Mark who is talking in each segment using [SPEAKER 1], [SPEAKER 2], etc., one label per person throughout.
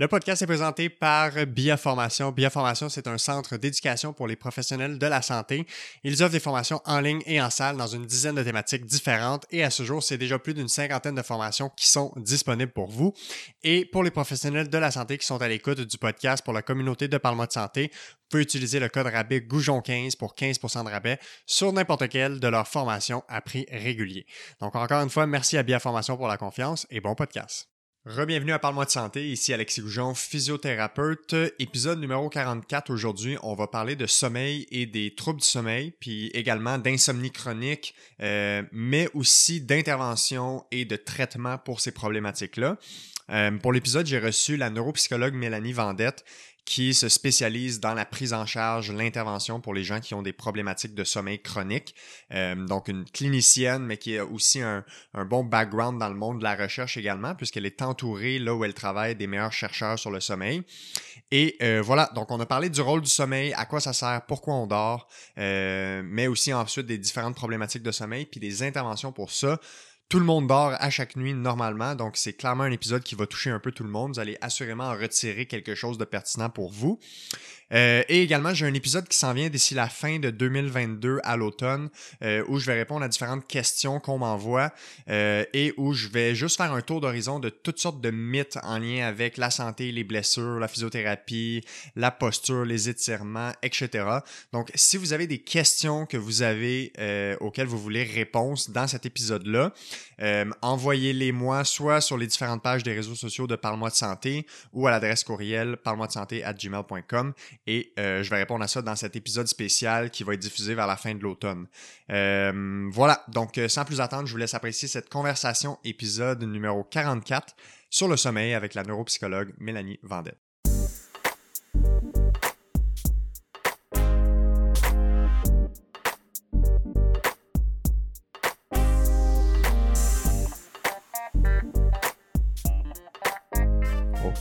[SPEAKER 1] Le podcast est présenté par Biaformation. Biaformation, c'est un centre d'éducation pour les professionnels de la santé. Ils offrent des formations en ligne et en salle dans une dizaine de thématiques différentes et à ce jour, c'est déjà plus d'une cinquantaine de formations qui sont disponibles pour vous. Et pour les professionnels de la santé qui sont à l'écoute du podcast pour la communauté de Parle-moi de santé, vous pouvez utiliser le code rabais Goujon15 pour 15% de rabais sur n'importe quelle de leurs formations à prix régulier. Donc encore une fois, merci à Biaformation pour la confiance et bon podcast. Rebienvenue à Parle-moi de santé, ici Alexis Goujon, physiothérapeute. Épisode numéro 44 aujourd'hui, on va parler de sommeil et des troubles du sommeil, puis également d'insomnie chronique, euh, mais aussi d'intervention et de traitement pour ces problématiques-là. Euh, pour l'épisode, j'ai reçu la neuropsychologue Mélanie Vendette qui se spécialise dans la prise en charge, l'intervention pour les gens qui ont des problématiques de sommeil chronique. Euh, donc une clinicienne, mais qui a aussi un, bon background dans le monde de la recherche également, puisqu'elle est entourée là où elle travaille des meilleurs chercheurs sur le sommeil. Et euh, voilà, donc on a parlé du rôle du sommeil, à quoi ça sert, pourquoi on dort, euh, mais aussi ensuite des différentes problématiques de sommeil, puis des interventions pour ça. Tout le monde dort à chaque nuit normalement, donc c'est clairement un épisode qui va toucher un peu tout le monde. Vous allez assurément en retirer quelque chose de pertinent pour vous. Euh, et également, j'ai un épisode qui s'en vient d'ici la fin de 2022 à l'automne, euh, où je vais répondre à différentes questions qu'on m'envoie euh, et où je vais juste faire un tour d'horizon de toutes sortes de mythes en lien avec la santé, les blessures, la physiothérapie, la posture, les étirements, etc. Donc, si vous avez des questions que vous avez auxquelles vous voulez réponse dans cet épisode-là, envoyez-les moi soit sur les différentes pages des réseaux sociaux de Parle-moi de santé ou à l'adresse courriel parle-moi de santé at gmail.com et euh, je vais répondre à ça dans cet épisode spécial qui va être diffusé vers la fin de l'automne. Euh, voilà, donc euh, sans plus attendre, je vous laisse apprécier cette conversation épisode numéro 44 sur le sommeil avec la neuropsychologue Mélanie Vendette.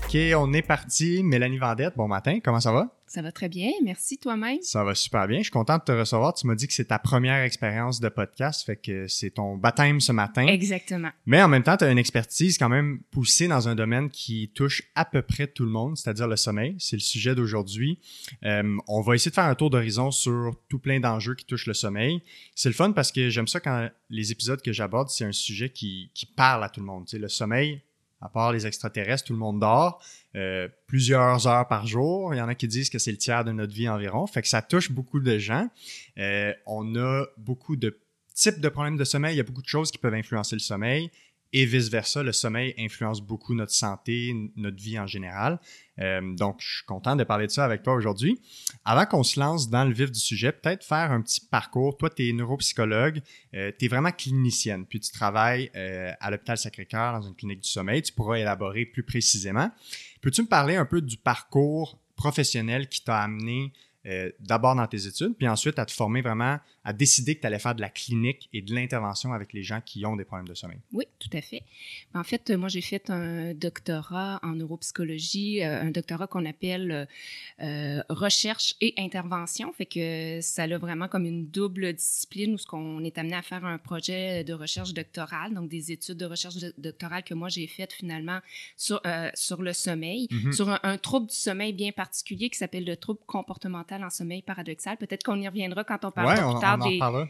[SPEAKER 1] OK, on est parti. Mélanie Vendette, bon matin, comment ça va?
[SPEAKER 2] Ça va très bien, merci toi-même.
[SPEAKER 1] Ça va super bien. Je suis content de te recevoir. Tu m'as dit que c'est ta première expérience de podcast, fait que c'est ton baptême ce matin.
[SPEAKER 2] Exactement.
[SPEAKER 1] Mais en même temps, tu as une expertise quand même poussée dans un domaine qui touche à peu près tout le monde, c'est-à-dire le sommeil. C'est le sujet d'aujourd'hui. Euh, on va essayer de faire un tour d'horizon sur tout plein d'enjeux qui touchent le sommeil. C'est le fun parce que j'aime ça quand les épisodes que j'aborde, c'est un sujet qui, qui parle à tout le monde. Tu sais, le sommeil, à part les extraterrestres, tout le monde dort euh, plusieurs heures par jour. Il y en a qui disent que c'est le tiers de notre vie environ. Fait que ça touche beaucoup de gens. Euh, on a beaucoup de types de problèmes de sommeil. Il y a beaucoup de choses qui peuvent influencer le sommeil et vice-versa, le sommeil influence beaucoup notre santé, notre vie en général. Euh, donc, je suis content de parler de ça avec toi aujourd'hui. Avant qu'on se lance dans le vif du sujet, peut-être faire un petit parcours. Toi, tu es neuropsychologue, euh, tu es vraiment clinicienne, puis tu travailles euh, à l'hôpital Sacré-Cœur dans une clinique du sommeil. Tu pourras élaborer plus précisément. Peux-tu me parler un peu du parcours professionnel qui t'a amené euh, d'abord dans tes études, puis ensuite à te former vraiment, à décider que tu allais faire de la clinique et de l'intervention avec les gens qui ont des problèmes de sommeil.
[SPEAKER 2] Oui, tout à fait. En fait, moi, j'ai fait un doctorat en neuropsychologie, euh, un doctorat qu'on appelle euh, recherche et intervention, fait que ça a vraiment comme une double discipline où ce qu'on est amené à faire un projet de recherche doctorale, donc des études de recherche doctorale que moi j'ai faites finalement sur, sur le sommeil, mm-hmm. sur un, un trouble du sommeil bien particulier qui s'appelle le trouble comportemental en sommeil paradoxal. Peut-être qu'on y reviendra quand on parlera plus tard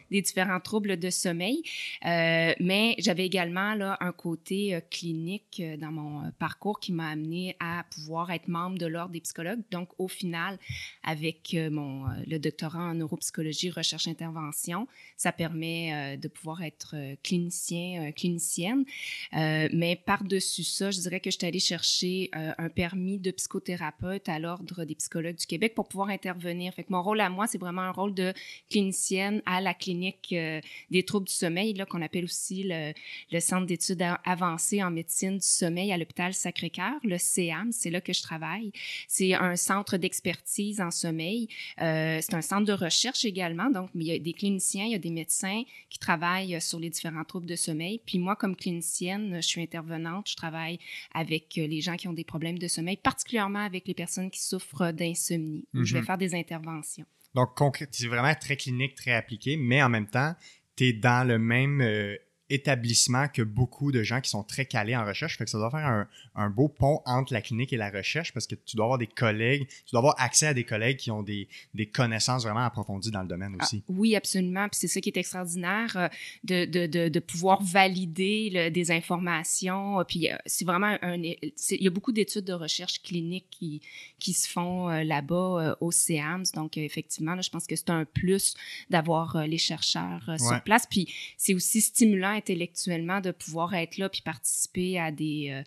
[SPEAKER 2] des, différents troubles de sommeil. Euh, mais j'avais également là, un côté euh, clinique euh, dans mon parcours qui m'a amené à pouvoir être membre de l'Ordre des psychologues. Donc, au final, avec mon, le doctorat en neuropsychologie, recherche-intervention, ça permet de pouvoir être clinicien, clinicienne. mais par-dessus ça, je dirais que je suis allée chercher un permis de psychothérapeute à l'Ordre des psychologues du Québec pour pouvoir intervenir fait que mon rôle à moi, c'est vraiment un rôle de clinicienne à la clinique euh, des troubles du sommeil, là, qu'on appelle aussi le, le Centre d'études avancées en médecine du sommeil à l'hôpital Sacré-Cœur, le CEAM. C'est là que je travaille. C'est un centre d'expertise en sommeil. Euh, c'est un centre de recherche également. Donc, il y a des cliniciens, il y a des médecins qui travaillent sur les différents troubles de sommeil. Puis moi, comme clinicienne, je suis intervenante. Je travaille avec les gens qui ont des problèmes de sommeil, particulièrement avec les personnes qui souffrent d'insomnie. Je vais mm-hmm. faire des intervention.
[SPEAKER 1] Donc, c'est vraiment très clinique, très appliqué, mais en même temps, tu es dans le même euh, établissement que beaucoup de gens qui sont très calés en recherche. Fait que ça doit faire un, un, beau pont entre la clinique et la recherche parce que tu dois avoir des collègues, tu dois avoir accès à des collègues qui ont des, des connaissances vraiment approfondies dans le domaine ah, aussi.
[SPEAKER 2] oui, absolument. Puis c'est ça qui est extraordinaire euh, de, de, de, de pouvoir valider des informations. Puis euh, c'est vraiment un. Il y a beaucoup d'études de recherche clinique qui, qui se font euh, là-bas au CEAMS. Donc, effectivement, là, je pense que c'est un plus d'avoir les chercheurs sur place. Puis c'est aussi stimulant intellectuellement de pouvoir être là puis participer à des, euh,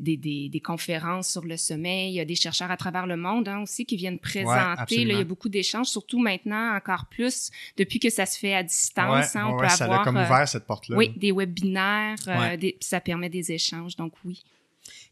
[SPEAKER 2] des, des, des, conférences sur le sommeil. Il y a des chercheurs à travers le monde hein, aussi qui viennent présenter. là, il y a beaucoup d'échanges, surtout maintenant, encore plus, depuis que ça se fait à distance. Hein, on peut
[SPEAKER 1] ça
[SPEAKER 2] avoir,
[SPEAKER 1] a comme euh, ouvert cette porte-là.
[SPEAKER 2] Oui, des webinaires, euh, des, ça permet des échanges, donc oui.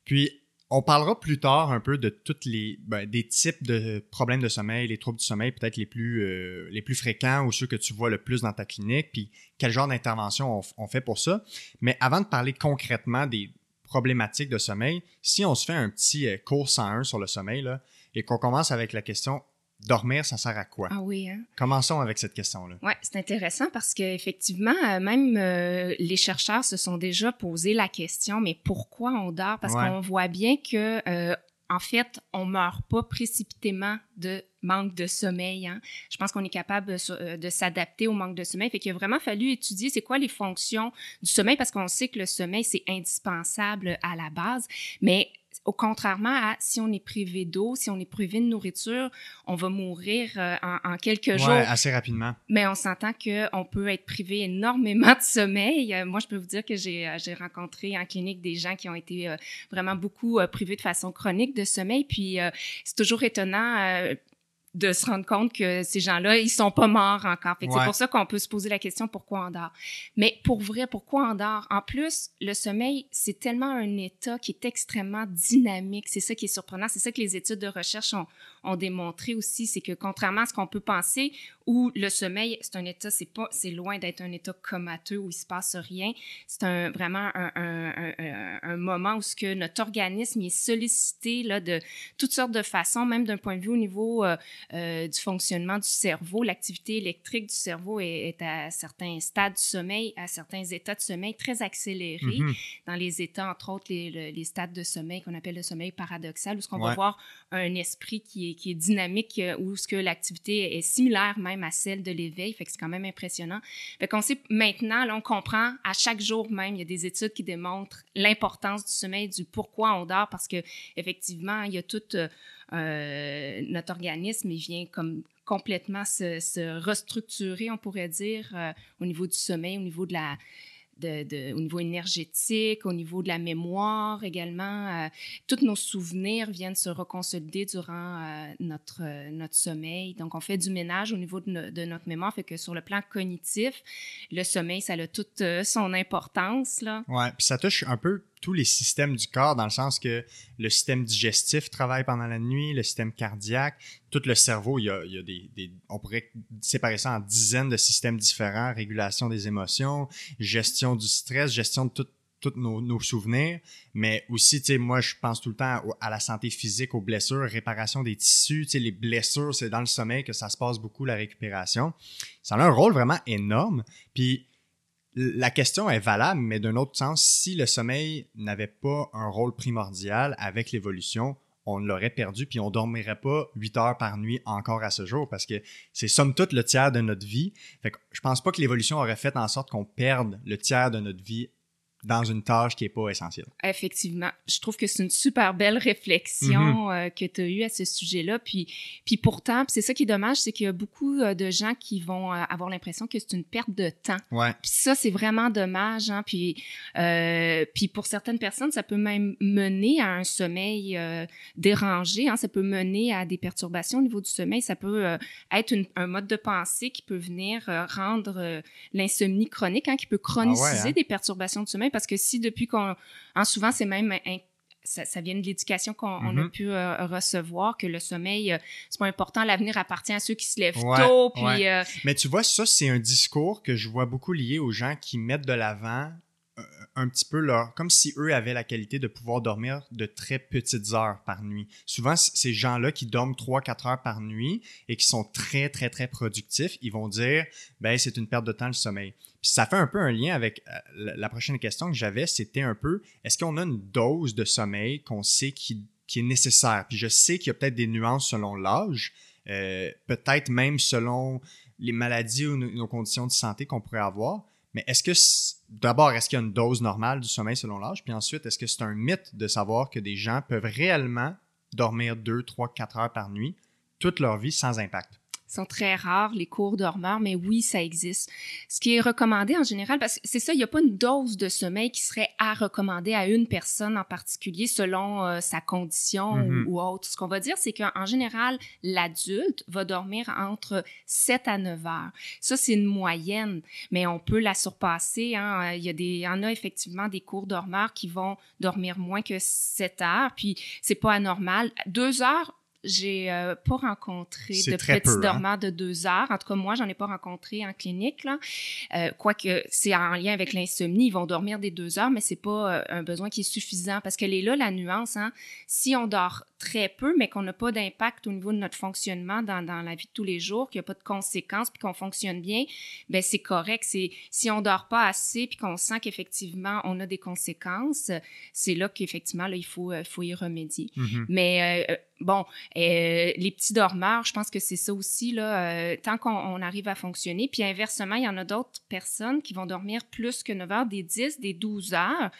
[SPEAKER 1] Puis, on parlera plus tard un peu de toutes les ben, des types de problèmes de sommeil, les troubles du sommeil peut-être les plus euh, les plus fréquents ou ceux que tu vois le plus dans ta clinique, puis quel genre d'intervention on, fait pour ça. Mais avant de parler concrètement des problématiques de sommeil, si on se fait un petit euh, cours 101 sur le sommeil et qu'on commence avec la question dormir, ça sert à quoi?
[SPEAKER 2] Ah oui. Hein?
[SPEAKER 1] Commençons avec cette question-là.
[SPEAKER 2] Oui, c'est intéressant parce qu'effectivement, euh, même euh, les chercheurs se sont déjà posé la question, mais pourquoi on dort? Parce qu'on voit bien que, euh, en fait, on meurt pas précipitamment de manque de sommeil. Hein. Je pense qu'on est capable de s'adapter au manque de sommeil. Fait qu'il a vraiment fallu étudier c'est quoi les fonctions du sommeil parce qu'on sait que le sommeil, c'est indispensable à la base. Mais au contrairement à si on est privé d'eau, si on est privé de nourriture, on va mourir euh, en, quelques jours.
[SPEAKER 1] assez rapidement.
[SPEAKER 2] Mais on s'entend qu'on peut être privé énormément de sommeil. Euh, moi, je peux vous dire que j'ai euh, rencontré en clinique des gens qui ont été vraiment beaucoup privés de façon chronique de sommeil. Puis c'est toujours étonnant de se rendre compte que ces gens-là, ils sont pas morts encore. C'est pour ça qu'on peut se poser la question pourquoi on dort. Mais pour vrai, pourquoi on dort? En plus, le sommeil, c'est tellement un état qui est extrêmement dynamique. C'est ça qui est surprenant. C'est ça que les études de recherche ont, ont démontré aussi, c'est que contrairement à ce qu'on peut penser, où le sommeil, c'est un état, c'est pas, c'est loin d'être un état comateux où il se passe rien. C'est un, vraiment un, un, un, un, moment où ce que notre organisme est sollicité là, de toutes sortes de façons, même d'un point de vue au niveau euh, euh, du fonctionnement du cerveau. L'activité électrique du cerveau est, est, à certains stades du sommeil, à certains états de sommeil très accélérés. Mm-hmm. Dans les états, entre autres, les, les, stades de sommeil qu'on appelle le sommeil paradoxal, où ce qu'on va voir un esprit qui est qui est dynamique, euh, où ce que l'activité est similaire même à celle de l'éveil, fait que c'est quand même impressionnant. Fait qu'on sait maintenant, là, on comprend à chaque jour même, il y a des études qui démontrent l'importance du sommeil, du pourquoi on dort, parce que effectivement, il y a tout euh, euh, notre organisme, il vient comme complètement se, restructurer, on pourrait dire, au niveau du sommeil, au niveau de la au niveau énergétique, au niveau de la mémoire également. Euh, tous nos souvenirs viennent se reconsolider durant euh, notre, euh, notre sommeil. Donc, on fait du ménage au niveau de, de, notre mémoire, fait que sur le plan cognitif, le sommeil, ça a toute son importance. Là.
[SPEAKER 1] Ouais, puis ça touche un peu tous les systèmes du corps, dans le sens que le système digestif travaille pendant la nuit, le système cardiaque, tout le cerveau, il y a, des, on pourrait séparer ça en dizaines de systèmes différents, régulation des émotions, gestion du stress, gestion de tous nos, nos, souvenirs, mais aussi, tu sais, moi, je pense tout le temps à, la santé physique, aux blessures, réparation des tissus, tu sais, les blessures, c'est dans le sommeil que ça se passe beaucoup, la récupération. Ça a un rôle vraiment énorme, puis la question est valable, mais d'un autre sens, si le sommeil n'avait pas un rôle primordial avec l'évolution, on l'aurait perdu, puis on dormirait pas 8 heures par nuit encore à ce jour, parce que c'est somme toute le tiers de notre vie. Fait que je pense pas que l'évolution aurait fait en sorte qu'on perde le tiers de notre vie dans une tâche qui n'est pas essentielle.
[SPEAKER 2] Effectivement. Je trouve que c'est une super belle réflexion mm-hmm. euh, que tu as eue à ce sujet-là. Puis, puis pourtant, c'est ça qui est dommage, c'est qu'il y a beaucoup euh, de gens qui vont euh, avoir l'impression que c'est une perte de temps.
[SPEAKER 1] Ouais.
[SPEAKER 2] Puis ça, c'est vraiment dommage. Hein? Puis, puis pour certaines personnes, ça peut même mener à un sommeil dérangé. Hein? Ça peut mener à des perturbations au niveau du sommeil. Ça peut être un mode de pensée qui peut venir rendre l'insomnie chronique, hein? qui peut ah chroniciser des perturbations du sommeil parce que si depuis qu'on... Hein, souvent, c'est même... ça, vient de l'éducation qu'on a mm-hmm. pu euh, recevoir, que le sommeil, euh, c'est pas important, l'avenir appartient à ceux qui se lèvent tôt. Puis, euh,
[SPEAKER 1] Mais tu vois, ça, c'est un discours que je vois beaucoup lié aux gens qui mettent de l'avant un petit peu leur, comme si eux avaient la qualité de pouvoir dormir de très petites heures par nuit. Souvent, ces gens-là qui dorment 3-4 heures par nuit et qui sont très, très, très productifs, ils vont dire, ben, c'est une perte de temps le sommeil. Puis ça fait un peu un lien avec euh, la prochaine question que j'avais, c'était un peu, est-ce qu'on a une dose de sommeil qu'on sait qui, est nécessaire? Puis je sais qu'il y a peut-être des nuances selon l'âge, euh, peut-être même selon les maladies ou nos conditions de santé qu'on pourrait avoir. Mais est-ce que, d'abord, est-ce qu'il y a une dose normale du sommeil selon l'âge? Puis ensuite, est-ce que c'est un mythe de savoir que des gens peuvent réellement dormir 2, 3, 4 heures par nuit toute leur vie sans impact?
[SPEAKER 2] Sont très rares, les cours dormeurs, mais oui, ça existe. Ce qui est recommandé en général, parce que c'est ça, il n'y a pas une dose de sommeil qui serait à recommander à une personne en particulier selon euh, sa condition mm-hmm. ou, autre. Ce qu'on va dire, c'est qu'en général, l'adulte va dormir entre 7 à 9 heures. Ça, c'est une moyenne, mais on peut la surpasser. Hein. Il, y a des, il y en a effectivement des cours dormeurs qui vont dormir moins que 7 heures, puis c'est pas anormal. Deux heures, j'ai euh, pas rencontré de petits hein. dormeurs de deux heures. En tout cas, moi, j'en ai pas rencontré en clinique. Là. Euh, quoique c'est en lien avec l'insomnie, ils vont dormir des deux heures, mais c'est pas euh, un besoin qui est suffisant parce qu'elle est là la nuance. Hein? Si on dort très peu, mais qu'on n'a pas d'impact au niveau de notre fonctionnement dans, dans la vie de tous les jours, qu'il n'y a pas de conséquences, puis qu'on fonctionne bien, ben c'est correct. C'est si on dort pas assez, puis qu'on sent qu'effectivement on a des conséquences, c'est là qu'effectivement là il faut faut y remédier. Mm-hmm. Mais bon, euh, les petits dormeurs, je pense que c'est ça aussi, là, euh, tant qu'on arrive à fonctionner. Puis inversement, il y en a d'autres personnes qui vont dormir plus que 9 heures, des 10, des 12 heures.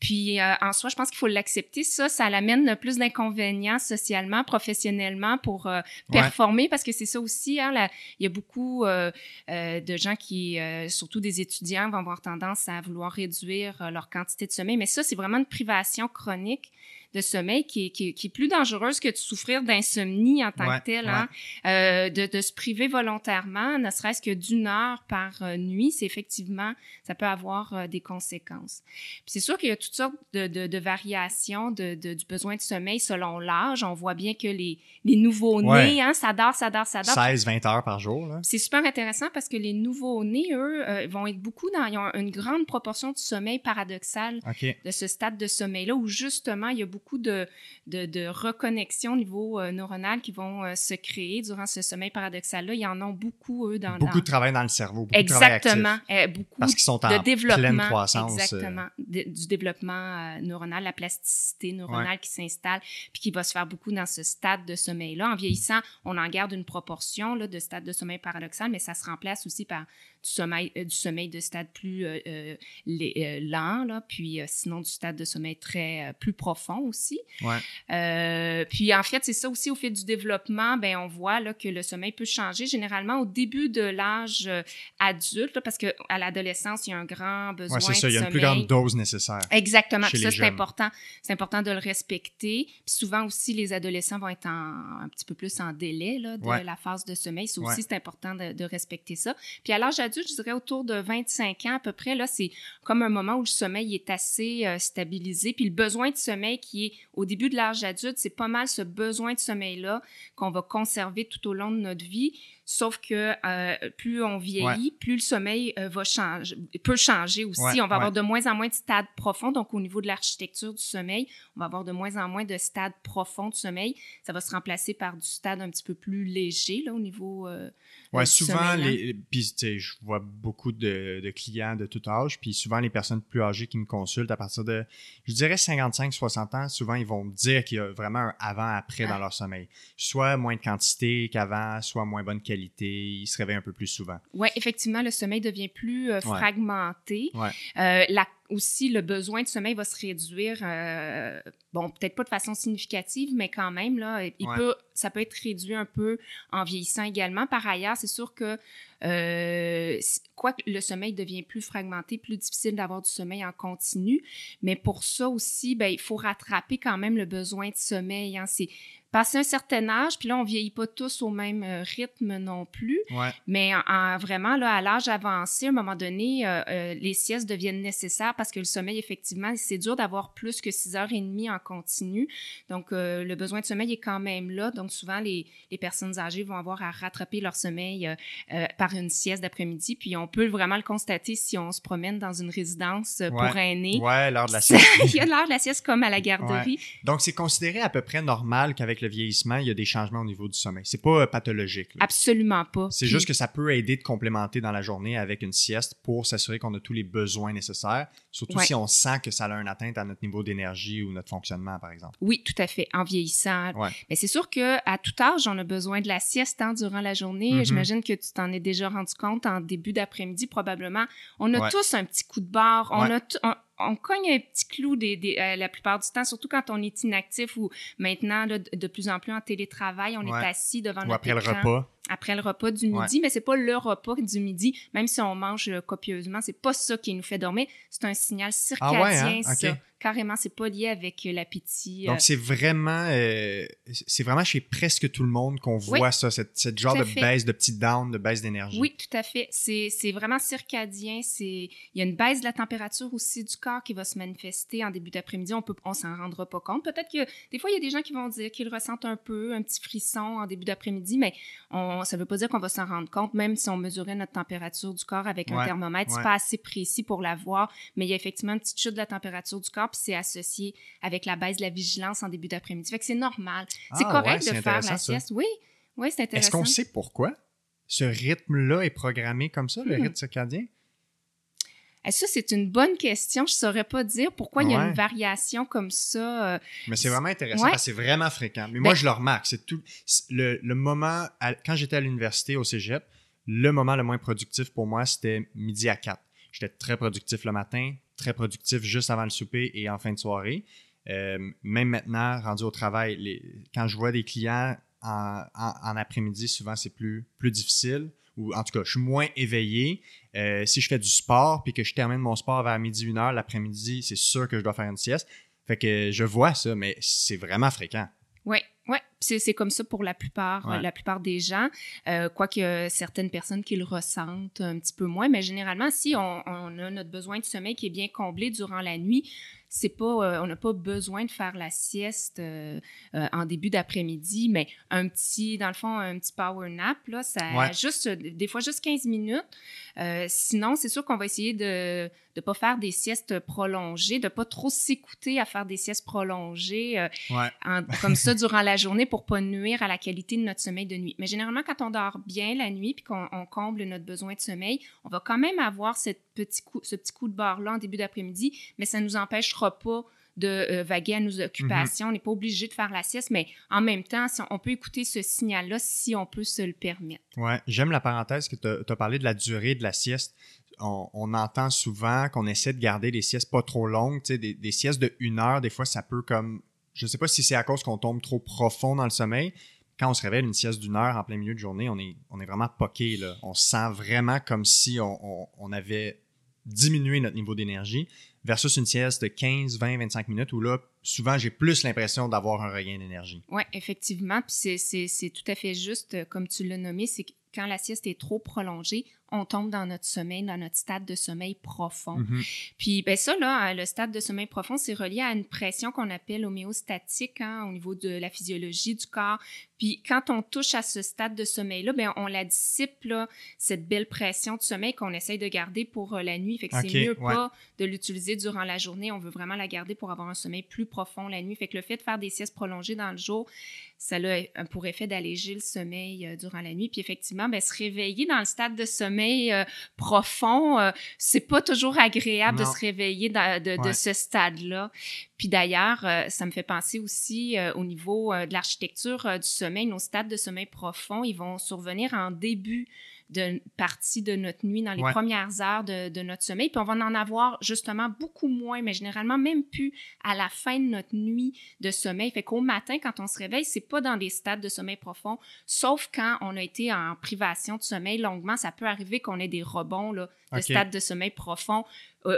[SPEAKER 2] Puis euh, en soi, je pense qu'il faut l'accepter. Ça, ça l'amène plus d'inconvénients socialement, professionnellement pour performer, parce que c'est ça aussi. Hein, il y a beaucoup de gens qui, surtout des étudiants, vont avoir tendance à vouloir réduire leur quantité de sommeil. Mais ça, c'est vraiment une privation chronique de sommeil qui est, qui, est, plus dangereuse que de souffrir d'insomnie en tant que tel. Hein? Euh, de, de, se priver volontairement, ne serait-ce que d'une heure par euh, nuit, c'est effectivement, ça peut avoir euh, des conséquences. Puis c'est sûr qu'il y a toutes sortes de, de, de variations de, du besoin de sommeil selon l'âge. On voit bien que les, les nouveaux-nés, hein, ça dort, ça dort, ça dort.
[SPEAKER 1] 16-20 heures par jour.
[SPEAKER 2] C'est super intéressant parce que les nouveaux-nés, eux, euh, vont être beaucoup dans, ils ont une grande proportion de sommeil paradoxal de ce stade de sommeil-là où justement, il y a beaucoup beaucoup de, de, de reconnexions au niveau euh, neuronal qui vont euh, se créer durant ce sommeil paradoxal-là. Il y en a beaucoup, eux, dans...
[SPEAKER 1] Beaucoup de travail dans le cerveau, beaucoup
[SPEAKER 2] Exactement.
[SPEAKER 1] de
[SPEAKER 2] actif. beaucoup Parce qu'ils sont en de développement, pleine croissance. Euh. Exactement. du développement neuronal, la plasticité neuronale qui s'installe, puis qui va se faire beaucoup dans ce stade de sommeil-là. En vieillissant, on en garde une proportion là, de stade de sommeil paradoxal, mais ça se remplace aussi par du sommeil, euh, du sommeil de stade plus euh, euh, lent, là, puis sinon du stade de sommeil très plus profond aussi. Ouais. puis en fait, c'est ça aussi au fil du développement, ben on voit là, que le sommeil peut changer généralement au début de l'âge adulte, parce qu'à l'adolescence, il y a un grand besoin ouais, c'est ça,
[SPEAKER 1] il y a une plus grande dose nécessaire.
[SPEAKER 2] Exactement. ça, c'est important. C'est important de le respecter. Puis souvent aussi, les adolescents vont être un petit peu plus en délai là, de la phase de sommeil. Ça aussi, c'est important de, de, respecter ça. Puis à l'âge je dirais autour de 25 ans à peu près, là, c'est comme un moment où le sommeil est assez euh, stabilisé. Puis le besoin de sommeil qui est au début de l'âge adulte, c'est pas mal ce besoin de sommeil-là qu'on va conserver tout au long de notre vie. Sauf que euh, plus on vieillit, plus le sommeil euh, va changer, peut changer aussi. on va avoir de moins en moins de stades profonds. Donc, au niveau de l'architecture du sommeil, on va avoir de moins en moins de stades profonds de sommeil. Ça va se remplacer par du stade un petit peu plus léger, là, au niveau
[SPEAKER 1] Ouais, souvent, les, puis je vois beaucoup de, clients de tout âge, puis souvent les personnes plus âgées qui me consultent à partir de, je dirais 55-60 ans, souvent ils vont me dire qu'il y a vraiment un avant-après dans leur sommeil. Soit moins de quantité qu'avant, soit moins bonne qualité, ils se réveillent un peu plus souvent.
[SPEAKER 2] Oui, effectivement, le sommeil devient plus euh, fragmenté. Ouais. Euh, la aussi, le besoin de sommeil va se réduire, euh, bon, peut-être pas de façon significative, mais quand même, là, il peut, ça peut être réduit un peu en vieillissant également. Par ailleurs, c'est sûr que, quoi que le sommeil devient plus fragmenté, plus difficile d'avoir du sommeil en continu, mais pour ça aussi, ben, il faut rattraper quand même le besoin de sommeil. Hein. C'est passer un certain âge, puis là, on vieillit pas tous au même euh, rythme non plus. Mais en, vraiment, là, à l'âge avancé, à un moment donné, euh, euh, les siestes deviennent nécessaires parce que le sommeil, effectivement, c'est dur d'avoir plus que six heures et demie en continu. Donc, le besoin de sommeil est quand même là. Donc, souvent, les, les, personnes âgées vont avoir à rattraper leur sommeil par une sieste d'après-midi. Puis on peut vraiment le constater si on se promène dans une résidence pour aînés.
[SPEAKER 1] Ouais, l'heure de la sieste.
[SPEAKER 2] il y a l'heure de la sieste comme à la garderie.
[SPEAKER 1] Donc, c'est considéré à peu près normal qu'avec le vieillissement, il y a des changements au niveau du sommeil. C'est pas euh, pathologique.
[SPEAKER 2] Absolument pas.
[SPEAKER 1] C'est juste que ça peut aider de complémenter dans la journée avec une sieste pour s'assurer qu'on a tous les besoins nécessaires, surtout si on sent que ça a une atteinte à notre niveau d'énergie ou notre fonctionnement, par exemple.
[SPEAKER 2] Oui, tout à fait, en vieillissant. Mais c'est sûr qu'à tout âge, on a besoin de la sieste hein, durant la journée. Mm-hmm. J'imagine que tu t'en es déjà rendu compte en début d'après-midi, probablement. On a tous un petit coup de barre. On a on cogne un petit clou des, euh, la plupart du temps, surtout quand on est inactif ou maintenant, de plus en plus en télétravail, on est assis devant notre
[SPEAKER 1] après le repas.
[SPEAKER 2] Après le repas du midi, mais c'est pas le repas du midi, même si on mange euh, copieusement, c'est pas ça qui nous fait dormir, c'est un signal ah circadien, hein? ça. Carrément, c'est pas lié avec euh, l'appétit.
[SPEAKER 1] Donc, c'est vraiment, c'est vraiment chez presque tout le monde qu'on voit ça, cette, cette genre de baisse, de petit down, de baisse d'énergie.
[SPEAKER 2] Oui, tout à fait. C'est vraiment circadien. Il y a une baisse de la température aussi du corps qui va se manifester en début d'après-midi. On peut, on s'en rendra pas compte. Peut-être que des fois, il y a des gens qui vont dire qu'ils ressentent un peu un petit frisson en début d'après-midi, mais on, ça veut pas dire qu'on va s'en rendre compte, même si on mesurait notre température du corps avec un thermomètre. C'est pas assez précis pour la voir, mais il y a effectivement une petite chute de la température du corps, puis c'est associé avec la baisse de la vigilance en début d'après-midi. Fait que c'est normal. c'est ah, correct de faire la sieste. Oui, oui, c'est intéressant.
[SPEAKER 1] Est-ce qu'on sait pourquoi ce rythme-là est programmé comme ça, le hmm. rythme circadien?
[SPEAKER 2] Ça, c'est une bonne question. Je ne saurais pas dire pourquoi il y a une variation comme ça. Euh,
[SPEAKER 1] Mais c'est vraiment intéressant parce que c'est vraiment fréquent. Mais moi, ben je le remarque. C'est tout le, moment, quand j'étais à l'université au cégep, le moment le moins productif pour moi, c'était midi à 4. J'étais très productif le matin, très productif juste avant le souper et en fin de soirée. Euh, même maintenant, rendu au travail, les, quand je vois des clients en, en après-midi, souvent c'est plus, plus difficile ou en tout cas, je suis moins éveillé. Euh, si je fais du sport puis que je termine mon sport vers midi, une heure, l'après-midi, c'est sûr que je dois faire une sieste. Fait que je vois ça, mais c'est vraiment fréquent.
[SPEAKER 2] Oui, oui. C'est comme ça pour la plupart, la plupart des gens. Euh, quoique certaines personnes qui le ressentent un petit peu moins, mais généralement, si on, on, a notre besoin de sommeil qui est bien comblé durant la nuit, c'est pas, euh, on n'a pas besoin de faire la sieste euh, euh, en début d'après-midi, mais un petit, dans le fond, un petit power nap, là, ça juste, des fois juste 15 minutes. sinon, c'est sûr qu'on va essayer de ne pas faire des siestes prolongées, de pas trop s'écouter à faire des siestes prolongées comme ça durant la journée pour pas nuire à la qualité de notre sommeil de nuit. Mais généralement, quand on dort bien la nuit puis qu'on comble notre besoin de sommeil, on va quand même avoir cette petit coup, ce petit coup de barre-là en début d'après-midi, mais ça ne nous empêchera pas de euh, vaguer à nos occupations. Mm-hmm. On n'est pas obligé de faire la sieste, mais en même temps, on, peut écouter ce signal-là si on peut se le permettre.
[SPEAKER 1] Ouais, j'aime la parenthèse que tu as, parlé de la durée de la sieste. On, entend souvent qu'on essaie de garder des siestes pas trop longues, des, des siestes de une heure, des fois ça peut comme, je ne sais pas si c'est à cause qu'on tombe trop profond dans le sommeil, quand on se réveille une sieste d'une heure en plein milieu de journée, on est, on est vraiment poqué. Là. On se sent vraiment comme si on, avait diminué notre niveau d'énergie versus une sieste de 15, 20, 25 minutes où là, souvent, j'ai plus l'impression d'avoir un regain d'énergie.
[SPEAKER 2] Oui, effectivement. Puis c'est tout à fait juste, comme tu l'as nommé, c'est quand la sieste est trop prolongée, on tombe dans notre sommeil, dans notre stade de sommeil profond. Mm-hmm. Puis ben ça, là, hein, le stade de sommeil profond, c'est relié à une pression qu'on appelle homéostatique hein, au niveau de la physiologie du corps. Puis quand on touche à ce stade de sommeil-là, ben on la dissipe, là, cette belle pression de sommeil qu'on essaye de garder pour euh, la nuit. Fait que c'est mieux pas de l'utiliser durant la journée. On veut vraiment la garder pour avoir un sommeil plus profond la nuit. Fait que le fait de faire des siestes prolongées dans le jour, ça a pour effet d'alléger le sommeil euh, durant la nuit. Puis effectivement, ben, se réveiller dans le stade de sommeil euh, profond, euh, c'est pas toujours agréable de se réveiller de, ce stade-là. Puis d'ailleurs, ça me fait penser aussi au niveau de l'architecture du sommeil, nos stades de sommeil profond, ils vont survenir en début de partie de notre nuit, dans les premières heures de, notre sommeil. Puis on va en avoir justement beaucoup moins, mais généralement même plus à la fin de notre nuit de sommeil. Fait qu'au matin, quand on se réveille, c'est pas dans des stades de sommeil profond, sauf quand on a été en privation de sommeil longuement. Ça peut arriver qu'on ait des rebonds là, de stades de sommeil profond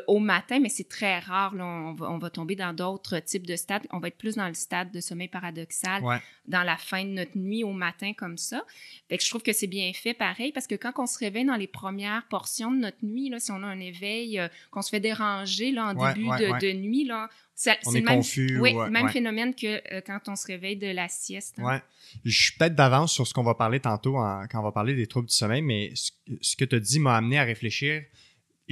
[SPEAKER 2] au matin, mais c'est très rare. Là, on, va, on, va, tomber dans d'autres types de stades. On va être plus dans le stade de sommeil paradoxal dans la fin de notre nuit au matin comme ça. Fait que je trouve que c'est bien fait pareil parce que quand on se réveille dans les premières portions de notre nuit, là, si on a un éveil, euh, qu'on se fait déranger là, en début de, de, nuit, là,
[SPEAKER 1] c'est le même, confus,
[SPEAKER 2] oui, même phénomène que euh, quand on se réveille de la sieste.
[SPEAKER 1] Hein. Je suis peut-être d'avance sur ce qu'on va parler tantôt quand on va parler des troubles du sommeil, mais ce, que tu as dit m'a amené à réfléchir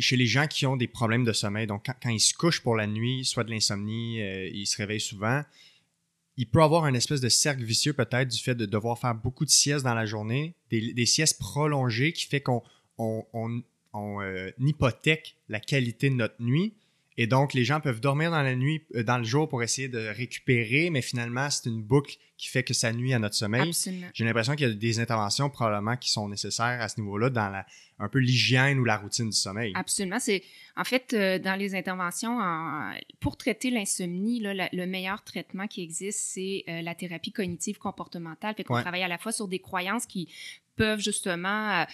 [SPEAKER 1] chez les gens qui ont des problèmes de sommeil. Donc, quand, ils se couchent pour la nuit, soit de l'insomnie, euh, ils se réveillent souvent, il peut avoir un espèce de cercle vicieux peut-être du fait de devoir faire beaucoup de siestes dans la journée, des, siestes prolongées qui fait qu'on on, euh, hypothèque la qualité de notre nuit et donc, les gens peuvent dormir dans la nuit, euh, dans le jour pour essayer de récupérer, mais finalement, c'est une boucle qui fait que ça nuit à notre sommeil. J'ai l'impression qu'il y a des interventions probablement qui sont nécessaires à ce niveau-là dans la, un peu l'hygiène ou la routine du sommeil.
[SPEAKER 2] Absolument. C'est en fait euh, dans les interventions pour traiter l'insomnie, le meilleur traitement qui existe, c'est euh, la thérapie cognitive comportementale. Fait qu'on travaille à la fois sur des croyances qui peuvent justement euh,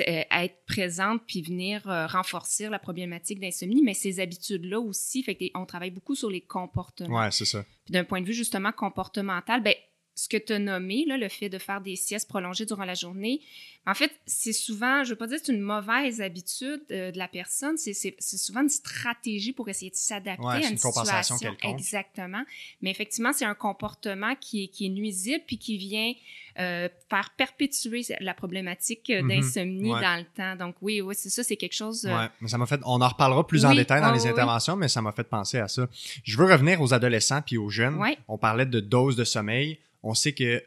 [SPEAKER 2] euh, être présentes puis venir euh, renforcer la problématique d'insomnie, mais ces habitudes-là aussi, fait on travaille beaucoup sur les comportements.
[SPEAKER 1] Ouais, c'est ça.
[SPEAKER 2] Puis d'un point de vue justement comportemental, ben ce que tu as nommé, là, le fait de faire des siestes prolongées durant la journée, en fait, c'est souvent, je ne veux pas dire c'est une mauvaise habitude euh, de la personne, c'est souvent une stratégie pour essayer de s'adapter à une, situation. Exactement. Mais effectivement, c'est un comportement qui est, qui est nuisible puis qui vient euh, faire perpétuer la problématique euh, mm-hmm. d'insomnie dans le temps. Donc oui, oui, c'est ça, c'est quelque chose.
[SPEAKER 1] Ouais, mais ça m'a fait. On en reparlera plus en détail dans les interventions, mais ça m'a fait penser à ça. Je veux revenir aux adolescents puis aux jeunes. On parlait de dose de sommeil. On sait que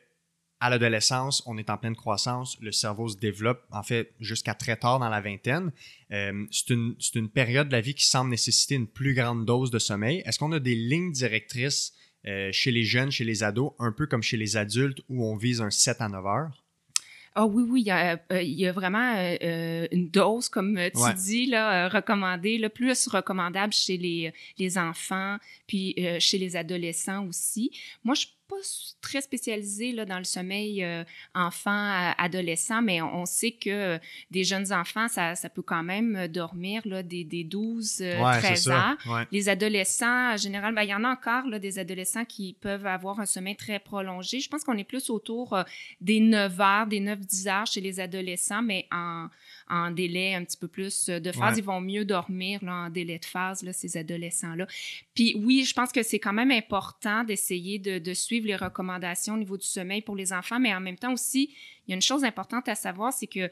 [SPEAKER 1] à l'adolescence, on est en pleine croissance, le cerveau se développe, en fait, jusqu'à très tard dans la vingtaine. Euh, c'est une, période de la vie qui semble nécessiter une plus grande dose de sommeil. Est-ce qu'on a des lignes directrices euh, chez les jeunes, chez les ados, un peu comme chez les adultes, où on vise un 7 à 9 heures?
[SPEAKER 2] Ah oui, oui, il y a, euh, vraiment une dose, comme tu dis, là, recommandée, le plus recommandable chez les, les enfants, puis chez les adolescents aussi. Moi, je pas très spécialisé là, dans le sommeil euh, enfant, adolescent, mais on, sait que euh, des jeunes enfants, ça, ça, peut quand même euh, dormir là, des, des 12, 13 ans. Les adolescents, en général, ben, il y en a encore là, des adolescents qui peuvent avoir un sommeil très prolongé. Je pense qu'on est plus autour des 9 heures, des 9-10 heures chez les adolescents, mais en, en délai un petit peu plus de phase. Ils vont mieux dormir là, en délai de phase, là, ces adolescents-là. Puis oui, je pense que c'est quand même important d'essayer de, de suivre les recommandations au niveau du sommeil pour les enfants, mais en même temps aussi, il y a une chose importante à savoir, c'est que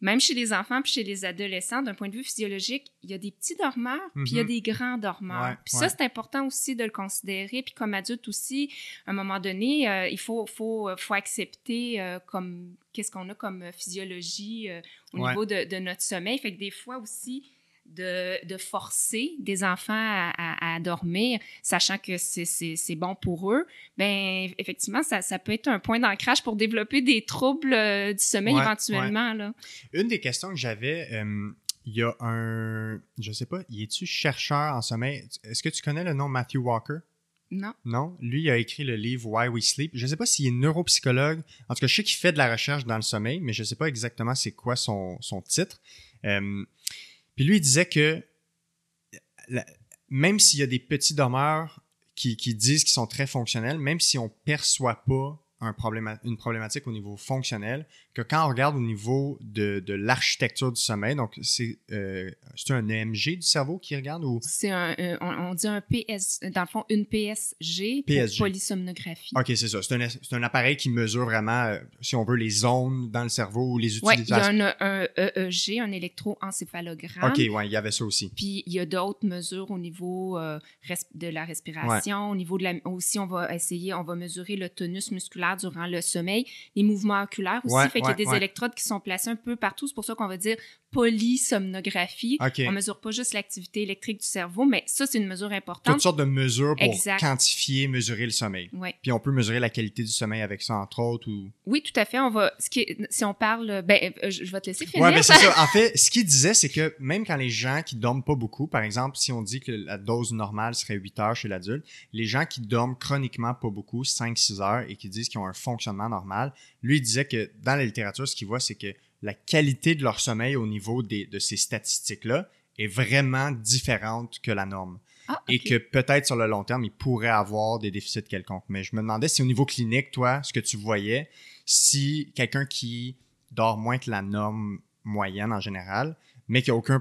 [SPEAKER 2] même chez les enfants puis chez les adolescents, d'un point de vue physiologique, il y a des petits dormeurs puis il y a mhm. des grands dormeurs. puis ça, c'est important aussi de le considérer. Puis comme adulte aussi, à un moment donné, euh, il faut, faut, faut accepter euh, comme qu'est-ce qu'on a comme physiologie euh, au niveau de, de, notre sommeil. Fait que des fois aussi, de, forcer des enfants à, dormir, sachant que c'est bon pour eux, ben effectivement, ça, ça peut être un point d'ancrage pour développer des troubles euh, du sommeil éventuellement. Là.
[SPEAKER 1] Une des questions que j'avais, euh, il y a un, je sais pas, y es-tu chercheur en sommeil? Est-ce que tu connais le nom Matthew Walker?
[SPEAKER 2] Non.
[SPEAKER 1] Non? Lui, il a écrit le livre Why We Sleep. Je ne sais pas s'il est neuropsychologue. En tout cas, je sais qu'il fait de la recherche dans le sommeil, mais je ne sais pas exactement c'est quoi son, son titre. Euh, puis lui, il disait que même s'il y a des petits dormeurs qui, qui disent qu'ils sont très fonctionnels, même si on perçoit pas un une problématique au niveau fonctionnel, que quand on regarde au niveau de, de l'architecture du sommeil, donc c'est euh, un EMG du cerveau qui regarde ou?
[SPEAKER 2] C'est un, euh, on, dit un PS, dans le fond une PSG, PSG. polysomnographie.
[SPEAKER 1] Ok, c'est ça. C'est un, un, appareil qui mesure vraiment, euh, si on veut, les zones dans le cerveau ou les utilisations.
[SPEAKER 2] Oui, il y a un, un, EEG, un électroencéphalogramme.
[SPEAKER 1] Ok, ouais, il y avait ça aussi.
[SPEAKER 2] Puis il y a d'autres mesures au niveau de la respiration, au niveau de la, aussi on va essayer, on va mesurer le tonus musculaire durant le sommeil, les mouvements oculaires aussi. fait qu'il y a des électrodes qui sont placées un peu partout. C'est pour ça qu'on va dire polysomnographie. On On mesure pas juste l'activité électrique du cerveau, mais ça, c'est une mesure importante.
[SPEAKER 1] Toutes sortes de mesures pour quantifier, mesurer le sommeil. Puis on peut mesurer la qualité du sommeil avec ça, entre autres. Ou...
[SPEAKER 2] Oui, tout à fait. On va, ce qui si on parle, ben, euh, je vais te laisser finir.
[SPEAKER 1] Oui, ben c'est ça. En fait, ce qu'il disait, c'est que même quand les gens qui dorment pas beaucoup, par exemple, si on dit que la dose normale serait 8 heures chez l'adulte, les gens qui dorment chroniquement pas beaucoup, 5-6 heures, et qui disent qu'ils ont un fonctionnement normal, lui, il disait que dans la littérature, ce qu'il voit, c'est que la qualité de leur sommeil au niveau des, de ces statistiques-là est vraiment différente que la norme.
[SPEAKER 2] Ah,
[SPEAKER 1] Et que peut-être sur le long terme, il pourrait avoir des déficits quelconques. Mais je me demandais si au niveau clinique, toi, ce que tu voyais, si quelqu'un qui dort moins que la norme moyenne en général, mais qui n'a aucun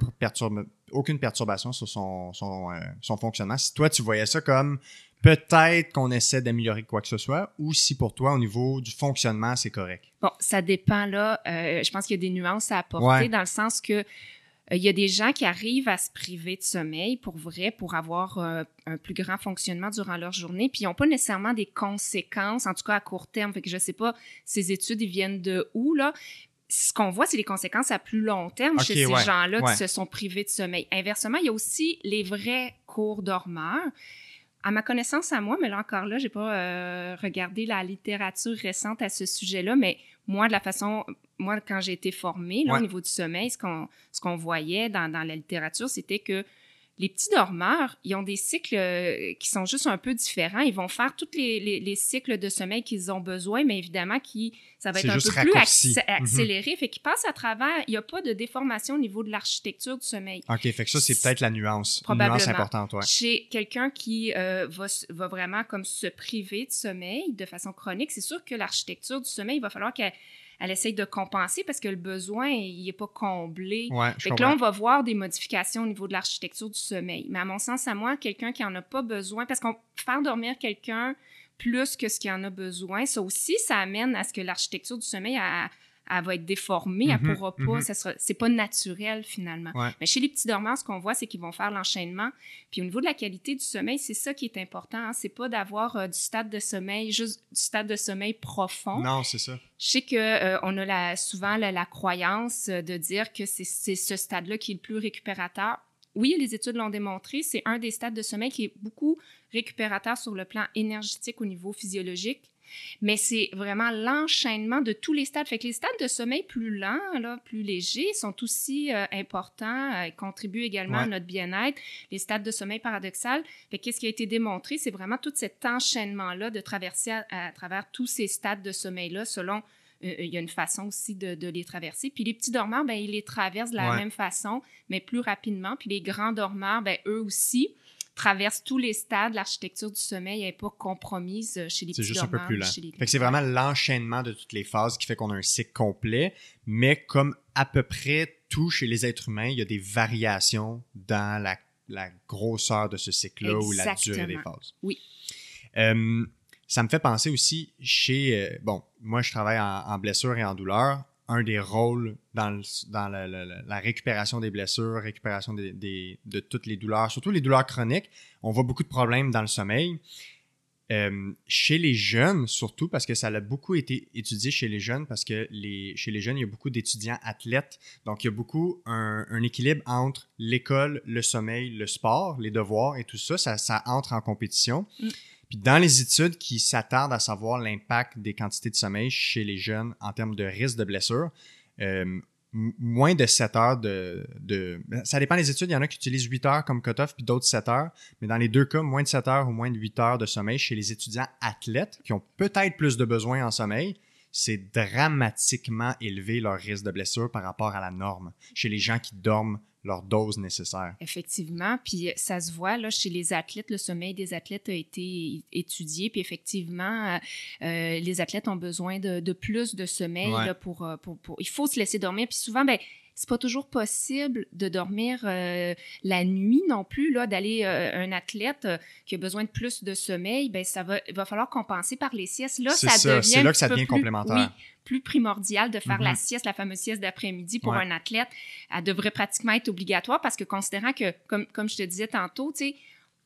[SPEAKER 1] aucune perturbation sur son, son, euh, son fonctionnement, si toi, tu voyais ça comme peut-être qu'on essaie d'améliorer quoi que ce soit, ou si pour toi, au niveau du fonctionnement, c'est correct?
[SPEAKER 2] Bon, ça dépend là. Euh, je pense qu'il y a des nuances à apporter
[SPEAKER 1] Ouais.
[SPEAKER 2] dans le sens que euh, il y a des gens qui arrivent à se priver de sommeil pour vrai, pour avoir euh, un plus grand fonctionnement durant leur journée, puis ils n'ont pas nécessairement des conséquences, en tout cas à court terme. Fait que je sais pas, ces études, ils viennent de où, là? Ce qu'on voit, c'est les conséquences à plus long terme chez ces
[SPEAKER 1] ouais,
[SPEAKER 2] gens-là
[SPEAKER 1] ouais.
[SPEAKER 2] qui se sont privés de sommeil. Inversement, il y a aussi les vrais cours dormeurs. À ma connaissance à moi, mais là encore là, j'ai pas euh, regardé la littérature récente à ce sujet-là, mais moi, de la façon, moi, quand j'ai été formée là,
[SPEAKER 1] Ouais.
[SPEAKER 2] au niveau du sommeil, ce qu'on ce qu'on voyait dans, dans la littérature, c'était que les petits dormeurs, ils ont des cycles euh, qui sont juste un peu différents. Ils vont faire tous les, les- les cycles de sommeil qu'ils ont besoin, mais évidemment, qui, ça va être un peu plus
[SPEAKER 1] Mhm.
[SPEAKER 2] accéléré. Fait qu'ils passent à travers, il n'y a pas de déformation au niveau de l'architecture du sommeil.
[SPEAKER 1] OK, fait que ça, c'est peut-être la nuance. Une
[SPEAKER 2] Probablement.
[SPEAKER 1] nuance importante, ouais.
[SPEAKER 2] Chez quelqu'un qui euh, va vraiment comme se priver de sommeil de façon chronique, c'est sûr que l'architecture du sommeil, il va falloir qu'elle elle essaye de compenser parce que le besoin, il n'est pas comblé.
[SPEAKER 1] Ouais,
[SPEAKER 2] Fait que là, on va voir des modifications au niveau de l'architecture du sommeil. Mais à mon sens, à moi, quelqu'un qui en a pas besoin, parce qu'on faire dormir quelqu'un plus que ce qu'il en a besoin, ça aussi, ça amène à ce que l'architecture du sommeil, elle, elle va être déformée, elle
[SPEAKER 1] Mhm,
[SPEAKER 2] pourra pas, ça sera, c'est pas naturel finalement.
[SPEAKER 1] Ouais.
[SPEAKER 2] Mais chez les petits dormeurs, ce qu'on voit, c'est qu'ils vont faire l'enchaînement. Puis au niveau de la qualité du sommeil, c'est ça qui est important. Hein. C'est pas d'avoir euh, du stade de sommeil, juste du stade de sommeil profond.
[SPEAKER 1] Non, c'est ça.
[SPEAKER 2] Je sais que euh, on a la, souvent la, la croyance euh, de dire que c'est c'est ce stade-là qui est le plus récupérateur. Oui, les études l'ont démontré, c'est un des stades de sommeil qui est beaucoup récupérateur sur le plan énergétique au niveau physiologique. Mais c'est vraiment l'enchaînement de tous les stades. Fait que les stades de sommeil plus lents, là, plus légers, sont aussi euh, importants, euh, contribuent également à notre bien-être. Les stades de sommeil paradoxal, fait qu'est-ce qui a été démontré, c'est vraiment tout cet enchaînement-là de traverser à, à travers tous ces stades de sommeil-là selon euh, il y a une façon aussi de, de les traverser. Puis les petits dormeurs, ben, ils les traversent de la
[SPEAKER 1] Ouais.
[SPEAKER 2] même façon, mais plus rapidement. Puis les grands dormeurs, ben, eux aussi, traversent tous les stades. L'architecture du sommeil n'est pas compromise euh, chez les
[SPEAKER 1] C'est
[SPEAKER 2] petits
[SPEAKER 1] juste un peu plus lent.
[SPEAKER 2] les
[SPEAKER 1] c'est vraiment l'enchaînement de toutes les phases qui fait qu'on a un cycle complet, mais comme à peu près tout chez les êtres humains, il y a des variations dans la, la grosseur de ce cycle-là ou la durée des phases.
[SPEAKER 2] Oui.
[SPEAKER 1] Euh, ça me fait penser aussi chez... euh, bon, moi, je travaille en, en blessure et en douleur. Un des rôles dans, la, récupération des blessures, récupération de toutes les douleurs, surtout les douleurs chroniques, on voit beaucoup de problèmes dans le sommeil. Euh, chez les jeunes, surtout parce que ça a beaucoup été étudié chez les jeunes, parce que les, chez les jeunes, il y a beaucoup d'étudiants athlètes. Donc, il y a beaucoup un, un équilibre entre l'école, le sommeil, le sport, les devoirs et tout ça. Ça, ça entre en compétition.
[SPEAKER 2] Mm.
[SPEAKER 1] Puis dans les études qui s'attardent à savoir l'impact des quantités de sommeil chez les jeunes en termes de risque de blessure, euh, moins de 7 heures de, de... Ça dépend des études. Il y en a qui utilisent 8 heures comme cutoff, puis d'autres 7 heures. Mais dans les deux cas, moins de 7 heures ou moins de 8 heures de sommeil chez les étudiants athlètes qui ont peut-être plus de besoins en sommeil, c'est dramatiquement élevé leur risque de blessure par rapport à la norme chez les gens qui dorment leur dose nécessaire.
[SPEAKER 2] Effectivement, puis euh, ça se voit là chez les athlètes, le sommeil des athlètes a été étudié, puis effectivement, euh, euh, les athlètes ont besoin de, de plus de sommeil
[SPEAKER 1] Ouais.
[SPEAKER 2] là, pour, pour, pour- Il faut se laisser dormir, puis souvent, ben c'est pas toujours possible de dormir euh, la nuit non plus là, d'aller euh, un athlète euh, qui a besoin de plus de sommeil, ben ça va, il va falloir compenser par les siestes. Là,
[SPEAKER 1] C'est
[SPEAKER 2] ça,
[SPEAKER 1] ça,
[SPEAKER 2] devient
[SPEAKER 1] là que ça devient
[SPEAKER 2] plus-
[SPEAKER 1] complémentaire.
[SPEAKER 2] Oui, plus primordial de faire la sieste, la fameuse sieste d'après-midi pour
[SPEAKER 1] Ouais.
[SPEAKER 2] un athlète. Elle devrait pratiquement être obligatoire parce que considérant que, comme, comme je te disais tantôt, tu sais,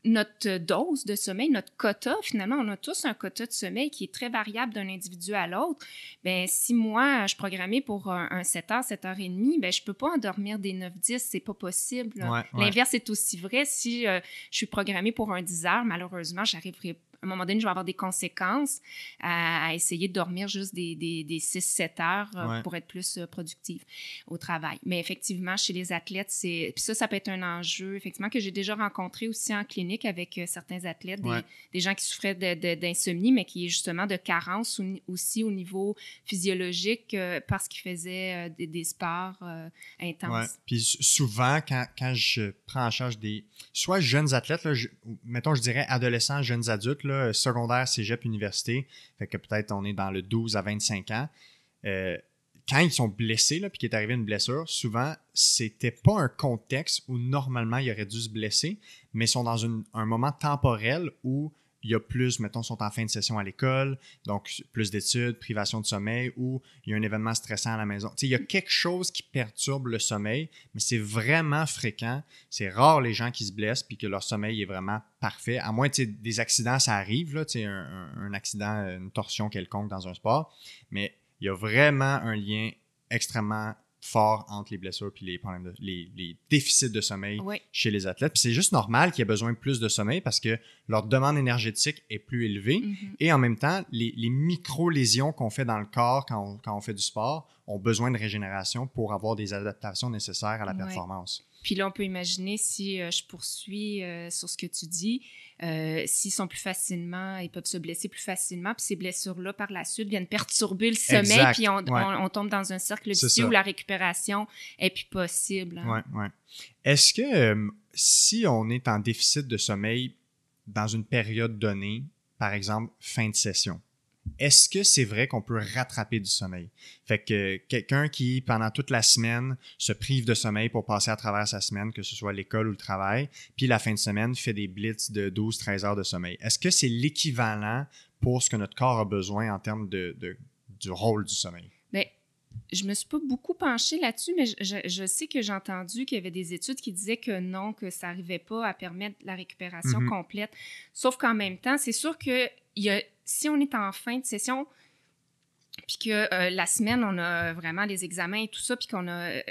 [SPEAKER 2] notre dose de sommeil, notre quota, finalement, on a tous un quota de sommeil qui est très variable d'un individu à l'autre. Ben, si moi, je suis programmée pour un, un 7 heures, 7 heures et demie, ben, je peux pas en dormir des 9, 10, c'est pas possible.
[SPEAKER 1] ouais.
[SPEAKER 2] L'inverse est aussi vrai. Si euh, je suis programmée pour un 10 heures, malheureusement, j'arriverai un moment donné, je vais avoir des conséquences à, essayer de dormir juste des, des, des 6-7 heures euh, pour être plus euh, productive au travail. Mais effectivement, chez les athlètes, c'est. Puis ça, ça peut être un enjeu, effectivement, que j'ai déjà rencontré aussi en clinique avec euh, certains athlètes, des, des, gens qui souffraient d'insomnie, mais qui est justement de carence aussi au niveau physiologique parce qu'ils faisaient des, des, sports intenses.
[SPEAKER 1] Puis souvent, quand, quand, je prends en charge des soit jeunes athlètes, là, mettons, je dirais adolescents, jeunes adultes, là, secondaire, cégep, université, fait que peut-être on est dans le 12 à 25 ans. Euh, quand ils sont blessés, puis qu'il est arrivé une blessure, souvent, c'était pas un contexte où normalement ils auraient dû se blesser, mais ils sont dans un moment temporel où il y a plus, mettons, sont en fin de session à l'école, donc plus d'études, privation de sommeil, ou il y a un événement stressant à la maison. il y a quelque chose qui perturbe le sommeil, mais c'est vraiment fréquent. C'est rare les gens qui se blessent puis que leur sommeil est vraiment parfait. À moins, que des accidents, ça arrive, là, un, un accident, une torsion quelconque dans un sport, mais il y a vraiment un lien extrêmement fort entre les blessures et les problèmes de, les, déficits de sommeil chez les athlètes. Puis c'est juste normal qu'il y ait besoin de plus de sommeil parce que leur demande énergétique est plus élevée. Mm-hmm. Et en même temps, les, micro-lésions qu'on fait dans le corps quand on, fait du sport ont besoin de régénération pour avoir des adaptations nécessaires à la performance.
[SPEAKER 2] Puis là, on peut imaginer si euh, je poursuis euh, sur ce que tu dis, euh, s'ils sont plus facilement, ils peuvent se blesser plus facilement, puis ces blessures-là, par la suite, viennent perturber le sommeil, puis on, tombe dans un cercle vicieux où la récupération est plus possible.
[SPEAKER 1] Hein. Ouais, Est-ce que si on est en déficit de sommeil dans une période donnée, par exemple fin de session, est-ce que c'est vrai qu'on peut rattraper du sommeil? Fait que quelqu'un qui, pendant toute la semaine, se prive de sommeil pour passer à travers sa semaine, que ce soit l'école ou le travail, puis la fin de semaine fait des blitz de 12-13 heures de sommeil. Est-ce que c'est l'équivalent pour ce que notre corps a besoin en termes de, du rôle du sommeil?
[SPEAKER 2] Bien, je me suis pas beaucoup penchée là-dessus, mais je, sais que j'ai entendu qu'il y avait des études qui disaient que non, que ça n'arrivait pas à permettre la récupération mm-hmm. complète. Sauf qu'en même temps, c'est sûr qu'il y a si on est en fin de session, puis que euh, la semaine, on a vraiment les examens et tout ça, puis qu'on a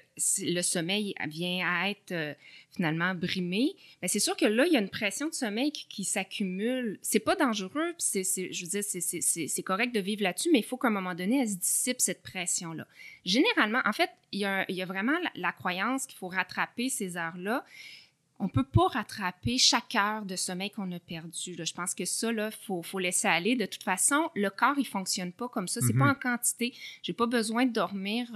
[SPEAKER 2] le sommeil vient à être euh, finalement brimé, bien, c'est sûr que là, il y a une pression de sommeil qui, s'accumule. C'est pas dangereux, puis c'est, je veux dire, c'est, correct de vivre là-dessus, mais il faut qu'à un moment donné, elle se dissipe cette pression-là. Généralement, en fait, il y a vraiment la croyance qu'il faut rattraper ces heures-là on peut pas rattraper chaque heure de sommeil qu'on a perdu. Je pense que ça, il faut, faut, laisser aller. De toute façon, le corps, il fonctionne pas comme ça. C'est pas mm-hmm. en quantité. J'ai pas besoin de dormir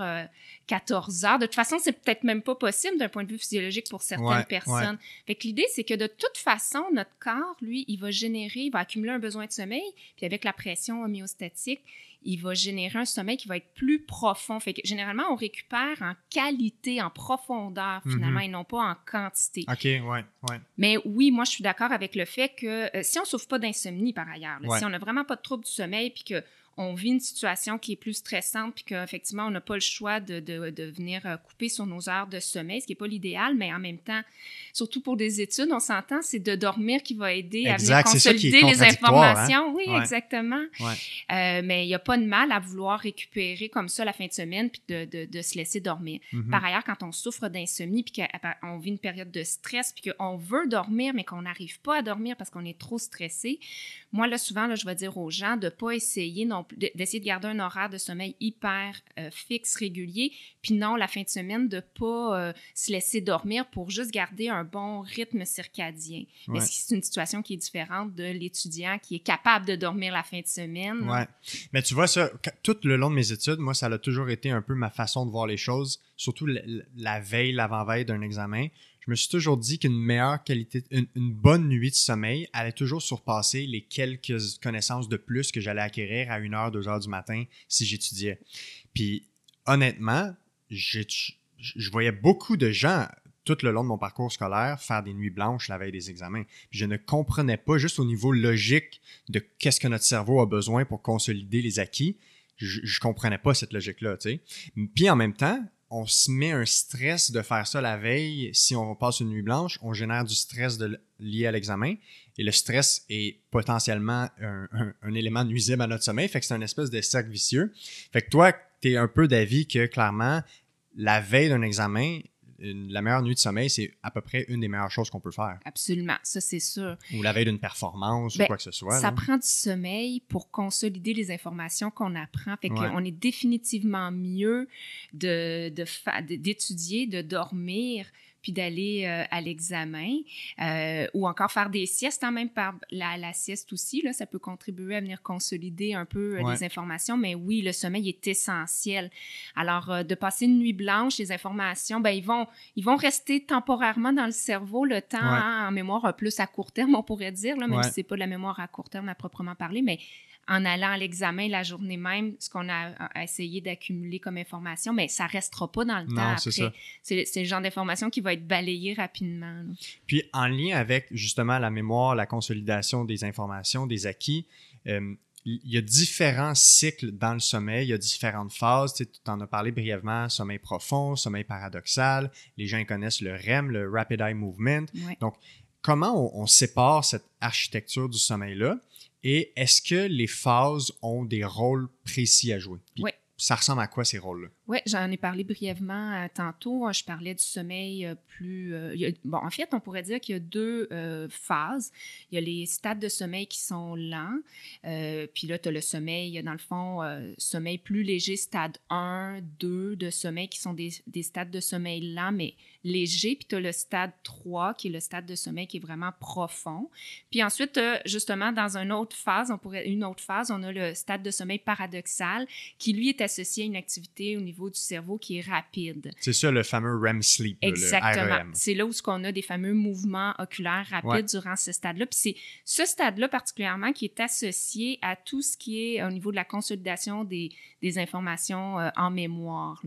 [SPEAKER 2] 14 euh, heures. De toute façon, c'est peut-être même pas possible d'un point de vue physiologique pour certaines personnes. Fait l'idée, c'est que de toute façon, notre corps, lui, il va générer, il va accumuler un besoin de sommeil. Puis avec la pression homéostatique, il va générer un sommeil qui va être plus profond. Fait que généralement, on récupère en qualité, en profondeur, finalement, mhm. et non pas en quantité.
[SPEAKER 1] OK, ouais, ouais.
[SPEAKER 2] Mais oui, moi, je suis d'accord avec le fait que euh, si on souffre pas d'insomnie, par ailleurs, si on n'a vraiment pas de trouble du sommeil, puis que on vit une situation qui est plus stressante, puis qu'effectivement, on n'a pas le choix de, de, venir euh, couper sur nos heures de sommeil, ce qui n'est pas l'idéal, mais en même temps, surtout pour des études, on s'entend, c'est de dormir qui va aider à venir consolider les hein? informations. Oui, exactement. Euh, mais il n'y a pas de mal à vouloir récupérer comme ça la fin de semaine, puis de, de se laisser dormir. Mm-hmm. Par ailleurs, quand on souffre d'insomnie, puis qu'on vit une période de stress, puis qu'on veut dormir, mais qu'on n'arrive pas à dormir parce qu'on est trop stressé, moi, là, souvent, là, je vais dire aux gens de ne pas essayer non d'essayer de garder un horaire de sommeil hyper euh, fixe, régulier, puis non, la fin de semaine, de ne pas euh, se laisser dormir pour juste garder un bon rythme circadien. Mais c'est une situation qui est différente de l'étudiant qui est capable de dormir la fin de semaine.
[SPEAKER 1] Oui. Mais tu vois, ça, tout le long de mes études, moi, ça a toujours été un peu ma façon de voir les choses, surtout la veille, l'avant-veille d'un examen je me suis toujours dit qu'une meilleure qualité, une, bonne nuit de sommeil allait toujours surpasser les quelques connaissances de plus que j'allais acquérir à 1h, 2h du matin si j'étudiais. Puis honnêtement, je, voyais beaucoup de gens tout le long de mon parcours scolaire faire des nuits blanches la veille des examens. Je ne comprenais pas juste au niveau logique de qu'est-ce que notre cerveau a besoin pour consolider les acquis. Je, comprenais pas cette logique-là, tu. Puis en même temps, on se met un stress de faire ça la veille. Si on passe une nuit blanche, on génère du stress lié à l'examen. Et le stress est potentiellement un, élément nuisible à notre sommeil. Fait que c'est un espèce de cercle vicieux. Fait que toi, tu un peu d'avis que clairement, la veille d'un examen, la meilleure nuit de sommeil, c'est à peu près une des meilleures choses qu'on peut faire.
[SPEAKER 2] Absolument, ça c'est sûr.
[SPEAKER 1] Ou la veille d'une performance ou
[SPEAKER 2] Ben,
[SPEAKER 1] quoi que ce soit.
[SPEAKER 2] Ça
[SPEAKER 1] là.
[SPEAKER 2] prend du sommeil pour consolider les informations qu'on apprend. Fait
[SPEAKER 1] Ouais.
[SPEAKER 2] qu'on est définitivement mieux de, de de- d'étudier, de dormir, puis d'aller euh, à l'examen, euh, ou encore faire des siestes, hein, même par la, la sieste aussi, là, ça peut contribuer à venir consolider un peu euh,
[SPEAKER 1] Ouais.
[SPEAKER 2] les informations, mais oui, le sommeil est essentiel. Alors, euh, de passer une nuit blanche, les informations, ben, ils, vont, ils vont rester temporairement dans le cerveau le temps
[SPEAKER 1] Ouais.
[SPEAKER 2] hein, en mémoire plus à court terme, on pourrait dire, là, même
[SPEAKER 1] Ouais.
[SPEAKER 2] si c'est pas de la mémoire à court terme à proprement parler, mais en allant à l'examen la journée même, ce qu'on a, essayé d'accumuler comme information, mais ça restera pas dans le
[SPEAKER 1] Non,
[SPEAKER 2] temps
[SPEAKER 1] c'est
[SPEAKER 2] après. C'est le genre d'information qui va être balayée rapidement. là.
[SPEAKER 1] Puis en lien avec justement la mémoire, la consolidation des informations, des acquis, euh, il y a différents cycles dans le sommeil, il y a différentes phases. Tu en as parlé brièvement, sommeil profond, sommeil paradoxal. Les gens connaissent le REM, le Rapid Eye Movement.
[SPEAKER 2] Ouais.
[SPEAKER 1] Comment on, on sépare cette architecture du sommeil-là? Et est-ce que les phases ont des rôles précis à jouer?
[SPEAKER 2] Ouais.
[SPEAKER 1] Ça ressemble à quoi ces rôles-là?
[SPEAKER 2] Oui, j'en ai parlé brièvement euh, tantôt. Je parlais du sommeil euh, plus. euh, bon, en fait, on pourrait dire qu'il y a deux phases. Il y a les stades de sommeil qui sont lents. puis là, tu as le sommeil, dans le fond, sommeil plus léger, stade 1, 2 de sommeil qui sont des, des stades de sommeil lents, mais légers. Puis tu as le stade 3 qui est le stade de sommeil qui est vraiment profond. Puis ensuite, justement, dans une autre phase, on pourrait, une autre phase, on a le stade de sommeil paradoxal qui, lui, est associé à une activité au niveau du cerveau qui est rapide.
[SPEAKER 1] C'est ça le fameux REM sleep,
[SPEAKER 2] Exactement.
[SPEAKER 1] REM.
[SPEAKER 2] C'est là où on a des fameux mouvements oculaires rapides
[SPEAKER 1] Ouais.
[SPEAKER 2] durant ce stade-là. Puis c'est ce stade-là particulièrement qui est associé à tout ce qui est au niveau de la consolidation des, des informations euh, en mémoire.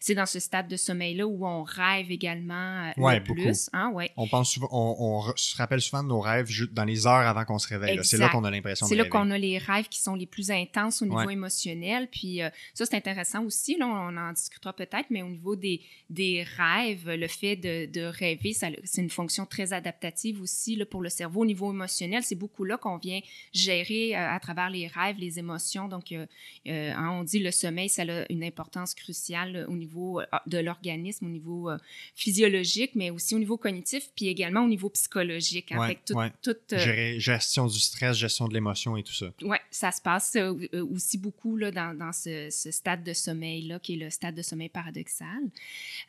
[SPEAKER 2] C'est dans ce stade de sommeil-là où on rêve également euh,
[SPEAKER 1] Ouais,
[SPEAKER 2] le
[SPEAKER 1] beaucoup.
[SPEAKER 2] plus. Hein, ouais.
[SPEAKER 1] On pense souvent, on, se rappelle souvent de nos rêves ju- dans les heures avant qu'on se réveille. C'est là qu'on a l'impression de
[SPEAKER 2] C'est là qu'on a les rêves qui sont les plus intenses au niveau émotionnel. Puis euh, ça, c'est intéressant aussi. Là, on en discutera peut-être, mais au niveau des, des rêves, le fait de, de rêver, ça- c'est une fonction très adaptative aussi là, pour le cerveau. Au niveau émotionnel, c'est beaucoup là qu'on vient gérer euh, à travers les rêves, les émotions. Donc, euh, euh, hein, on dit le sommeil, ça a une importance cruciale au niveau euh, de l'organisme, au niveau physiologique, mais aussi au niveau cognitif, puis également au niveau psychologique. hein.
[SPEAKER 1] Ouais,
[SPEAKER 2] Fait que tout-
[SPEAKER 1] ouais.
[SPEAKER 2] tout, euh,
[SPEAKER 1] Gérer- gestion du stress, gestion de l'émotion et tout ça.
[SPEAKER 2] oui, ça se passe aussi beaucoup là, dans, dans ce, ce stade de sommeil-là, qui est le stade de sommeil paradoxal.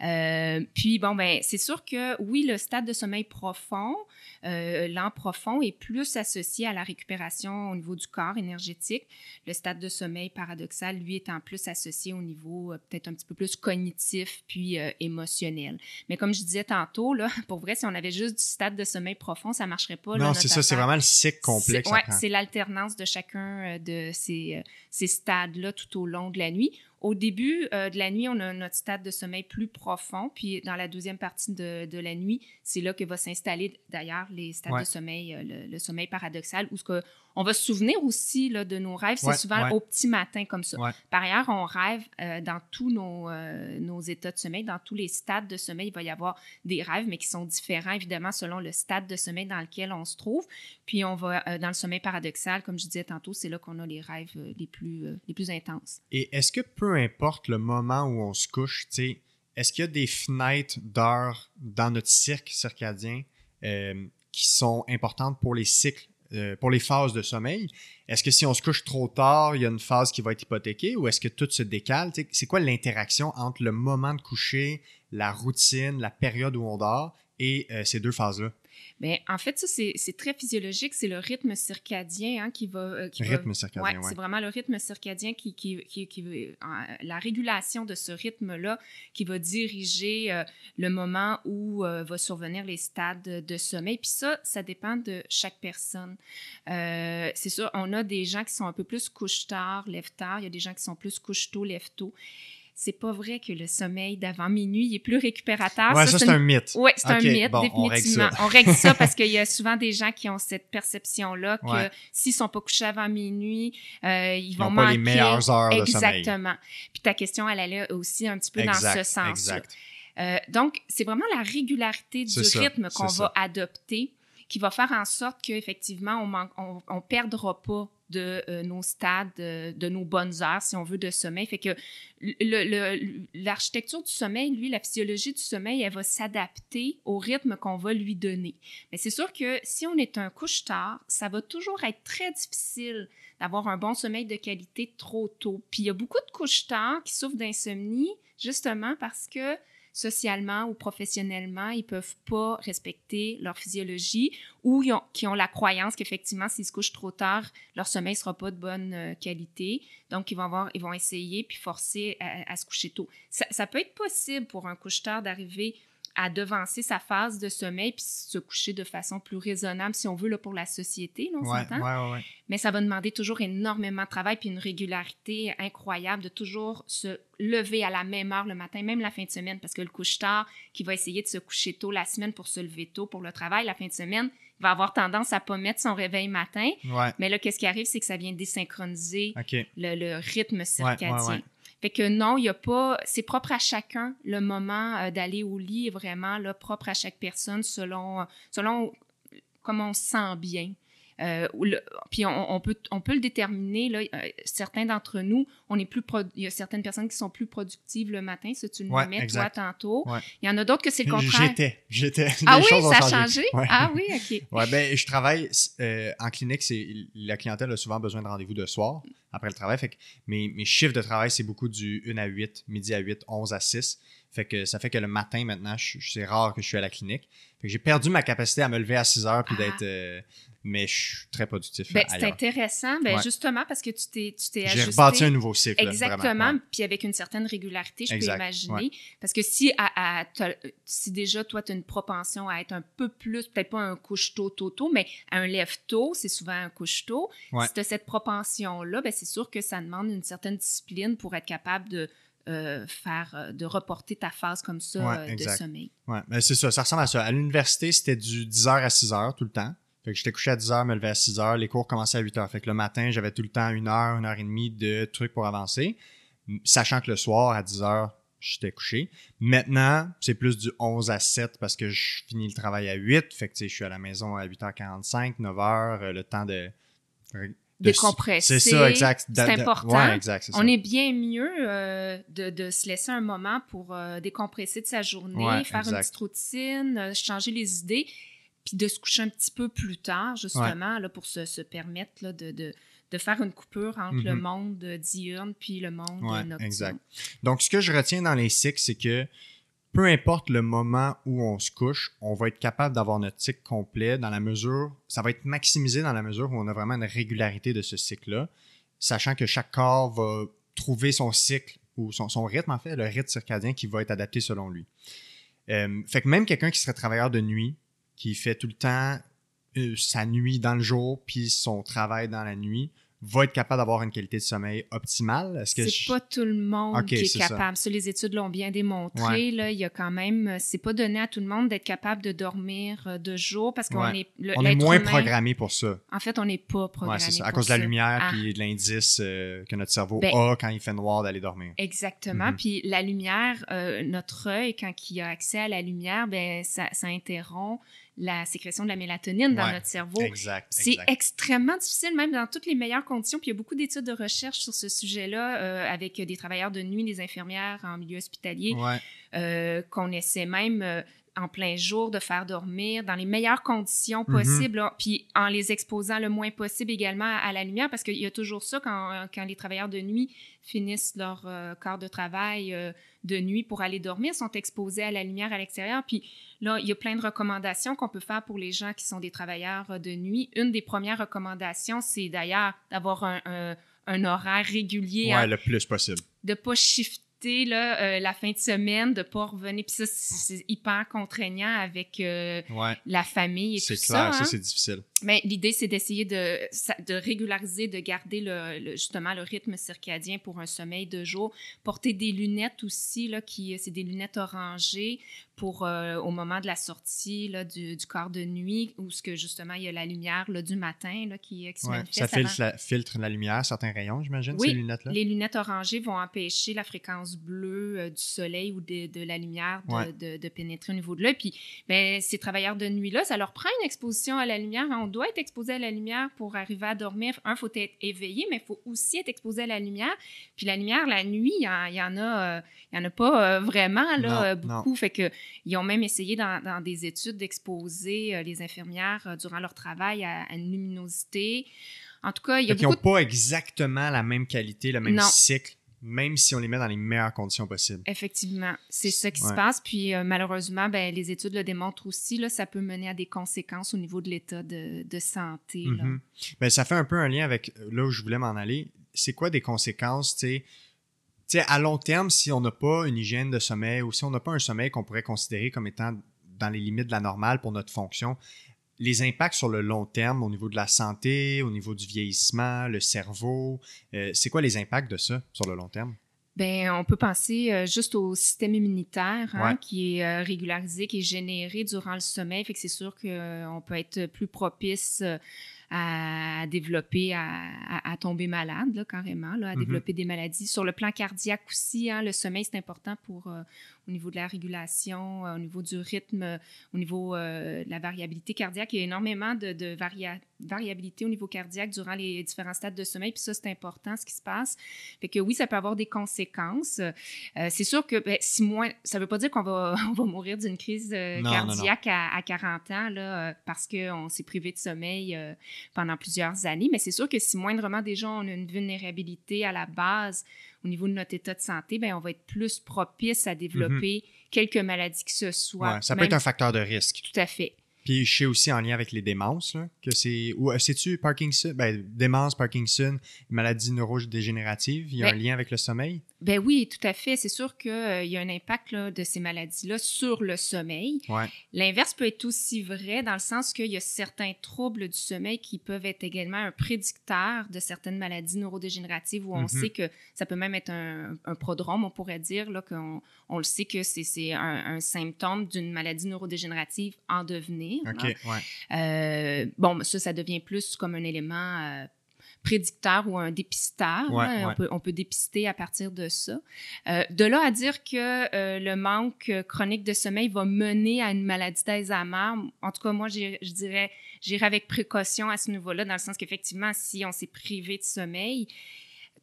[SPEAKER 2] Euh, puis, bon, ben, c'est sûr que oui, le stade de sommeil profond, euh, lent profond, est plus associé à la récupération au niveau du corps énergétique. Le stade de sommeil paradoxal, lui, étant plus associé au niveau euh, peut-être un petit peu plus cognitif puis euh, émotionnel. Mais comme je disais tantôt, là, pour vrai, si on avait juste du stade de sommeil profond, ça marcherait pas.
[SPEAKER 1] non, c'est ça, c'est vraiment le cycle complet que
[SPEAKER 2] C'est- ouais, l'alternance de chacun de ces, ces stades-là tout au long de la nuit. Au début euh, de la nuit, on a notre stade de sommeil plus profond, puis dans la deuxième partie de, de la nuit, c'est là que va s'installer d'ailleurs les stades
[SPEAKER 1] Ouais.
[SPEAKER 2] de sommeil, euh, le, le sommeil paradoxal, où ce que on va se souvenir aussi là, de nos rêves, c'est
[SPEAKER 1] Ouais,
[SPEAKER 2] souvent
[SPEAKER 1] ouais.
[SPEAKER 2] au petit matin comme ça.
[SPEAKER 1] Ouais.
[SPEAKER 2] Par ailleurs, on rêve euh, dans tous nos, euh, nos états de sommeil, dans tous les stades de sommeil, il va y avoir des rêves, mais qui sont différents évidemment selon le stade de sommeil dans lequel on se trouve. Puis on va euh, dans le sommeil paradoxal, comme je disais tantôt, c'est là qu'on a les rêves les plus, les plus intenses.
[SPEAKER 1] Et est-ce que peu importe le moment où on se couche, tu sais, est-ce qu'il y a des fenêtres d'heures dans notre cirque circadien qui sont importantes pour les cycles, euh, pour les phases de sommeil? Est-ce que si on se couche trop tard, il y a une phase qui va être hypothéquée ou est-ce que tout se décale? C'est quoi l'interaction entre le moment de coucher, la routine, la période où on dort et euh, ces deux phases-là?
[SPEAKER 2] Mais en fait, ça, c'est très physiologique. C'est le rythme circadien hein, qui va. euh, qui va-
[SPEAKER 1] Rythme circadien,
[SPEAKER 2] Ouais,
[SPEAKER 1] ouais.
[SPEAKER 2] c'est vraiment le rythme circadien qui, qui, qui, qui- euh, la régulation de ce rythme-là qui va diriger euh, le moment où euh, va survenir les stades de sommeil. Puis ça, ça dépend de chaque personne. Euh, c'est sûr, on a des gens qui sont un peu plus couche-tard, lève-tard. Il y a des gens qui sont plus couche-tôt, lève-tôt. C'est pas vrai que le sommeil d'avant minuit est plus récupérateur.
[SPEAKER 1] ouais, ça, c'est
[SPEAKER 2] une-
[SPEAKER 1] un mythe.
[SPEAKER 2] oui, c'est un mythe,
[SPEAKER 1] bon, on règle
[SPEAKER 2] définitivement.
[SPEAKER 1] ça.
[SPEAKER 2] On règle ça parce qu'il y a souvent des gens qui ont cette perception-là que
[SPEAKER 1] Ouais.
[SPEAKER 2] s'ils sont pas couchés avant minuit, euh, ils
[SPEAKER 1] Ils
[SPEAKER 2] vont
[SPEAKER 1] n'ont pas
[SPEAKER 2] manquer.
[SPEAKER 1] les meilleures heures de sommeil.
[SPEAKER 2] Exactement. Puis ta question, elle allait aussi un petit peu
[SPEAKER 1] Exact,
[SPEAKER 2] dans ce sens.
[SPEAKER 1] exact.
[SPEAKER 2] donc, c'est vraiment la régularité du
[SPEAKER 1] ça,
[SPEAKER 2] rythme qu'on va adopter qui va faire en sorte qu'effectivement, on ne on, on perdra pas de euh, nos stades, de, de, nos bonnes heures, si on veut, de sommeil. Fait que l'architecture du sommeil, lui, la physiologie du sommeil, elle va s'adapter au rythme qu'on va lui donner. Mais c'est sûr que si on est un couche-tard, ça va toujours être très difficile d'avoir un bon sommeil de qualité trop tôt. Puis il y a beaucoup de couche-tard qui souffrent d'insomnie, justement parce que socialement ou professionnellement, ils peuvent pas respecter leur physiologie ou qui ont la croyance qu'effectivement, s'ils se couchent trop tard, leur sommeil sera pas de bonne euh, qualité. Donc, ils vont, avoir, ils vont essayer puis forcer à, se coucher tôt. Ça, ça, peut être possible pour un couche-tard d'arriver à devancer sa phase de sommeil puis se coucher de façon plus raisonnable, si on veut, là, pour la société, on s'entend? Mais ça va demander toujours énormément de travail puis une régularité incroyable de toujours se lever à la même heure le matin, même la fin de semaine, parce que le couche-tard qui va essayer de se coucher tôt la semaine pour se lever tôt pour le travail, la fin de semaine, va avoir tendance à pas mettre son réveil matin. Mais là, qu'est-ce qui arrive, c'est que ça vient désynchroniser le, le, rythme circadien. Fait que non, il y a pas. C'est propre à chacun le moment euh, d'aller au lit est vraiment là, propre à chaque personne selon, selon comment on se sent bien. Euh, puis on, peut, on peut le déterminer. Là, euh, certains d'entre nous, on est plus il y a certaines personnes qui sont plus productives le matin, ça tu le ouais, mets toi tantôt. Il y en a d'autres que c'est le contraire.
[SPEAKER 1] J'étais, j'étais.
[SPEAKER 2] Ah oui, ça a changé. Ah oui, ok.
[SPEAKER 1] Ouais, ben je travaille euh, en clinique, c'est la clientèle a souvent besoin de rendez-vous de soir après le travail. Fait que mes, mes chiffres de travail, c'est beaucoup du 1 à 8, midi à 8, 11 à 6. Fait que ça fait que le matin, maintenant, c'est rare que je suis à la clinique. Fait que j'ai perdu ma capacité à me lever à 6 heures puis d'être. Ah. Euh, mais je suis très productif.
[SPEAKER 2] Ben, c'est intéressant, ben, justement, parce que tu t'es, tu t'es ajusté.
[SPEAKER 1] J'ai rebâti un nouveau cycle.
[SPEAKER 2] Exactement, puis avec une certaine régularité, je peux imaginer. Parce que si, à, si déjà, toi, tu as une propension à être un peu plus, peut-être pas un couche-tôt, tôt, tôt, mais un lève-tôt, c'est souvent un couche-tôt. Si tu as cette propension-là, ben, c'est sûr que ça demande une certaine discipline pour être capable de euh, faire, euh, de reporter ta phase comme ça euh, de sommeil.
[SPEAKER 1] Oui, mais c'est ça, ça ressemble à ça. À l'université, c'était du 10h à 6h tout le temps. Fait que j'étais couché à 10h, me levais à 6h, les cours commençaient à 8h. Fait que le matin, j'avais tout le temps une heure, une heure et demie de trucs pour avancer. Sachant que le soir, à 10h, j'étais couché. Maintenant, c'est plus du 11 à 7 parce que je finis le travail à 8. Fait que je suis à la maison à 8h45, 9h, le temps de
[SPEAKER 2] décompresser.
[SPEAKER 1] C'est ça, exact.
[SPEAKER 2] C'est important. On est bien mieux euh, de, de, se laisser un moment pour euh, décompresser de sa journée, faire une petite routine, euh, changer les idées, puis de se coucher un petit peu plus tard, justement, là, pour se, se permettre là, de, de, de, faire une coupure entre le mm-hmm. monde diurne puis le monde nocturne.
[SPEAKER 1] Exact. Donc, ce que je retiens dans les cycles, c'est que peu importe le moment où on se couche, on va être capable d'avoir notre cycle complet dans la mesure, ça va être maximisé dans la mesure où on a vraiment une régularité de ce cycle-là, sachant que chaque corps va trouver son cycle ou son, rythme, en fait, le rythme circadien qui va être adapté selon lui. Euh, fait que même quelqu'un qui serait travailleur de nuit, qui fait tout le temps euh, sa nuit dans le jour, puis son travail dans la nuit, va être capable d'avoir une qualité de sommeil optimale?
[SPEAKER 2] Est-ce que c'est pas tout le monde qui est, capable. Ça. les études l'ont bien démontré. Là, il y a quand même, c'est pas donné à tout le monde d'être capable de dormir euh, de jour parce qu'on est,
[SPEAKER 1] on est moins programmé pour ça.
[SPEAKER 2] En fait, on n'est pas programmé.
[SPEAKER 1] c'est
[SPEAKER 2] ça.
[SPEAKER 1] À cause de la lumière ah. de l'indice euh, que notre cerveau ben a quand il fait noir d'aller dormir.
[SPEAKER 2] Exactement. Mhm. Puis la lumière, euh, notre œil, quand il a accès à la lumière, ben ça, ça interrompt la sécrétion de la mélatonine dans notre cerveau. C'est extrêmement difficile, même dans toutes les meilleures conditions. Puis il y a beaucoup d'études de recherche sur ce sujet-là euh, avec des travailleurs de nuit, des infirmières en milieu hospitalier, euh, qu'on essaie même euh, en plein jour de faire dormir dans les meilleures conditions mm-hmm. possibles, puis en les exposant le moins possible également à, la lumière, parce qu'il y a toujours ça quand, quand, les travailleurs de nuit finissent leur corps de travail de nuit pour aller dormir, sont exposés à la lumière à l'extérieur. Puis Là, il y a plein de recommandations qu'on peut faire pour les gens qui sont des travailleurs euh, de nuit. Une des premières recommandations, c'est d'ailleurs d'avoir un, horaire régulier.
[SPEAKER 1] Oui, le plus possible.
[SPEAKER 2] De ne pas shifter là, euh, la fin de semaine, de pas revenir. Puis ça, c'est hyper contraignant avec euh, la famille et tout ça. C'est clair, ça,
[SPEAKER 1] hein. c'est difficile.
[SPEAKER 2] Mais l'idée, c'est d'essayer de, de régulariser, de garder le, justement le rythme circadien pour un sommeil de jour. Porter des lunettes aussi, là, qui, c'est des lunettes orangées pour euh, au moment de la sortie là, du, du, corps de nuit, où ce que justement il y a la lumière là, du matin là, qui, qui se manifeste.
[SPEAKER 1] Ça filtre la, filtre la, lumière, certains rayons, j'imagine,
[SPEAKER 2] oui,
[SPEAKER 1] ces lunettes-là.
[SPEAKER 2] Les lunettes orangées vont empêcher la fréquence bleue du soleil ou de, de la lumière de, de, pénétrer au niveau de l'œil. Puis, ben, ces travailleurs de nuit-là, ça leur prend une exposition à la lumière. On doit être exposé à la lumière pour arriver à dormir. Un, il faut être éveillé, mais il faut aussi être exposé à la lumière. Puis la lumière, la nuit, il y, en a, il y en a pas vraiment là, beaucoup. Fait que, ils ont même essayé dans, dans des études d'exposer les infirmières durant leur travail à, à une luminosité. En tout cas, il y a
[SPEAKER 1] beaucoup... n'ont pas exactement la même qualité, le même cycle, même si on les met dans les meilleures conditions possibles.
[SPEAKER 2] Effectivement, c'est ça qui se passe. Puis euh, malheureusement, ben, les études le démontrent aussi, là, ça peut mener à des conséquences au niveau de l'état de, santé.
[SPEAKER 1] Mm-hmm. ben, ça fait un peu un lien avec euh, là où je voulais m'en aller. C'est quoi des conséquences, tu sais, à long terme, si on n'a pas une hygiène de sommeil ou si on n'a pas un sommeil qu'on pourrait considérer comme étant dans les limites de la normale pour notre fonction, les impacts sur le long terme au niveau de la santé, au niveau du vieillissement, le cerveau, euh, c'est quoi les impacts de ça sur le long terme?
[SPEAKER 2] Bien, on peut penser euh, juste au système immunitaire hein, qui est euh, régularisé, qui est généré durant le sommeil. Fait que c'est sûr qu'on peut être plus propice à développer, à, tomber malade, là, carrément, là, à mm-hmm. développer des maladies. Sur le plan cardiaque aussi, hein, le sommeil, c'est important pour au niveau de la régulation, euh, au niveau du rythme, euh, au niveau euh, de la variabilité cardiaque. Il y a énormément de, de variabilité au niveau cardiaque durant les différents stades de sommeil. Puis ça, c'est important ce qui se passe. Fait que oui, ça peut avoir des conséquences. c'est sûr que ben, si moins, ça ne veut pas dire qu'on va, on va mourir d'une crise cardiaque À, 40 ans là, parce qu'on s'est privé de sommeil pendant plusieurs années. Mais c'est sûr que si moindrement des gens ont une vulnérabilité à la base au niveau de notre état de santé, ben, on va être plus propice à développer mhm. quelques maladies que ce soit.
[SPEAKER 1] ça peut être un facteur de risque.
[SPEAKER 2] Tout à fait.
[SPEAKER 1] Puis je sais aussi en lien avec les démences, que c'est. Ou euh, sais-tu Parkinson? Ben, démence, Parkinson, maladie neurodégénérative, il y a un lien avec le sommeil?
[SPEAKER 2] Ben oui, tout à fait. C'est sûr qu'il euh, y a un impact de ces maladies-là sur le sommeil. L'inverse peut être aussi vrai dans le sens qu'il y a certains troubles du sommeil qui peuvent être également un prédicteur de certaines maladies neurodégénératives où on mm-hmm. sait que ça peut même être un, prodrome, on pourrait dire, là, qu'on on le sait que c'est un, symptôme d'une maladie neurodégénérative en devenir.
[SPEAKER 1] OK,
[SPEAKER 2] euh, bon, ça, ça devient plus comme un élément euh, prédicteur ou un dépisteur. Hein, on, peut, dépister à partir de ça. Euh, de là à dire que euh, le manque chronique de sommeil va mener à une maladie d'Alzheimer, en tout cas, moi, je dirais, j'irai avec précaution à ce niveau-là, dans le sens qu'effectivement, si on s'est privé de sommeil,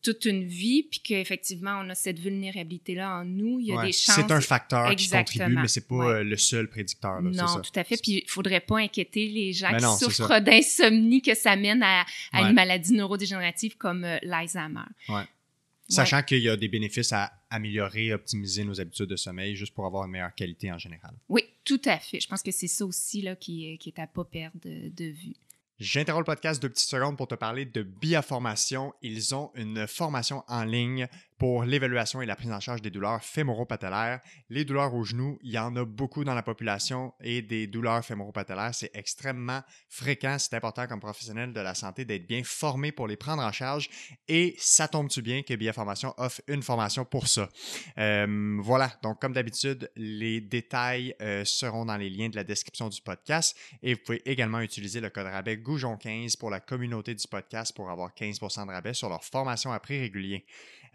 [SPEAKER 2] toute une vie, puis qu'effectivement, on a cette vulnérabilité-là en nous. Il y a des chances.
[SPEAKER 1] C'est un facteur qui contribue, mais c'est pas euh, le seul prédicteur.
[SPEAKER 2] non, tout à fait. Puis il faudrait pas inquiéter les gens qui souffrent d'insomnie que ça mène à, une maladie neurodégénérative comme euh, l'Alzheimer.
[SPEAKER 1] Sachant qu'il y a des bénéfices à améliorer, optimiser nos habitudes de sommeil juste pour avoir une meilleure qualité en général.
[SPEAKER 2] Oui, tout à fait. Je pense que c'est ça aussi là, qui, qui est à pas perdre de vue.
[SPEAKER 1] J'interromps le podcast deux petites secondes pour te parler de Biaformation. Ils ont une formation en ligne pour l'évaluation et la prise en charge des douleurs fémoro-patellaires. Les douleurs au genou, il y en a beaucoup dans la population et des douleurs fémoro-patellaires, c'est extrêmement fréquent. C'est important comme professionnel de la santé d'être bien formé pour les prendre en charge et ça tombe-tu bien que Biaformation offre une formation pour ça? Euh, voilà, donc comme d'habitude, les détails euh, seront dans les liens de la description du podcast et vous pouvez également utiliser le code rabais Goujon15 pour la communauté du podcast pour avoir 15% de rabais sur leur formation à prix régulier.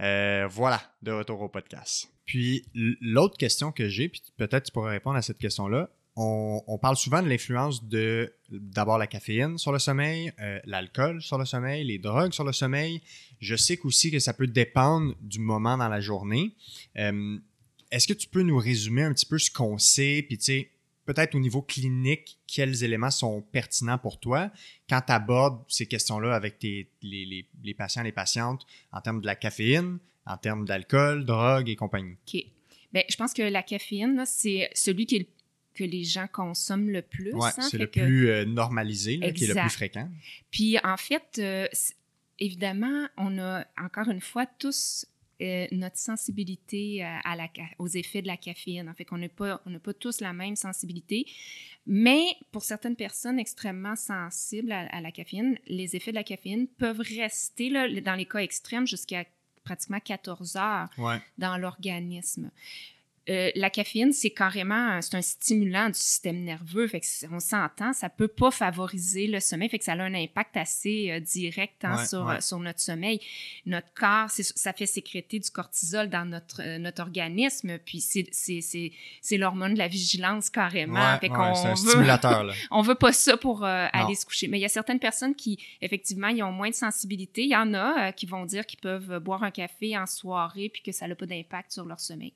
[SPEAKER 1] Euh, voilà, de retour au podcast. Puis l'autre question que j'ai, puis peut-être tu pourrais répondre à cette question-là. On, parle souvent de l'influence de d'abord la caféine sur le sommeil, euh, l'alcool sur le sommeil, les drogues sur le sommeil. Je sais aussi que ça peut dépendre du moment dans la journée. Euh, est-ce que tu peux nous résumer un petit peu ce qu'on sait, puis tu sais, peut-être au niveau clinique, quels éléments sont pertinents pour toi quand tu abordes ces questions-là avec tes, les, les, les, patients, les patientes en termes de la caféine, en termes d'alcool, drogue et compagnie?
[SPEAKER 2] OK. Bien, je pense que la caféine, c'est celui qui que les gens consomment le plus.
[SPEAKER 1] Hein, c'est le plus euh, normalisé, qui est le plus fréquent.
[SPEAKER 2] Puis en fait, euh, évidemment, on a encore une fois tous euh, notre sensibilité euh, à la, aux effets de la caféine. En fait, qu'on n'a pas, on pas tous la même sensibilité. Mais pour certaines personnes extrêmement sensibles à, la caféine, les effets de la caféine peuvent rester, là, dans les cas extrêmes, jusqu'à pratiquement 14 heures dans l'organisme. Euh, la caféine, c'est carrément c'est un stimulant du système nerveux. Fait on s'entend, ça peut pas favoriser le sommeil. Fait que ça a un impact assez euh, direct hein, sur, sur notre sommeil. Notre corps, ça fait sécréter du cortisol dans notre, euh, notre organisme. Puis c'est l'hormone de la vigilance carrément.
[SPEAKER 1] fait c'est un stimulateur. Là.
[SPEAKER 2] on veut pas ça pour aller se coucher. Mais il y a certaines personnes qui, effectivement, ils ont moins de sensibilité. Il y en a qui vont dire qu'ils peuvent boire un café en soirée puis que ça n'a pas d'impact sur leur sommeil.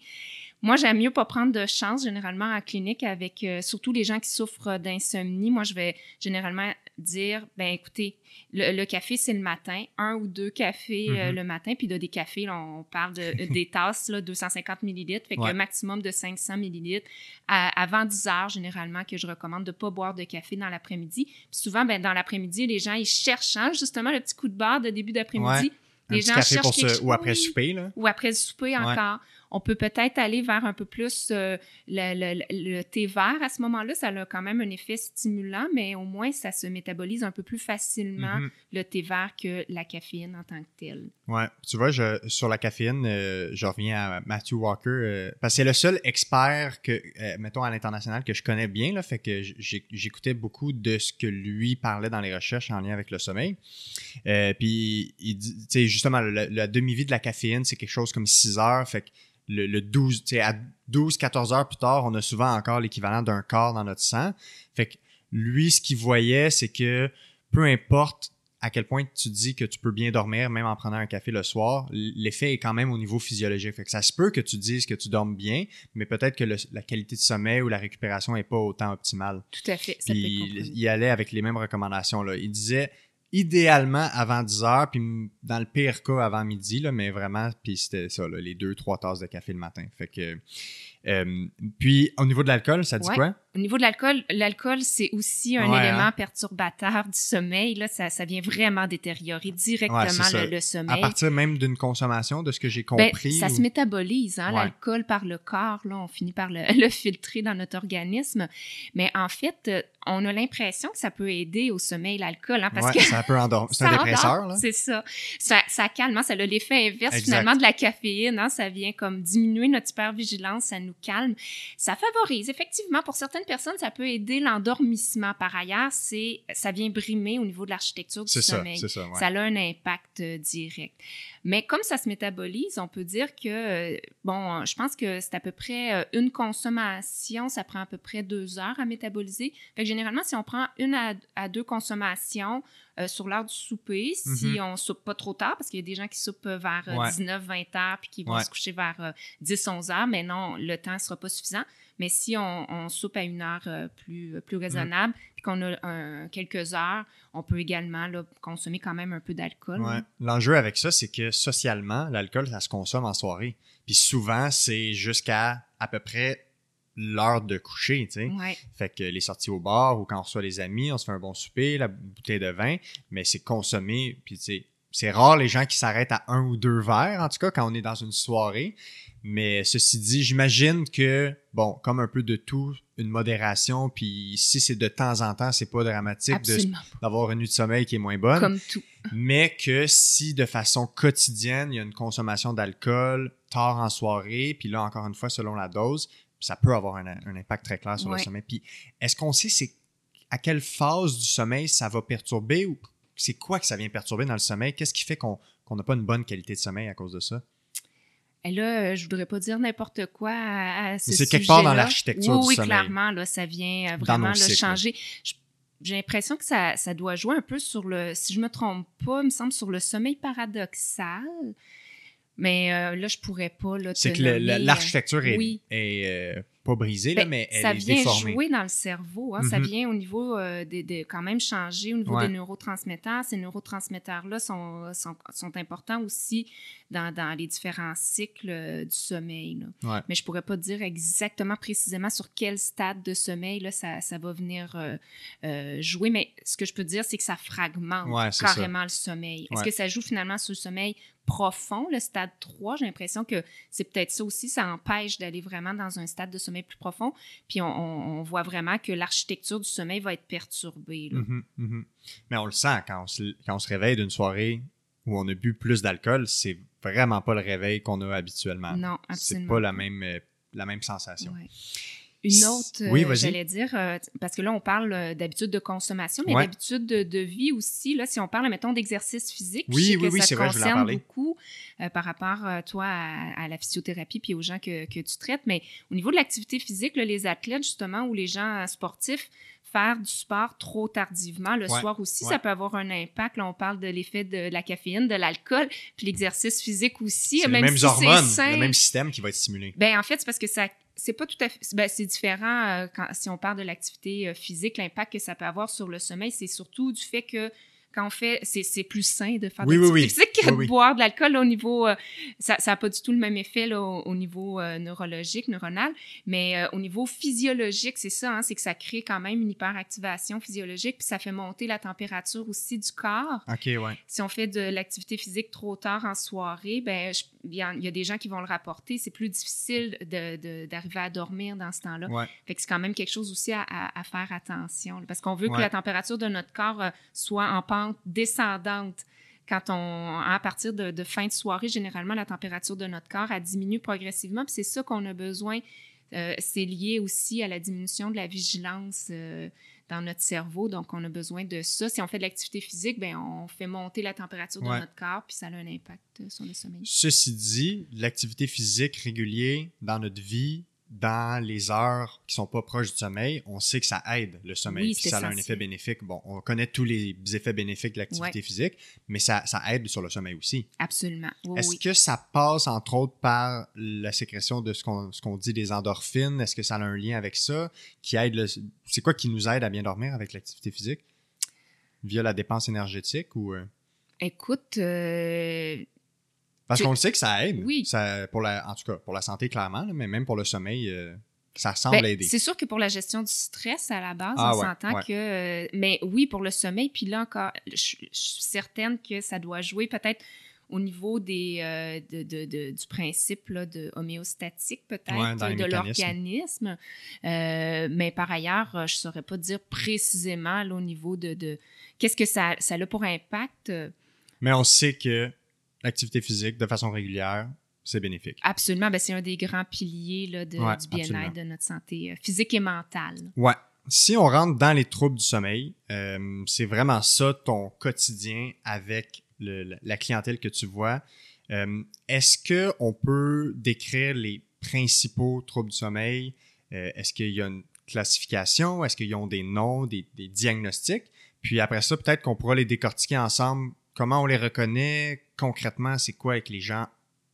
[SPEAKER 2] Moi, j'aime mieux pas prendre de chance généralement en clinique avec euh, surtout les gens qui souffrent d'insomnie. Moi, je vais généralement dire ben écoutez, le, café c'est le matin, un ou deux cafés euh, mm-hmm. le matin, puis de des cafés, on parle de des tasses là, 250 millilitres, fait qu'un maximum de 500 millilitres avant 10 heures généralement que je recommande de pas boire de café dans l'après-midi. Puis souvent ben dans l'après-midi, les gens ils cherchent hein, justement le petit coup de barre de début d'après-midi.
[SPEAKER 1] Les gens cherchent pour ou après souper là.
[SPEAKER 2] Ou après le souper encore on peut peut-être aller vers un peu plus euh, le, thé vert à ce moment-là. Ça a quand même un effet stimulant, mais au moins, ça se métabolise un peu plus facilement, mhm. le thé vert, que la caféine en tant que telle.
[SPEAKER 1] Ouais, tu vois, je, sur la caféine, euh, je reviens à Matthew Walker, euh, parce que c'est le seul expert que, mettons, à l'international que je connais bien, là, fait que j'écoutais beaucoup de ce que lui parlait dans les recherches en lien avec le sommeil. puis, il dit, justement, la, demi-vie de la caféine, c'est quelque chose comme 6 heures, fait que le, le 12, à 12, 14 heures plus tard, on a souvent encore l'équivalent d'un quart dans notre sang. Fait que lui, ce qu'il voyait, c'est que peu importe à quel point tu dis que tu peux bien dormir, même en prenant un café le soir, l'effet est quand même au niveau physiologique. Fait que ça se peut que tu dises que tu dormes bien, mais peut-être que la qualité de sommeil ou la récupération n'est pas autant optimale.
[SPEAKER 2] Tout à fait.
[SPEAKER 1] Ça Puis, il allait avec les mêmes recommandations. Là. Il disait idéalement avant 10 heures, puis dans le pire cas avant midi, là, mais vraiment, puis c'était ça, les deux, trois tasses de café le matin. Fait que, euh, puis au niveau de l'alcool, ça dit quoi?
[SPEAKER 2] Au niveau de l'alcool, l'alcool, c'est aussi un élément hein? perturbateur du sommeil. Là, ça, ça vient vraiment détériorer directement le, sommeil.
[SPEAKER 1] À partir même d'une consommation, de ce que j'ai
[SPEAKER 2] ben,
[SPEAKER 1] compris.
[SPEAKER 2] ça se métabolise, hein, l'alcool par le corps. Là, on finit par le, le, filtrer dans notre organisme. Mais en fait, euh, on a l'impression que ça peut aider au sommeil, l'alcool. Hein, parce que
[SPEAKER 1] ça peut endormir. C'est un dépresseur.
[SPEAKER 2] C'est ça. ça. Ça calme. Hein, ça a l'effet inverse finalement de la caféine. Hein, ça vient comme diminuer notre hypervigilance. Ça nous calme. Ça favorise. Effectivement, pour certaines personnes, ça peut aider l'endormissement. Par ailleurs, c'est, ça vient brimer au niveau de l'architecture du sommeil. Ça, ça, ça a un impact euh, direct. Mais comme ça se métabolise, on peut dire que, euh, bon, je pense que c'est à peu près euh, une consommation, ça prend à peu près deux heures à métaboliser. Fait que généralement, si on prend une à, deux consommations sur l'heure du souper, si mm-hmm. on soupe pas trop tard, parce qu'il y a des gens qui soupent vers 19-20 heures puis qui vont se coucher vers 10-11 heures, mais non, le temps ne sera pas suffisant. Mais si on, soupe à une heure euh, plus, plus raisonnable, qu'on a quelques heures, on peut également consommer quand même un peu d'alcool.
[SPEAKER 1] Ouais. L'enjeu avec ça, c'est que socialement, l'alcool, ça se consomme en soirée. Puis souvent, c'est jusqu'à à peu près l'heure de coucher, tu sais. Fait que les sorties au bar ou quand on reçoit les amis, on se fait un bon souper, la bouteille de vin, mais c'est consommé, puis tu sais, c'est rare les gens qui s'arrêtent à un ou deux verres, en tout cas, quand on est dans une soirée. Mais ceci dit, j'imagine que, bon, comme un peu de tout, une modération, puis si c'est de temps en temps, c'est pas dramatique d'avoir une nuit de sommeil qui est moins bonne.
[SPEAKER 2] Comme tout.
[SPEAKER 1] Mais que si de façon quotidienne, il y a une consommation d'alcool tard en soirée, puis là, encore une fois, selon la dose, ça peut avoir un, impact très clair sur le sommeil. Puis est-ce qu'on sait c'est à quelle phase du sommeil ça va perturber ou c'est quoi que ça vient perturber dans le sommeil? Qu'est-ce qui fait qu'on n'a pas une bonne qualité de sommeil à cause de ça?
[SPEAKER 2] Et là, euh, je voudrais pas dire n'importe quoi à, ce
[SPEAKER 1] C'est quelque part dans l'architecture
[SPEAKER 2] oui,
[SPEAKER 1] oui,
[SPEAKER 2] clairement, là, ça vient euh, vraiment le changer. J'ai l'impression que ça, ça, doit jouer un peu sur le, si je me trompe pas, il me semble sur le sommeil paradoxal. Mais euh, là, je pourrais pas.
[SPEAKER 1] C'est que l'architecture est, est pas brisé, là, ben, mais elle
[SPEAKER 2] ça
[SPEAKER 1] est vient
[SPEAKER 2] jouer dans le cerveau. Hein? Ça mm-hmm. vient au niveau euh, de, quand même changer au niveau des neurotransmetteurs. Ces neurotransmetteurs-là sont, sont, sont, importants aussi dans, dans, les différents cycles euh, du sommeil. Mais je pourrais pas dire exactement précisément sur quel stade de sommeil là, ça, ça va venir euh, jouer. Mais ce que je peux dire, c'est que ça fragmente carrément le sommeil. Est-ce que ça joue finalement sur le sommeil? Profond, le stade 3. J'ai l'impression que c'est peut-être ça aussi, ça empêche d'aller vraiment dans un stade de sommeil plus profond. Puis on, voit vraiment que l'architecture du sommeil va être perturbée.
[SPEAKER 1] Mm-hmm, mm-hmm. Mais on le sent quand on se, quand on se réveille d'une soirée où on a bu plus d'alcool, c'est vraiment pas le réveil qu'on a habituellement.
[SPEAKER 2] Non, absolument.
[SPEAKER 1] C'est pas la même, euh, la même sensation.
[SPEAKER 2] Ouais. Une autre,
[SPEAKER 1] Oui,
[SPEAKER 2] euh, j'allais dire, euh, parce que là, on parle euh, d'habitude de consommation, mais
[SPEAKER 1] Ouais.
[SPEAKER 2] d'habitude de, de vie aussi. Là, si on parle, mettons, d'exercice physique,
[SPEAKER 1] Oui,
[SPEAKER 2] je sais
[SPEAKER 1] oui,
[SPEAKER 2] que
[SPEAKER 1] oui,
[SPEAKER 2] ça te
[SPEAKER 1] vrai,
[SPEAKER 2] concerne beaucoup euh, par rapport, euh, toi, à, à la physiothérapie puis aux gens que, que tu traites. Mais au niveau de l'activité physique, là, les athlètes, justement, ou les gens sportifs, faire du sport trop tardivement le
[SPEAKER 1] Ouais,
[SPEAKER 2] soir aussi,
[SPEAKER 1] ouais.
[SPEAKER 2] ça peut avoir un impact. Là, on parle de l'effet de la caféine, de l'alcool, puis l'exercice physique aussi.
[SPEAKER 1] C'est les
[SPEAKER 2] même
[SPEAKER 1] mêmes
[SPEAKER 2] si
[SPEAKER 1] hormones, le même système qui va être stimulé.
[SPEAKER 2] Ben en fait, c'est parce que ça c'est pas tout à fait ben, c'est différent euh, quand si on parle de l'activité euh, physique, l'impact que ça peut avoir sur le sommeil, c'est surtout du fait que quand on fait c'est plus sain de faire
[SPEAKER 1] Oui,
[SPEAKER 2] de
[SPEAKER 1] oui,
[SPEAKER 2] l'activité
[SPEAKER 1] oui.
[SPEAKER 2] physique que de boire de l'alcool au niveau euh, ça ça a pas du tout le même effet là, au, au niveau euh, neurologique, neuronal, mais euh, au niveau physiologique, c'est ça hein, c'est que ça crée quand même une hyperactivation physiologique puis ça fait monter la température aussi du corps
[SPEAKER 1] OK, ouais.
[SPEAKER 2] si on fait de l'activité physique trop tard en soirée, ben il y, a des gens qui vont le rapporter. C'est plus difficile d'arriver à dormir dans ce temps-là.
[SPEAKER 1] Ouais.
[SPEAKER 2] Fait que c'est quand même quelque chose aussi à, à- à faire attention. là, parce qu'on veut que la température de notre corps euh, soit en pente descendante. Quand on, à partir de, de fin de soirée, généralement, la température de notre corps, elle diminue progressivement. Puis c'est ça qu'on a besoin. Euh, c'est lié aussi à la diminution de la vigilance euh, dans notre cerveau. Donc, on a besoin de ça. Si on fait de l'activité physique, ben, on fait monter la température de
[SPEAKER 1] Ouais.
[SPEAKER 2] notre corps, puis ça a un impact euh, sur le sommeil.
[SPEAKER 1] Ceci dit, l'activité physique régulière dans notre vie, dans les heures qui sont pas proches du sommeil, on sait que ça aide le sommeil,
[SPEAKER 2] Oui,
[SPEAKER 1] puis ça a un effet bénéfique. Bon, on connaît tous les effets bénéfiques de l'activité
[SPEAKER 2] Ouais.
[SPEAKER 1] physique, mais ça, ça aide sur le sommeil aussi.
[SPEAKER 2] Absolument. Oui,
[SPEAKER 1] Est-ce
[SPEAKER 2] oui.
[SPEAKER 1] que ça passe, entre autres, par la sécrétion de ce qu'on dit des endorphines? Est-ce que ça a un lien avec ça? Qui aide le- C'est quoi qui nous aide à bien dormir avec l'activité physique? Via la dépense énergétique ou... euh,
[SPEAKER 2] Écoute, euh,
[SPEAKER 1] Parce qu'on le sait que ça aide.
[SPEAKER 2] Oui.
[SPEAKER 1] Ça, pour la, en tout cas, pour la santé, clairement, là, mais même pour le sommeil, euh, ça semble
[SPEAKER 2] Ben,
[SPEAKER 1] aider.
[SPEAKER 2] C'est sûr que pour la gestion du stress, à la base,
[SPEAKER 1] Ah
[SPEAKER 2] on
[SPEAKER 1] ouais,
[SPEAKER 2] s'entend
[SPEAKER 1] ouais.
[SPEAKER 2] que. euh, mais oui, pour le sommeil, puis là encore, je, suis certaine que ça doit jouer peut-être au niveau des, euh, de, de- de- du principe là, de homéostatique, peut-être,
[SPEAKER 1] Ouais,
[SPEAKER 2] de l'organisme. Mais par ailleurs, je ne saurais pas dire précisément là, au niveau de. de Qu'est-ce que ça, ça a pour impact?
[SPEAKER 1] Mais on sait que l'activité physique, de façon régulière, c'est bénéfique.
[SPEAKER 2] Absolument, ben, c'est un des grands piliers là, de-
[SPEAKER 1] Ouais,
[SPEAKER 2] du bien-être, de notre santé euh, physique et mentale.
[SPEAKER 1] Ouais. Si on rentre dans les troubles du sommeil, euh, c'est vraiment ça ton quotidien avec le- la- clientèle que tu vois. Euh, Est-ce que on peut décrire les principaux troubles du sommeil? Euh, Est-ce qu'il y a une classification? Est-ce qu'ils ont des noms, des, des diagnostics? Puis après ça, peut-être qu'on pourra les décortiquer ensemble. Comment on les reconnaît concrètement? C'est quoi que les gens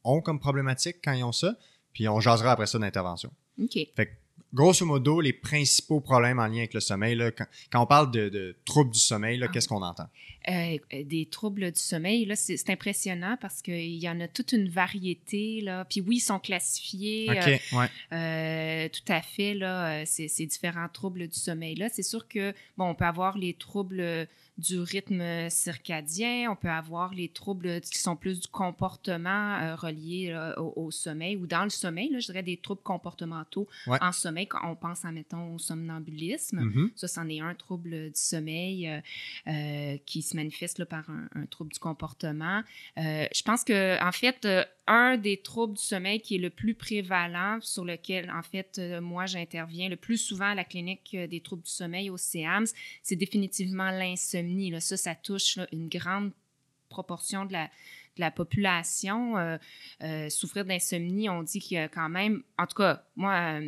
[SPEAKER 1] ont comme problématique quand ils ont ça? Puis on jasera après ça d'intervention.
[SPEAKER 2] OK.
[SPEAKER 1] Fait que, grosso modo, les principaux problèmes en lien avec le sommeil, là, quand, quand on parle de, de troubles du sommeil, là,
[SPEAKER 2] Ah.
[SPEAKER 1] qu'est-ce qu'on entend?
[SPEAKER 2] Euh, euh, des troubles du sommeil, là, c'est impressionnant parce qu'il y en a toute une variété. Là. Puis oui, ils sont classifiés euh,
[SPEAKER 1] ouais.
[SPEAKER 2] euh, tout à fait, là, ces, ces différents troubles du sommeil-là. C'est sûr que, bon, on peut avoir les troubles du rythme circadien, on peut avoir les troubles qui sont plus du comportement euh, reliés là, au, au sommeil ou dans le sommeil, là, je dirais des troubles comportementaux
[SPEAKER 1] Ouais.
[SPEAKER 2] en sommeil, quand on pense, en mettons, au somnambulisme.
[SPEAKER 1] Mhm.
[SPEAKER 2] Ça, c'en est un trouble du sommeil euh, qui se manifeste par un, trouble du comportement. Euh, je pense que, en fait, euh, un des troubles du sommeil qui est le plus prévalent, sur lequel, en fait, euh, moi, j'interviens le plus souvent à la clinique des troubles du sommeil au CEAMS, c'est définitivement l'insomnie. Ça, ça touche une grande proportion de la, de la population. Souffrir d'insomnie, on dit qu'il y a quand même, en tout cas, moi,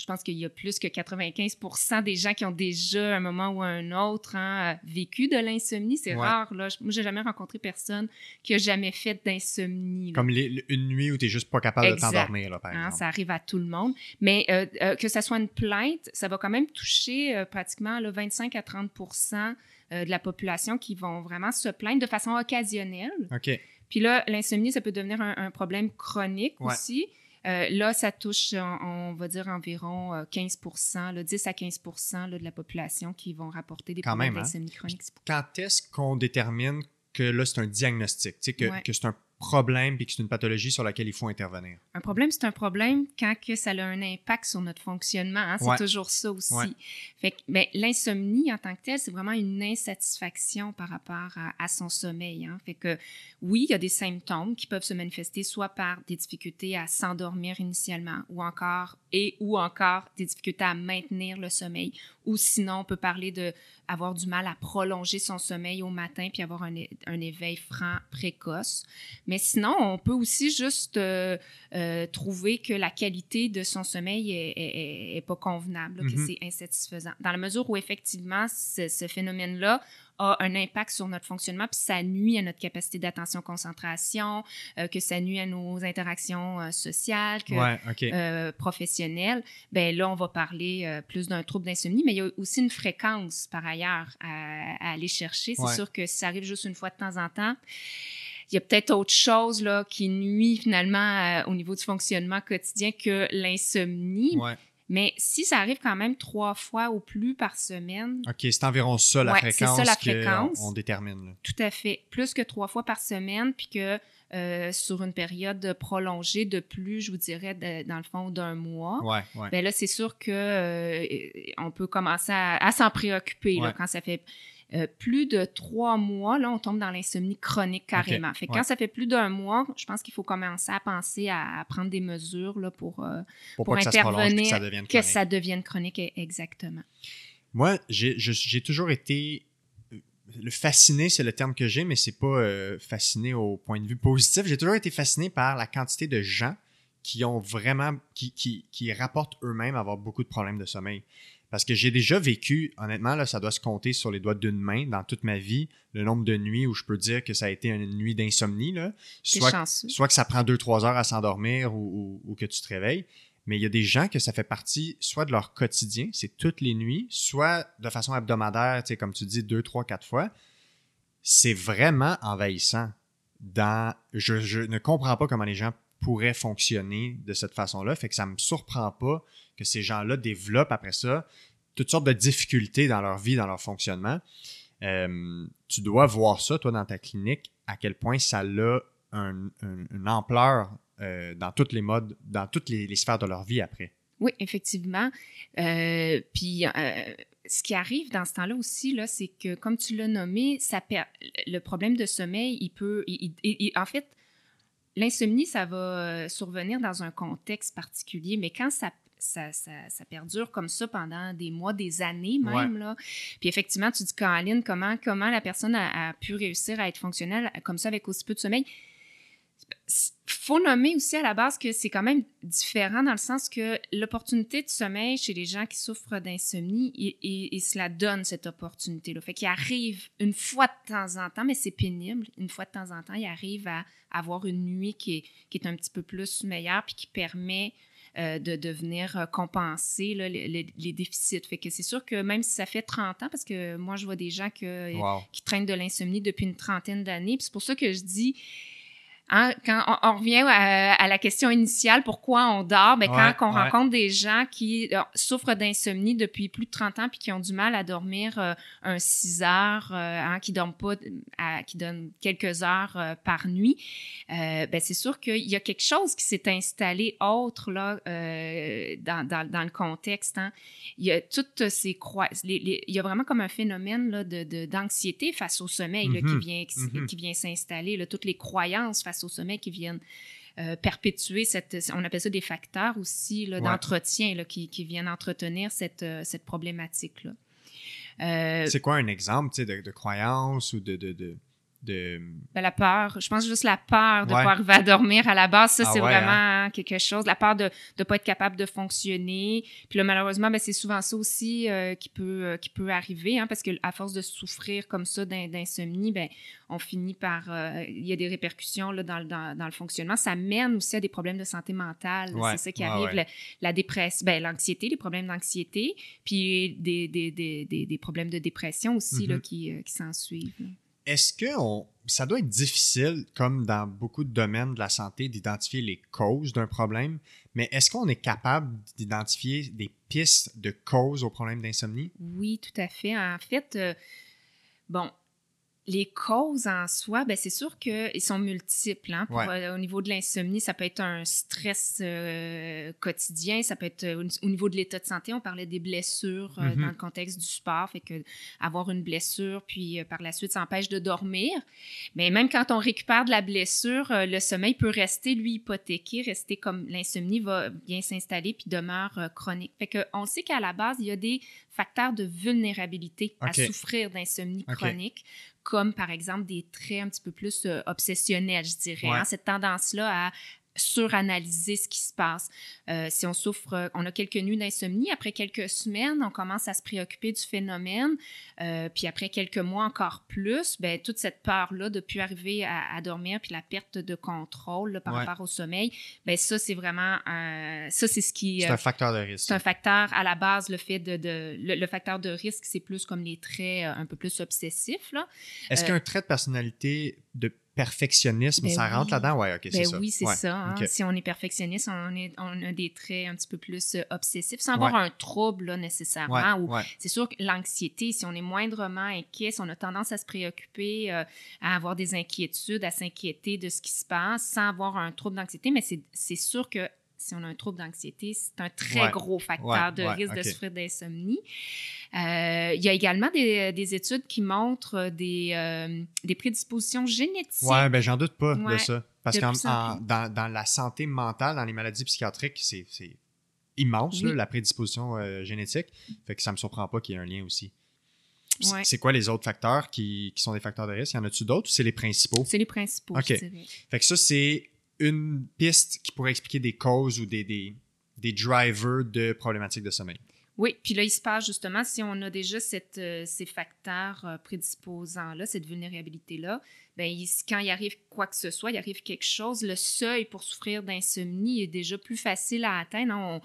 [SPEAKER 2] je pense qu'il y a plus que 95 des gens qui ont déjà, à un moment ou à un autre, hein, vécu de l'insomnie. C'est
[SPEAKER 1] Ouais.
[SPEAKER 2] rare. Là. Je- Moi, j'ai jamais rencontré personne qui a jamais fait d'insomnie.
[SPEAKER 1] Comme les- une nuit où tu n'es juste pas capable
[SPEAKER 2] Exact.
[SPEAKER 1] de t'endormir, là, par
[SPEAKER 2] Hein,
[SPEAKER 1] exemple.
[SPEAKER 2] ça arrive à tout le monde. Mais euh, euh, que ça soit une plainte, ça va quand même toucher euh, pratiquement là, 25 à 30% euh, de la population qui vont vraiment se plaindre de façon occasionnelle.
[SPEAKER 1] OK.
[SPEAKER 2] Puis là, l'insomnie, ça peut devenir un, un problème chronique
[SPEAKER 1] Ouais.
[SPEAKER 2] aussi. Euh, là, ça touche, on, va dire, environ euh, 15% là, 10 à 15 là, de la population qui vont rapporter des
[SPEAKER 1] Quand
[SPEAKER 2] problèmes
[SPEAKER 1] hein?
[SPEAKER 2] d'insomnie chronique. C'est
[SPEAKER 1] Quand est-ce qu'on détermine que là, c'est un diagnostic, que,
[SPEAKER 2] Ouais.
[SPEAKER 1] que c'est un problème puis que c'est une pathologie sur laquelle il faut intervenir.
[SPEAKER 2] Un problème, c'est un problème quand que ça a un impact sur notre fonctionnement. hein. C'est
[SPEAKER 1] Ouais.
[SPEAKER 2] toujours ça aussi.
[SPEAKER 1] Ouais.
[SPEAKER 2] Fait que ben, l'insomnie en tant que telle, c'est vraiment une insatisfaction par rapport à, à son sommeil. hein. Fait que oui, il y a des symptômes qui peuvent se manifester soit par des difficultés à s'endormir initialement ou encore et ou encore des difficultés à maintenir le sommeil ou sinon on peut parler de avoir du mal à prolonger son sommeil au matin puis avoir un, un éveil franc précoce. Mais sinon, on peut aussi juste euh, euh, trouver que la qualité de son sommeil est, est- est- est pas convenable, là, que
[SPEAKER 1] Mhm.
[SPEAKER 2] c'est insatisfaisant. Dans la mesure où effectivement ce, ce phénomène-là a un impact sur notre fonctionnement, puis ça nuit à notre capacité d'attention-concentration, euh, que ça nuit à nos interactions euh, sociales, que,
[SPEAKER 1] Ouais, OK.
[SPEAKER 2] euh, professionnelles, ben là, on va parler plus d'un trouble d'insomnie, mais il y a aussi une fréquence, par ailleurs, à, à aller chercher. C'est
[SPEAKER 1] Ouais.
[SPEAKER 2] sûr que si ça arrive juste une fois de temps en temps, il y a peut-être autre chose là, qui nuit finalement au niveau du fonctionnement quotidien que l'insomnie.
[SPEAKER 1] ouais.
[SPEAKER 2] Mais si ça arrive quand même trois fois ou plus par semaine,
[SPEAKER 1] OK, c'est environ ça la
[SPEAKER 2] Ouais,
[SPEAKER 1] fréquence
[SPEAKER 2] ça, la
[SPEAKER 1] que
[SPEAKER 2] fréquence.
[SPEAKER 1] on, on détermine. là.
[SPEAKER 2] tout à fait, plus que trois fois par semaine, puis que euh, sur une période prolongée de plus, je vous dirais, de- dans le fond, d'un mois.
[SPEAKER 1] Ouais, ouais.
[SPEAKER 2] Ben là, c'est sûr que euh, on peut commencer à, à s'en préoccuper là, quand ça fait euh, plus de trois mois. Là, on tombe dans l'insomnie chronique carrément. Fait que
[SPEAKER 1] ouais.
[SPEAKER 2] quand ça fait plus d'un mois, je pense qu'il faut commencer à penser à, à prendre des mesures là, pour, euh,
[SPEAKER 1] Pour,
[SPEAKER 2] pour
[SPEAKER 1] pas que ça prolonge que ça
[SPEAKER 2] intervenir,
[SPEAKER 1] devienne
[SPEAKER 2] que
[SPEAKER 1] chronique.
[SPEAKER 2] ça devienne chronique e- exactement.
[SPEAKER 1] Moi, j'ai toujours été. euh, Le fasciné, c'est le terme que j'ai, mais c'est pas euh, fasciné au point de vue positif. J'ai toujours été fasciné par la quantité de gens qui ont vraiment. qui, qui, qui rapportent eux-mêmes avoir beaucoup de problèmes de sommeil. Parce que j'ai déjà vécu, honnêtement, là, ça doit se compter sur les doigts d'une main dans toute ma vie, le nombre de nuits où je peux dire que ça a été une nuit d'insomnie. Soit que ça prend 2-3 heures à s'endormir ou, ou- ou que tu te réveilles. Mais il y a des gens que ça fait partie soit de leur quotidien, c'est toutes les nuits, soit de façon hebdomadaire, tu sais, comme tu dis, 2, 3, 4 fois. C'est vraiment envahissant. Dans, je, je ne comprends pas comment les gens pourraient fonctionner de cette façon-là. Fait que ça me surprend pas ces gens-là développent après ça toutes sortes de difficultés dans leur vie, dans leur fonctionnement. Euh, tu dois voir ça, toi, dans ta clinique, à quel point ça a un- un- une ampleur euh, dans toutes les modes, dans toutes les, sphères de leur vie après.
[SPEAKER 2] Oui, effectivement. Euh, puis, ce qui arrive dans ce temps-là aussi, là, c'est que, comme tu l'as nommé, ça le problème de sommeil, il peut. en fait, l'insomnie, ça va survenir dans un contexte particulier, mais quand ça. Ça, ça- ça perdure comme ça pendant des mois, des années même. Là. Puis effectivement, tu dis, Caroline, comment, comment la personne a, a pu réussir à être fonctionnelle comme ça avec aussi peu de sommeil? faut nommer aussi à la base que c'est quand même différent dans le sens que l'opportunité de sommeil chez les gens qui souffrent d'insomnie, et, et, et cela donne cette opportunité-là. Fait qu'il arrive une fois de temps en temps, mais c'est pénible, une fois de temps en temps, il arrive à avoir une nuit qui est, qui est un petit peu plus meilleure puis qui permet euh, de, de venir euh, compenser là, les, les- les déficits. Fait que c'est sûr que même si ça fait 30 ans, parce que moi, je vois des gens que,
[SPEAKER 1] Wow.
[SPEAKER 2] qui traînent de l'insomnie depuis une trentaine d'années. Puis c'est pour ça que je dis, hein, quand on, on revient à, à la question initiale, pourquoi on dort, ben,
[SPEAKER 1] Ouais,
[SPEAKER 2] quand on
[SPEAKER 1] ouais.
[SPEAKER 2] rencontre des gens qui euh, souffrent d'insomnie depuis plus de 30 ans puis qui ont du mal à dormir euh, un 6 heures, euh, hein, qui dorment pas, à- qui donnent quelques heures euh, par nuit, ben, c'est sûr qu'il y a quelque chose qui s'est installé autre là, dans, dans, dans le contexte. hein. Il y a toutes ces croi- les- les- il y a vraiment comme un phénomène là, de, d'anxiété face au sommeil là, qui vient, qui,
[SPEAKER 1] Mhm.
[SPEAKER 2] qui vient s'installer, toutes les croyances face au sommeil qui viennent euh, perpétuer cette, on appelle ça des facteurs aussi
[SPEAKER 1] Ouais.
[SPEAKER 2] d'entretien qui, qui viennent entretenir cette, euh, cette problématique-là. Euh,
[SPEAKER 1] C'est quoi un exemple de, de croyance ou de. de, de, de-
[SPEAKER 2] Ben, la peur, je pense juste la peur de ne
[SPEAKER 1] Ouais.
[SPEAKER 2] pas arriver à dormir à la base, ça,
[SPEAKER 1] Ah
[SPEAKER 2] c'est
[SPEAKER 1] ouais,
[SPEAKER 2] vraiment quelque chose. La peur de ne pas être capable de fonctionner. Puis là, malheureusement, ben, c'est souvent ça aussi euh, qui, peut, euh, qui peut arriver, hein, parce qu'à force de souffrir comme ça d'in- d'insomnie, ben, on finit par... euh, Il y a des répercussions là, dans, le- dans, dans le fonctionnement. Ça mène aussi à des problèmes de santé mentale.
[SPEAKER 1] Ouais,
[SPEAKER 2] C'est ça qui arrive. La, la dépression, ben, l'anxiété, les problèmes d'anxiété, puis des, des, des, des, des problèmes de dépression aussi là,
[SPEAKER 1] Mhm.
[SPEAKER 2] qui, qui s'en suivent. là.
[SPEAKER 1] Est-ce que on, ça doit être difficile, comme dans beaucoup de domaines de la santé, d'identifier les causes d'un problème, mais est-ce qu'on est capable d'identifier des pistes de causes au problème d'insomnie?
[SPEAKER 2] Oui, tout à fait. En fait, euh, bon, les causes en soi, ben c'est sûr qu'ils sont multiples. Hein, euh, au niveau de l'insomnie, ça peut être un stress euh, quotidien, ça peut être euh, au niveau de l'état de santé. On parlait des blessures mm-hmm. dans le contexte du sport, fait que avoir une blessure, puis par la suite, ça empêche de dormir. Mais même quand on récupère de la blessure, le sommeil peut rester, lui, hypothéqué, rester comme l'insomnie va bien s'installer puis demeure chronique. Fait que on sait qu'à la base, il y a des facteurs de vulnérabilité à souffrir d'insomnie chronique comme par exemple des traits un petit peu plus euh, obsessionnels, je dirais. Hein. cette tendance-là à suranalyser ce qui se passe. Euh, si on souffre, euh, on a quelques nuits d'insomnie, après quelques semaines, on commence à se préoccuper du phénomène, euh, puis après quelques mois encore plus, ben, toute cette peur-là de plus arriver à, dormir, puis la perte de contrôle par rapport au sommeil, ben ça, c'est vraiment, ça, c'est ce qui...
[SPEAKER 1] C'est un facteur de risque.
[SPEAKER 2] C'est un facteur, à la base, le fait de... le, facteur de risque, c'est plus comme les traits un peu plus obsessifs.
[SPEAKER 1] Est-ce qu'un trait de personnalité de perfectionnisme, ben ça rentre là-dedans? Ouais, ok, c'est
[SPEAKER 2] ben
[SPEAKER 1] ça.
[SPEAKER 2] Oui, c'est ça. Hein. Si on est perfectionniste, on, est, on a des traits un petit peu plus euh, obsessifs, sans avoir un trouble là, nécessairement. C'est sûr que l'anxiété, si on est moindrement inquiet, si on a tendance à se préoccuper, euh, à avoir des inquiétudes, à s'inquiéter de ce qui se passe, sans avoir un trouble d'anxiété, mais c'est sûr que si on a un trouble d'anxiété, c'est un très gros facteur de risque de souffrir d'insomnie. Euh, il y a également des, des, études qui montrent des, euh, des prédispositions génétiques.
[SPEAKER 1] Oui, ben j'en doute pas de ça. Parce que dans, dans, la santé mentale, dans les maladies psychiatriques, c'est immense, la prédisposition euh, génétique. Fait que ça me surprend pas qu'il y ait un lien aussi. C'est quoi les autres facteurs qui, qui, sont des facteurs de risque? Y en a-tu d'autres ou c'est les principaux?
[SPEAKER 2] C'est les principaux, OK.
[SPEAKER 1] Fait que ça, c'est une piste qui pourrait expliquer des causes ou des, des, des drivers de problématiques de sommeil.
[SPEAKER 2] Oui, puis là, il se passe justement, si on a déjà cette, euh, ces facteurs euh, prédisposants-là, cette vulnérabilité-là, bien, quand il arrive quoi que ce soit, il arrive quelque chose, le seuil pour souffrir d'insomnie est déjà plus facile à atteindre. Hein.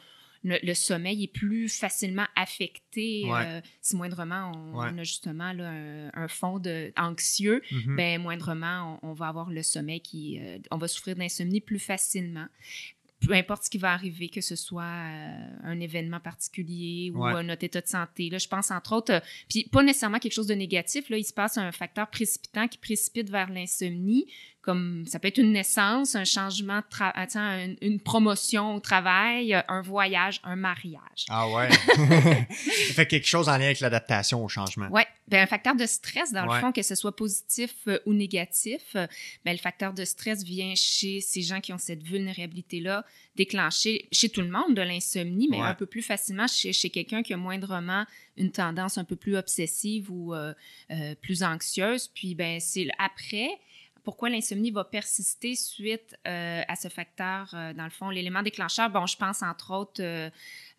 [SPEAKER 2] Le, sommeil est plus facilement affecté euh, si moindrement on, a justement un, fond de, anxieux, mm-hmm. ben, moindrement on, va avoir le sommeil qui... on va souffrir d'insomnie plus facilement peu importe ce qui va arriver, que ce soit euh, un événement particulier ou notre état de santé. Là, je pense entre autres, euh, puis pas nécessairement quelque chose de négatif, là, il se passe un facteur précipitant qui précipite vers l'insomnie, comme ça peut être une naissance, un changement, de une, promotion au travail, un voyage, un mariage.
[SPEAKER 1] Ah ouais. ça fait quelque chose en lien avec l'adaptation au changement.
[SPEAKER 2] Oui. Ben, un facteur de stress, dans le fond, que ce soit positif euh, ou négatif, euh, ben, le facteur de stress vient chez ces gens qui ont cette vulnérabilité-là, déclencher chez tout le monde de l'insomnie, mais un peu plus facilement chez, chez quelqu'un qui a moindrement une tendance un peu plus obsessive ou euh, plus anxieuse. Puis, ben, c'est après pourquoi l'insomnie va persister suite euh, à ce facteur, euh, dans le fond, l'élément déclencheur? Bon, je pense entre autres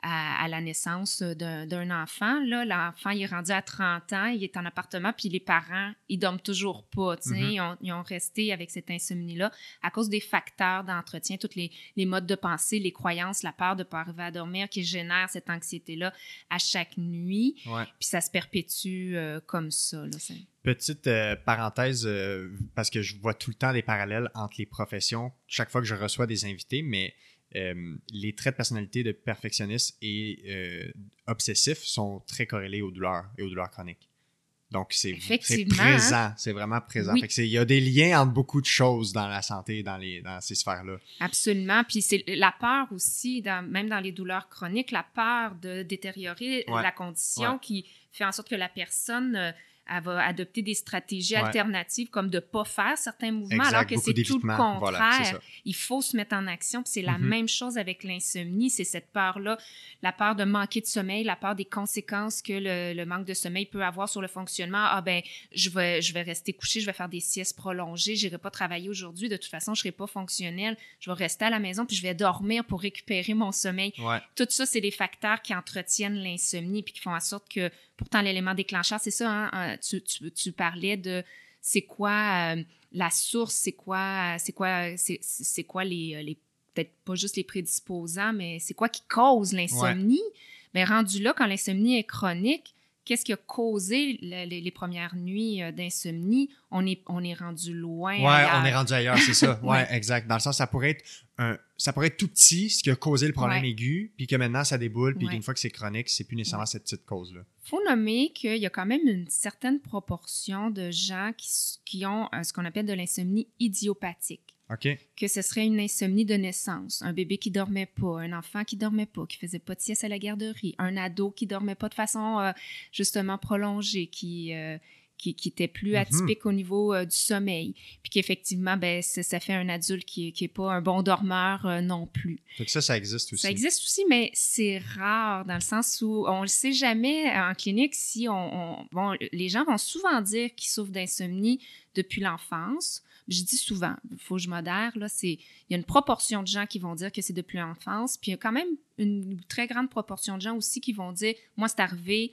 [SPEAKER 2] euh, à, la naissance d'un enfant. Là, l'enfant, il est rendu à 30 ans, il est en appartement, puis les parents, ils dorment toujours pas. Mm-hmm. ils, ont, resté avec cette insomnie-là à cause des facteurs d'entretien, tous les, modes de pensée, les croyances, la peur de ne pas arriver à dormir qui génère cette anxiété-là à chaque nuit. Puis ça se perpétue comme ça.
[SPEAKER 1] Petite euh, parenthèse, euh, parce que je vois tout le temps des parallèles entre les professions chaque fois que je reçois des invités, mais euh, les traits de personnalité de perfectionniste et euh, obsessif sont très corrélés aux douleurs et aux douleurs chroniques. Donc, c'est présent, c'est vraiment présent. il y a des liens entre beaucoup de choses dans la santé, dans, les, dans ces sphères-là.
[SPEAKER 2] Absolument. Puis c'est la peur aussi, même dans les douleurs chroniques, la peur de détériorer la condition qui fait en sorte que la personne euh, elle va adopter des stratégies alternatives comme de ne pas faire certains mouvements, alors que c'est tout le contraire. Il faut se mettre en action. c'est la mm-hmm. même chose avec l'insomnie. C'est cette peur-là, la peur de manquer de sommeil, la peur des conséquences que le, manque de sommeil peut avoir sur le fonctionnement. Ah ben, je vais, je vais rester couché, je vais faire des siestes prolongées, je n'irai pas travailler aujourd'hui. De toute façon, je ne serai pas fonctionnel. Je vais rester à la maison puis je vais dormir pour récupérer mon sommeil. Tout ça, c'est des facteurs qui entretiennent l'insomnie puis qui font en sorte que Pourtant, l'élément déclencheur, c'est ça, hein, tu, tu, tu, parlais de c'est quoi euh, la source, c'est quoi, c'est quoi, c'est, quoi les, euh, les peut-être pas juste les prédisposants, mais c'est quoi qui cause l'insomnie? Mais rendu là, quand l'insomnie est chronique, qu'est-ce qui a causé les, premières nuits euh, d'insomnie, on est, on est rendu loin.
[SPEAKER 1] Ouais, on est rendu ailleurs, c'est ça. Ouais, exact. Dans le sens, ça pourrait être un, ça pourrait être tout petit, ce qui a causé le problème aigu, puis que maintenant ça déboule, puis qu'une fois que c'est chronique, c'est plus nécessairement cette petite cause-là.
[SPEAKER 2] faut nommer qu'il y a quand même une certaine proportion de gens qui, qui ont euh, ce qu'on appelle de l'insomnie idiopathique. Que ce serait une insomnie de naissance, un bébé qui dormait pas, un enfant qui dormait pas, qui faisait pas de sieste à la garderie, un ado qui dormait pas de façon euh, justement prolongée, qui, euh, qui, qui, était plus mhm. atypique au niveau euh, du sommeil, puis qu'effectivement, ben, ça, fait un adulte qui n'est pas un bon dormeur non plus.
[SPEAKER 1] Donc ça, ça existe aussi.
[SPEAKER 2] Ça existe aussi, mais c'est rare dans le sens où on ne le sait jamais en clinique si on, on bon, les gens vont souvent dire qu'ils souffrent d'insomnie depuis l'enfance je dis souvent, il faut que je modère, là, c'est, il y a une proportion de gens qui vont dire que c'est depuis l'enfance, puis il y a quand même une très grande proportion de gens aussi qui vont dire, moi, c'est arrivé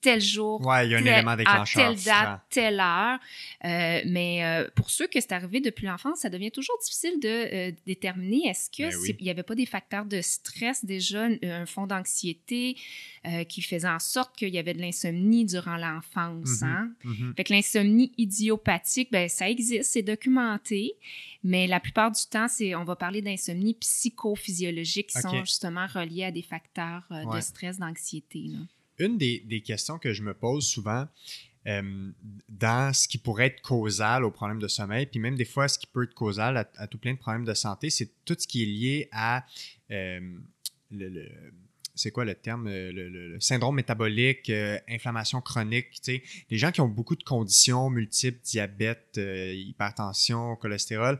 [SPEAKER 2] tel jour,
[SPEAKER 1] ouais, il y a un élément déclencheur,
[SPEAKER 2] à telle date, telle heure. Euh, mais euh, pour ceux que c'est arrivé depuis l'enfance, ça devient toujours difficile de euh, déterminer est-ce que ben il n'y avait pas des facteurs de stress déjà, un fond d'anxiété qui faisait en sorte qu'il y avait de l'insomnie durant l'enfance. Hein? Fait que l'insomnie idiopathique, ben ça existe, c'est documenté. Mais la plupart du temps, c'est on va parler d'insomnie psychophysiologique qui sont justement reliés à des facteurs de stress, d'anxiété
[SPEAKER 1] une des, questions que je me pose souvent euh, dans ce qui pourrait être causal au problème de sommeil, puis même des fois ce qui peut être causal à, tout plein de problèmes de santé, c'est tout ce qui est lié à euh, le, c'est quoi le terme, le, syndrome métabolique, euh, inflammation chronique, tu sais, les gens qui ont beaucoup de conditions multiples, diabète, hypertension, cholestérol,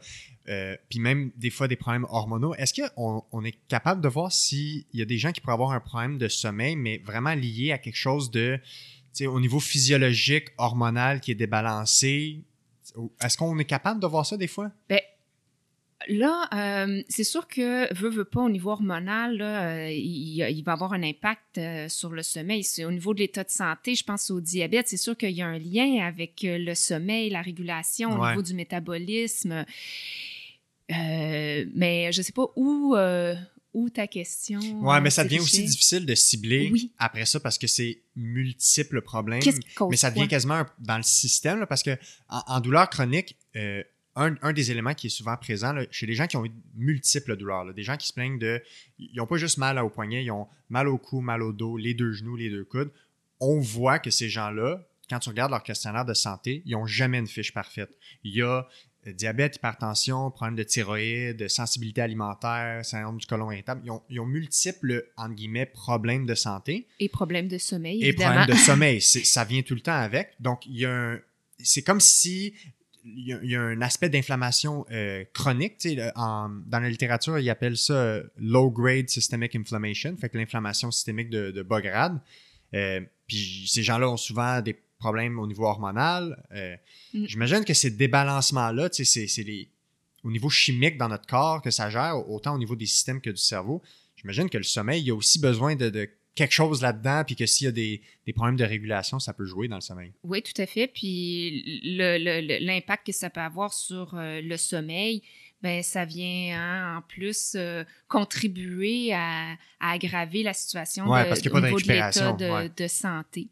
[SPEAKER 1] euh, puis même des fois des problèmes hormonaux. Est-ce qu'on on est capable de voir s'il y a des gens qui pourraient avoir un problème de sommeil, mais vraiment lié à quelque chose de, au niveau physiologique, hormonal qui est débalancé? Est-ce qu'on est capable de voir ça des fois?
[SPEAKER 2] Ben, Là, euh, c'est sûr que, veut, veut pas, au niveau hormonal, là, euh, il, va avoir un impact sur le sommeil. C'est au niveau de l'état de santé, je pense au diabète, c'est sûr qu'il y a un lien avec le sommeil, la régulation, au niveau du métabolisme. Euh, mais je sais pas où, euh, où ta question.
[SPEAKER 1] Ouais, mais ça devient aussi difficile de cibler après ça parce que c'est multiples problèmes. mais ça devient quasiment dans le système parce que en, douleur chronique, euh, un, un, des éléments qui est souvent présent chez les gens qui ont eu multiples douleurs, des gens qui se plaignent de. Ils n'ont pas juste mal au poignet, ils ont mal au cou, mal au dos, les deux genoux, les deux coudes. On voit que ces gens-là, quand tu regardes leur questionnaire de santé, ils n'ont jamais une fiche parfaite. Il y a euh, diabète, hypertension, problème de thyroïde, sensibilité alimentaire, syndrome du côlon irritable. Ils ont, multiples, entre guillemets, problèmes de santé.
[SPEAKER 2] Et problèmes de sommeil,
[SPEAKER 1] Et problèmes de sommeil. Ça vient tout le temps avec. Donc, il y a un... C'est comme si il y, a, un aspect d'inflammation euh, chronique. dans la littérature, ils appellent ça euh, low-grade systemic inflammation, fait que l'inflammation systémique de, bas grade. puis ces gens-là ont souvent des problèmes au niveau hormonal. Euh, mm. J'imagine que ces débalancements-là, c'est au niveau chimique dans notre corps que ça gère, autant au niveau des systèmes que du cerveau. J'imagine que le sommeil, il y a aussi besoin de, quelque chose là-dedans, puis que s'il y a des, problèmes de régulation, ça peut jouer dans le sommeil.
[SPEAKER 2] Oui, tout à fait. Puis l'impact que ça peut avoir sur euh, le sommeil, ben ça vient hein, en plus euh, contribuer à, aggraver la situation de, au niveau de l'état de, santé.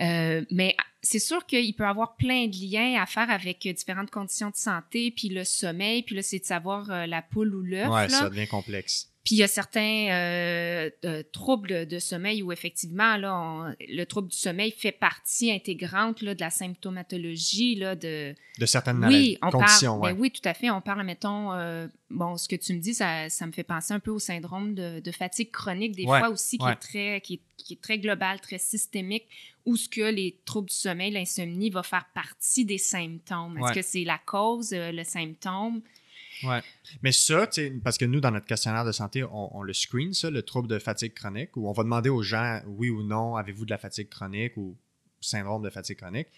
[SPEAKER 2] Euh, mais c'est sûr qu'il peut avoir plein de liens à faire avec différentes conditions de santé, puis le sommeil, puis là, c'est de savoir la poule ou l'œuf.
[SPEAKER 1] Oui, ça devient complexe.
[SPEAKER 2] Puis il y a certains euh, troubles de sommeil où effectivement là, le trouble du sommeil fait partie intégrante là, de la symptomatologie là, de
[SPEAKER 1] de certaines oui, on conditions.
[SPEAKER 2] Parle, ben oui, tout à fait. On parle, mettons, euh, bon, ce que tu me dis, ça, ça, me fait penser un peu au syndrome de, de fatigue chronique des fois aussi qui est très qui est, qui est, très global, très systémique, où ce que les troubles du sommeil, l'insomnie va faire partie des symptômes. Est-ce que c'est la cause, euh, le symptôme?
[SPEAKER 1] Oui. Mais ça, parce que nous, dans notre questionnaire de santé, on, le screen, ça, le trouble de fatigue chronique, où on va demander aux gens, oui ou non, avez-vous de la fatigue chronique ou syndrome de fatigue chronique?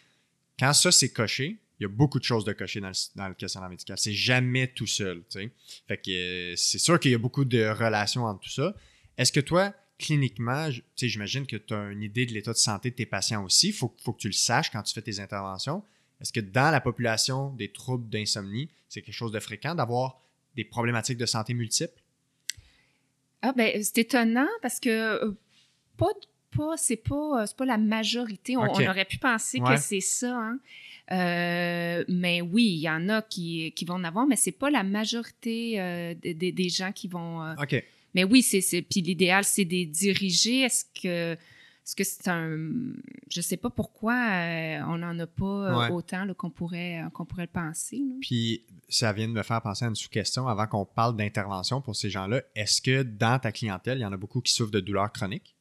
[SPEAKER 1] Quand ça, c'est coché, il y a beaucoup de choses de cocher dans le, questionnaire médical. C'est jamais tout seul. Fait que euh, c'est sûr qu'il y a beaucoup de relations entre tout ça. Est-ce que toi, cliniquement, j'imagine que tu as une idée de l'état de santé de tes patients aussi. Il faut, que tu le saches quand tu fais tes interventions. Est-ce que dans la population des troubles d'insomnie, c'est quelque chose de fréquent d'avoir des problématiques de santé multiples?
[SPEAKER 2] Ah ben c'est étonnant parce que euh, pas, pas, c'est pas, pas la majorité. On, aurait pu penser que c'est ça. Hein. Euh, mais oui, il y en a qui, qui vont en avoir, mais c'est pas la majorité euh, des, gens qui vont. Euh,
[SPEAKER 1] OK.
[SPEAKER 2] Mais oui, c'est puis l'idéal, c'est de diriger. Est-ce que est-ce que c'est un. Je sais pas pourquoi on n'en a pas autant qu'on pourrait, qu'on pourrait le penser.
[SPEAKER 1] Puis ça vient de me faire penser à une sous-question avant qu'on parle d'intervention pour ces gens-là. Est-ce que dans ta clientèle, il y en a beaucoup qui souffrent de douleurs chroniques?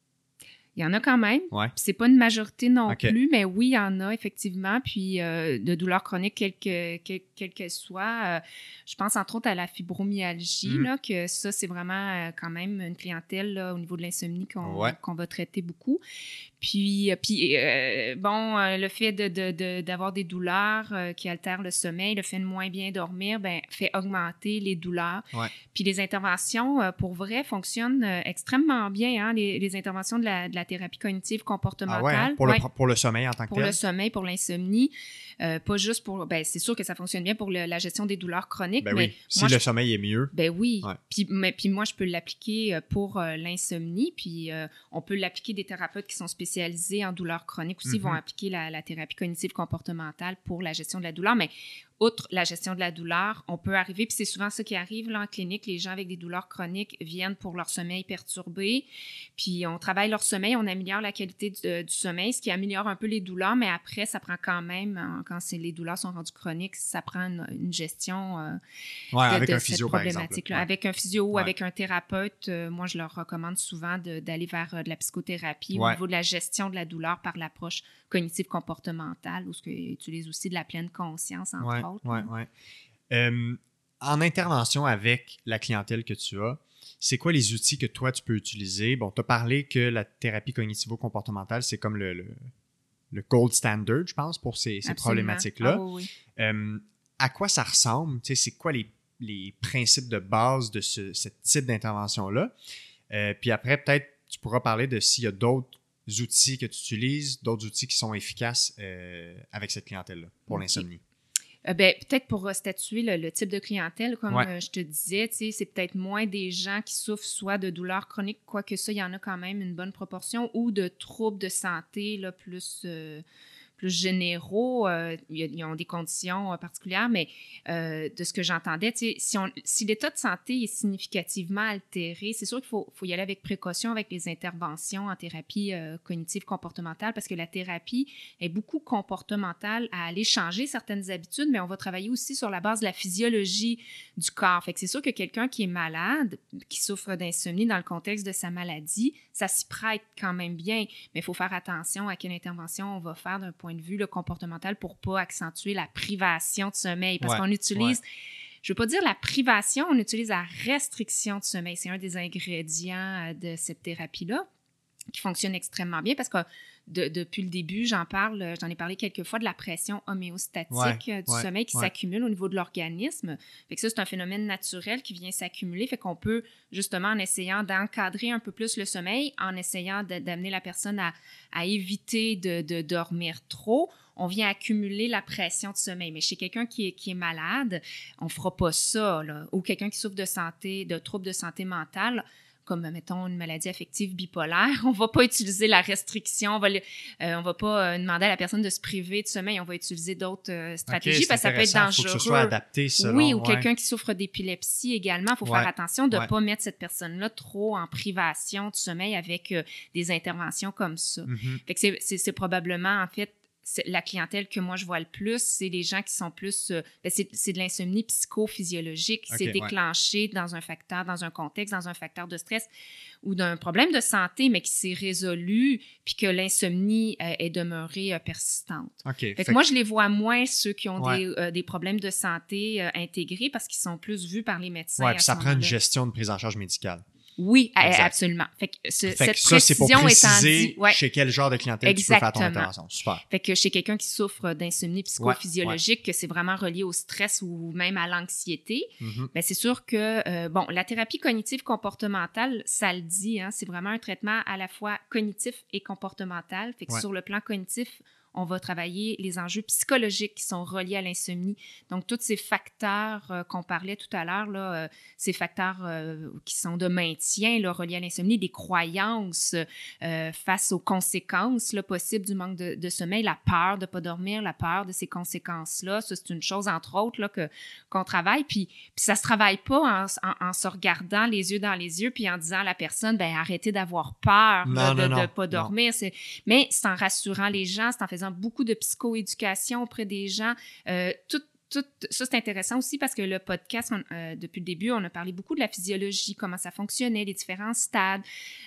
[SPEAKER 2] Il y en a quand même.
[SPEAKER 1] Ouais.
[SPEAKER 2] C'est pas une majorité non plus, mais oui, il y en a effectivement. Puis euh, de douleurs chroniques, quelles qu'elles qu soient. Euh, je pense entre autres à la fibromyalgie, mm. là, que ça, c'est vraiment euh, quand même une clientèle là, au niveau de l'insomnie qu'on va traiter beaucoup. Puis, euh, puis euh, bon, euh, le fait d'avoir de, des douleurs qui altèrent le sommeil, le fait de moins bien dormir, ben, fait augmenter les douleurs. Puis les interventions, pour vrai, fonctionnent extrêmement bien. Hein, les, interventions de la, de la, thérapie cognitive comportementale. Ah
[SPEAKER 1] ouais, pour, Le, pour, le, sommeil en tant que
[SPEAKER 2] tel. Pour le sommeil, pour l'insomnie. Pas juste pour. Ben, c'est sûr que ça fonctionne bien pour la gestion des douleurs chroniques.
[SPEAKER 1] Ben
[SPEAKER 2] mais
[SPEAKER 1] oui. Si le sommeil est mieux.
[SPEAKER 2] Ben oui. Puis, mais, puis moi, je peux l'appliquer pour l'insomnie. Puis on peut l'appliquer des thérapeutes qui sont spécialisés en douleurs chroniques aussi vont mhm. appliquer la, la, thérapie cognitive comportementale pour la gestion de la douleur. Mais outre la gestion de la douleur, on peut arriver, puis c'est souvent ça qui arrive là, en clinique, les gens avec des douleurs chroniques viennent pour leur sommeil perturbé, puis on travaille leur sommeil, on améliore la qualité du, sommeil, ce qui améliore un peu les douleurs, mais après, ça prend quand même, quand les douleurs sont rendues chroniques, ça prend une, gestion euh,
[SPEAKER 1] de, avec un physio, problématique.
[SPEAKER 2] Avec un physio ou avec un thérapeute, euh, moi, je leur recommande souvent d'aller vers euh, de la psychothérapie au niveau de la gestion de la douleur par l'approche cognitive comportementale, ou ce qu'ils utilisent aussi de la pleine conscience, entre
[SPEAKER 1] oui, oui. Euh, en intervention avec la clientèle que tu as, c'est quoi les outils que toi tu peux utiliser? Bon, tu as parlé que la thérapie cognitivo-comportementale, c'est comme le, le, gold standard, je pense, pour ces, problématiques-là.
[SPEAKER 2] Ah euh,
[SPEAKER 1] à quoi ça ressemble? C'est quoi les, les, principes de base de ce, type d'intervention-là? Euh, puis après, peut-être, tu pourras parler de s'il y a d'autres outils que tu utilises, d'autres outils qui sont efficaces avec cette clientèle-là pour l'insomnie.
[SPEAKER 2] Euh, ben, peut-être pour statuer le, type de clientèle, comme euh, je te disais, c'est peut-être moins des gens qui souffrent soit de douleurs chroniques, quoique ça, il y en a quand même une bonne proportion, ou de troubles de santé là, plus euh, plus généraux, euh, ils, ont des conditions euh, particulières, mais euh, de ce que j'entendais, si, l'état de santé est significativement altéré, c'est sûr qu'il faut, y aller avec précaution avec les interventions en thérapie cognitive comportementale parce que la thérapie est beaucoup comportementale à aller changer certaines habitudes, mais on va travailler aussi sur la base de la physiologie du corps. C'est sûr que quelqu'un qui est malade, qui souffre d'insomnie dans le contexte de sa maladie, ça s'y prête quand même bien, mais il faut faire attention à quelle intervention on va faire d'un point de vue le comportemental pour pas accentuer la privation de sommeil. Parce qu'on utilise, je veux pas dire la privation, on utilise la restriction de sommeil. C'est un des ingrédients euh, de cette thérapie-là qui fonctionne extrêmement bien parce que depuis le début, j'en parle, euh, j'en ai parlé quelques fois de la pression homéostatique euh, du sommeil qui s'accumule au niveau de l'organisme. Fait que ça, c'est un phénomène naturel qui vient s'accumuler. Fait qu'on peut, justement, en essayant d'encadrer un peu plus le sommeil, en essayant d'amener la personne à, à éviter de, de, dormir trop, on vient accumuler la pression de sommeil. Mais chez quelqu'un qui est, qui est malade, on fera pas ça, là. Ou quelqu'un qui souffre de santé, de troubles de santé mentale, comme, mettons, une maladie affective bipolaire, on va pas utiliser la restriction, on va, euh, on va pas euh, demander à la personne de se priver de sommeil, on va utiliser d'autres euh, stratégies parce que ça peut être dangereux. Faut que ce
[SPEAKER 1] soit adapté selon,
[SPEAKER 2] Oui, ou quelqu'un qui souffre d'épilepsie également, il faut faire attention de ne pas mettre cette personne-là trop en privation de sommeil avec des interventions comme ça. Mm-hmm. c'est probablement, en fait, la clientèle que moi je vois le plus, c'est les gens qui sont plus. Euh, ben, c'est de l'insomnie psychophysiologique qui s'est déclenché dans un facteur, dans un contexte, dans un facteur de stress ou d'un problème de santé, mais qui s'est résolu, puis que l'insomnie euh, est demeurée euh, persistante.
[SPEAKER 1] Fait,
[SPEAKER 2] moi, je les vois moins ceux qui ont des, des, problèmes de santé intégrés parce qu'ils sont plus vus par les médecins.
[SPEAKER 1] Oui, puis ça prend une gestion de prise en charge médicale.
[SPEAKER 2] Oui, absolument. Fait que, ce,
[SPEAKER 1] fait
[SPEAKER 2] cette ça, c'est pour
[SPEAKER 1] préciser chez quel genre de clientèle Exactement. tu peux faire ton intervention. Super.
[SPEAKER 2] Fait que chez quelqu'un qui souffre d'insomnie psychophysiologique, que c'est vraiment relié au stress ou même à l'anxiété, mm-hmm. ben c'est sûr que, euh, bon, la thérapie cognitive comportementale, ça le dit, hein, c'est vraiment un traitement à la fois cognitif et comportemental. Fait que sur le plan cognitif, on va travailler les enjeux psychologiques qui sont reliés à l'insomnie. Donc, tous ces facteurs euh, qu'on parlait tout à l'heure, là, euh, ces facteurs euh, qui sont de maintien là, reliés à l'insomnie, des croyances face aux conséquences là, possibles du manque de, sommeil, la peur de ne pas dormir, la peur de ces conséquences-là, ça, c'est une chose, entre autres, là, que, qu'on travaille. Puis, puis ça ne se travaille pas en, en, se regardant les yeux dans les yeux puis en disant à la personne, ben arrêtez d'avoir peur de ne pas dormir. C'est, mais c'est en rassurant les gens, c'est en faisant beaucoup de psychoéducation auprès des gens. Euh, tout, tout, ça, c'est intéressant aussi parce que le podcast, euh, depuis le début, on a parlé beaucoup de la physiologie, comment ça fonctionnait, les différents stades,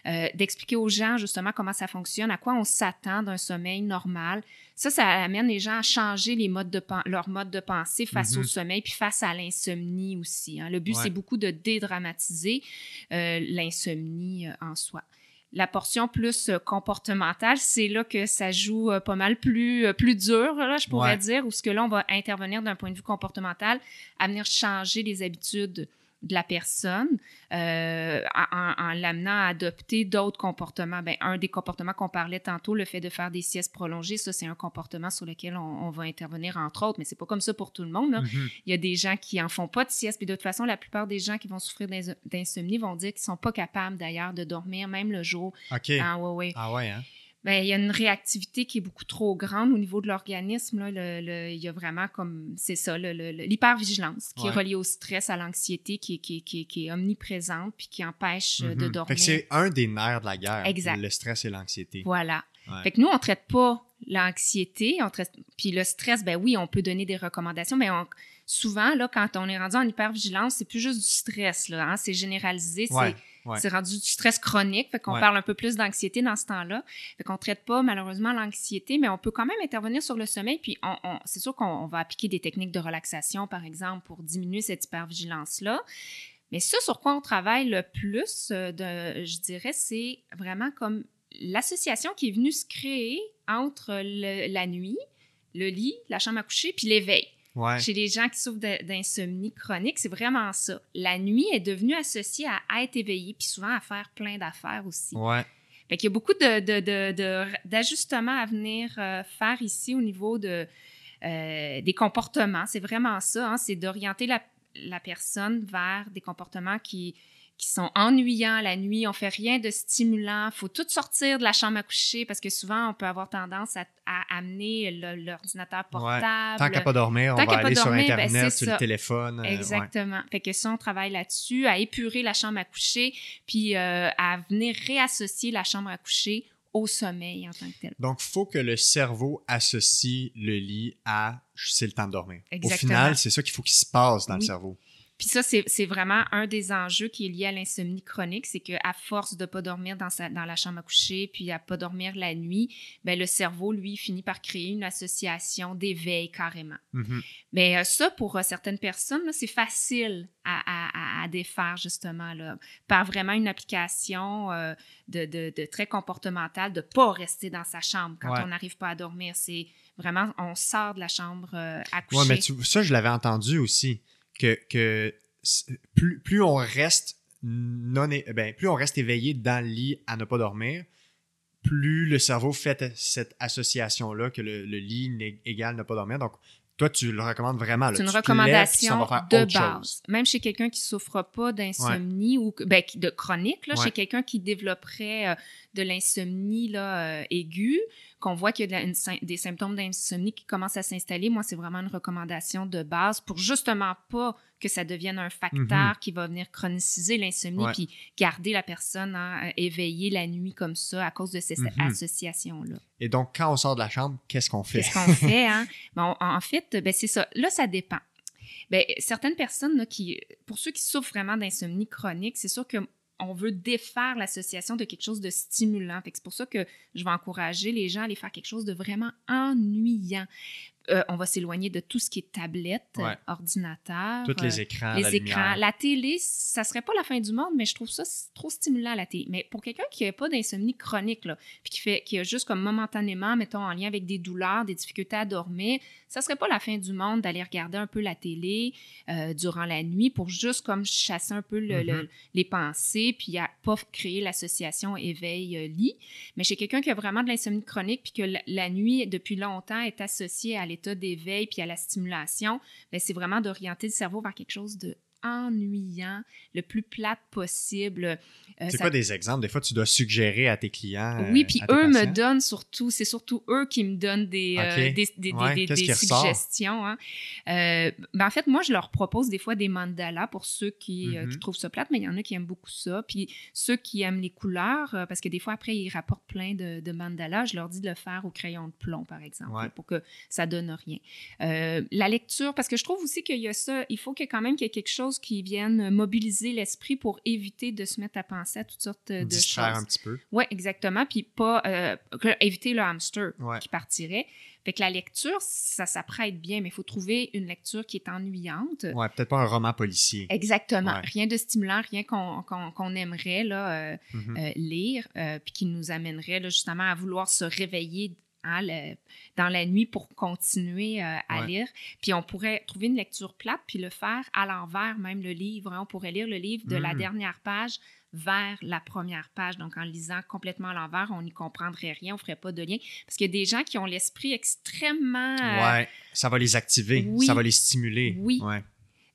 [SPEAKER 2] euh, d'expliquer aux gens justement comment ça fonctionne, à quoi on s'attend d'un sommeil normal. Ça, ça amène les gens à changer les modes de leur mode de pensée face au mm-hmm. sommeil puis face à l'insomnie aussi. Hein. Le but, c'est beaucoup de dédramatiser l'insomnie en soi. La portion plus euh, comportementale, c'est là que ça joue euh, pas mal plus, euh, plus dur, là, je pourrais dire, où ce que là, on va intervenir d'un point de vue comportemental à venir changer les habitudes de la personne euh, en, l'amenant à adopter d'autres comportements. Ben, un des comportements qu'on parlait tantôt, le fait de faire des siestes prolongées, ça, c'est un comportement sur lequel on, va intervenir, entre autres, mais c'est pas comme ça pour tout le monde. Mm-hmm. Il y a des gens qui en font pas de sieste, puis de toute façon, la plupart des gens qui vont souffrir d'insomnie vont dire qu'ils sont pas capables, d'ailleurs, de dormir, même le jour.
[SPEAKER 1] OK.
[SPEAKER 2] Ah, ouais,
[SPEAKER 1] Ah ouais, hein?
[SPEAKER 2] Bien, il y a une réactivité qui est beaucoup trop grande au niveau de l'organisme. il y a vraiment comme, c'est ça, l'hypervigilance qui est reliée au stress, à l'anxiété, qui, qui, qui, est omniprésente puis qui empêche euh, de
[SPEAKER 1] mhm.
[SPEAKER 2] dormir.
[SPEAKER 1] c'est un des nerfs de la guerre, exact. le stress et l'anxiété.
[SPEAKER 2] Voilà. Fait que nous, on ne traite pas l'anxiété, on traite... puis le stress, ben oui, on peut donner des recommandations, mais souvent, là, quand on est rendu en hypervigilance, c'est plus juste du stress, là, hein, c'est généralisé, c'est c'est rendu du stress chronique, fait qu'on parle un peu plus d'anxiété dans ce temps-là. Fait qu'on traite pas malheureusement l'anxiété, mais on peut quand même intervenir sur le sommeil. Puis on, c'est sûr qu'on va appliquer des techniques de relaxation, par exemple, pour diminuer cette hypervigilance-là. Mais ce sur quoi on travaille le plus, euh, de, je dirais, c'est vraiment comme l'association qui est venue se créer entre la nuit, le lit, la chambre à coucher, puis l'éveil. Chez les gens qui souffrent d'insomnie chronique, c'est vraiment ça. La nuit est devenue associée à être éveillé, puis souvent à faire plein d'affaires aussi.
[SPEAKER 1] Ouais.
[SPEAKER 2] Fait qu'il y a beaucoup d'ajustements de, à venir euh, faire ici au niveau de, euh, des comportements. C'est vraiment ça, hein. c'est d'orienter la, la, personne vers des comportements qui, qui sont ennuyants la nuit. On fait rien de stimulant. faut tout sortir de la chambre à coucher parce que souvent, on peut avoir tendance à, amener l'ordinateur portable.
[SPEAKER 1] Tant qu'à pas dormir, on va aller sur ben, Internet, sur le téléphone.
[SPEAKER 2] Euh, Exactement. Fait que ça, on travaille là-dessus, à épurer la chambre à coucher, puis euh, à venir réassocier la chambre à coucher au sommeil en tant que tel.
[SPEAKER 1] Donc, il faut que le cerveau associe le lit à c'est le temps de dormir. Exactement. Au final, c'est ça qu'il faut qu'il se passe dans le cerveau.
[SPEAKER 2] Puis ça, c'est vraiment un des enjeux qui est lié à l'insomnie chronique, c'est qu'à force de ne pas dormir dans, sa, dans la chambre à coucher, puis à ne pas dormir la nuit, ben le cerveau, lui, finit par créer une association d'éveil carrément. Mm-hmm. Mais euh, ça, pour euh, certaines personnes, c'est facile à, à, défaire, justement, là, par vraiment une application euh, de, de, de, très comportementale, de ne pas rester dans sa chambre quand on n'arrive pas à dormir. C'est vraiment, on sort de la chambre à coucher.
[SPEAKER 1] Oui, mais ça, je l'avais entendu aussi que, plus, plus on reste non ben, plus on reste éveillé dans le lit à ne pas dormir, plus le cerveau fait cette association-là que le, lit égale ne pas dormir. Donc, toi, tu le recommandes vraiment.
[SPEAKER 2] C'est une recommandation de base. Même chez quelqu'un qui ne souffre pas d'insomnie ou ben, de chronique, là, chez quelqu'un qui développerait euh, de l'insomnie euh, aiguë, qu'on voit qu'il y a des symptômes d'insomnie qui commencent à s'installer, moi, c'est vraiment une recommandation de base pour justement pas que ça devienne un facteur mhm. qui va venir chroniciser l'insomnie puis garder la personne hein, éveillée la nuit comme ça à cause de ces mhm. associations-là.
[SPEAKER 1] Et donc, quand on sort de la chambre, qu'est-ce qu'on fait?
[SPEAKER 2] Qu'est-ce qu'on fait? Hein? Bon, en fait, ben, c'est ça. Là, ça dépend. Bien, certaines personnes, qui, pour ceux qui souffrent vraiment d'insomnie chronique, c'est sûr que on veut défaire l'association de quelque chose de stimulant. C'est pour ça que je vais encourager les gens à aller faire quelque chose de vraiment ennuyant. Euh, on va s'éloigner de tout ce qui est tablette,
[SPEAKER 1] Ouais.
[SPEAKER 2] ordinateur.
[SPEAKER 1] Tous les
[SPEAKER 2] euh,
[SPEAKER 1] écrans,
[SPEAKER 2] les
[SPEAKER 1] la
[SPEAKER 2] écrans.
[SPEAKER 1] lumière.
[SPEAKER 2] La télé, ça serait pas la fin du monde, mais je trouve ça trop stimulant, la télé. Mais pour quelqu'un qui n'a pas d'insomnie chronique, là, puis qui, fait, qui a juste comme momentanément, mettons, en lien avec des douleurs, des difficultés à dormir, ça serait pas la fin du monde d'aller regarder un peu la télé euh, durant la nuit pour juste comme chasser un peu le- le-
[SPEAKER 1] Mhm.
[SPEAKER 2] les pensées, puis à pas créer l'association éveil-lit. Mais chez quelqu'un qui a vraiment de l'insomnie chronique, puis que la, la nuit, depuis longtemps, est associée à l'état d'éveil puis à la stimulation, ben, c'est vraiment d'orienter le cerveau vers quelque chose de ennuyant, le plus plate possible. Euh,
[SPEAKER 1] C'est
[SPEAKER 2] ça-
[SPEAKER 1] quoi des exemples? Des fois, tu dois suggérer à tes clients. euh,
[SPEAKER 2] oui, puis eux me donnent surtout, c'est surtout eux qui me donnent des, euh, des, des,
[SPEAKER 1] Ouais,
[SPEAKER 2] des- des suggestions. hein. Euh, ben, en fait, moi, je leur propose des fois des mandalas pour ceux qui, qui trouvent ça plate, mais il y en a qui aiment beaucoup ça. Puis ceux qui aiment les couleurs, parce que des fois, après, ils rapportent plein de, de mandalas, je leur dis de le faire au crayon de plomb, par exemple,
[SPEAKER 1] Ouais.
[SPEAKER 2] pour que ça donne rien. La lecture, parce que je trouve aussi qu'il y a ça, il faut que quand même qu'il y ait quelque chose qui vienne mobiliser l'esprit pour éviter de se mettre à penser à toutes sortes de
[SPEAKER 1] Distraire
[SPEAKER 2] choses.
[SPEAKER 1] un petit peu.
[SPEAKER 2] Oui, exactement. Puis pas euh, éviter le hamster
[SPEAKER 1] Ouais.
[SPEAKER 2] qui partirait. Fait que la lecture, ça s'apprête bien, mais il faut trouver une lecture qui est ennuyante.
[SPEAKER 1] Ouais, peut-être pas un roman policier.
[SPEAKER 2] Exactement.
[SPEAKER 1] Ouais.
[SPEAKER 2] Rien de stimulant, rien qu'on qu'on aimerait là, euh,
[SPEAKER 1] Mhm.
[SPEAKER 2] euh, lire, euh, puis qui nous amènerait là, justement à vouloir se réveiller hein, le- dans la nuit pour continuer euh, à
[SPEAKER 1] Ouais.
[SPEAKER 2] lire. Puis on pourrait trouver une lecture plate, puis le faire à l'envers, même le livre. hein. On pourrait lire le livre de la
[SPEAKER 1] Mm.
[SPEAKER 2] dernière page vers la première page. Donc, en lisant complètement à l'envers, on n'y comprendrait rien, on ne ferait pas de lien. Parce qu'il y a des gens qui ont l'esprit extrêmement... euh,
[SPEAKER 1] Ouais, ça va les activer,
[SPEAKER 2] oui.
[SPEAKER 1] ça va les stimuler.
[SPEAKER 2] Oui.
[SPEAKER 1] Ouais.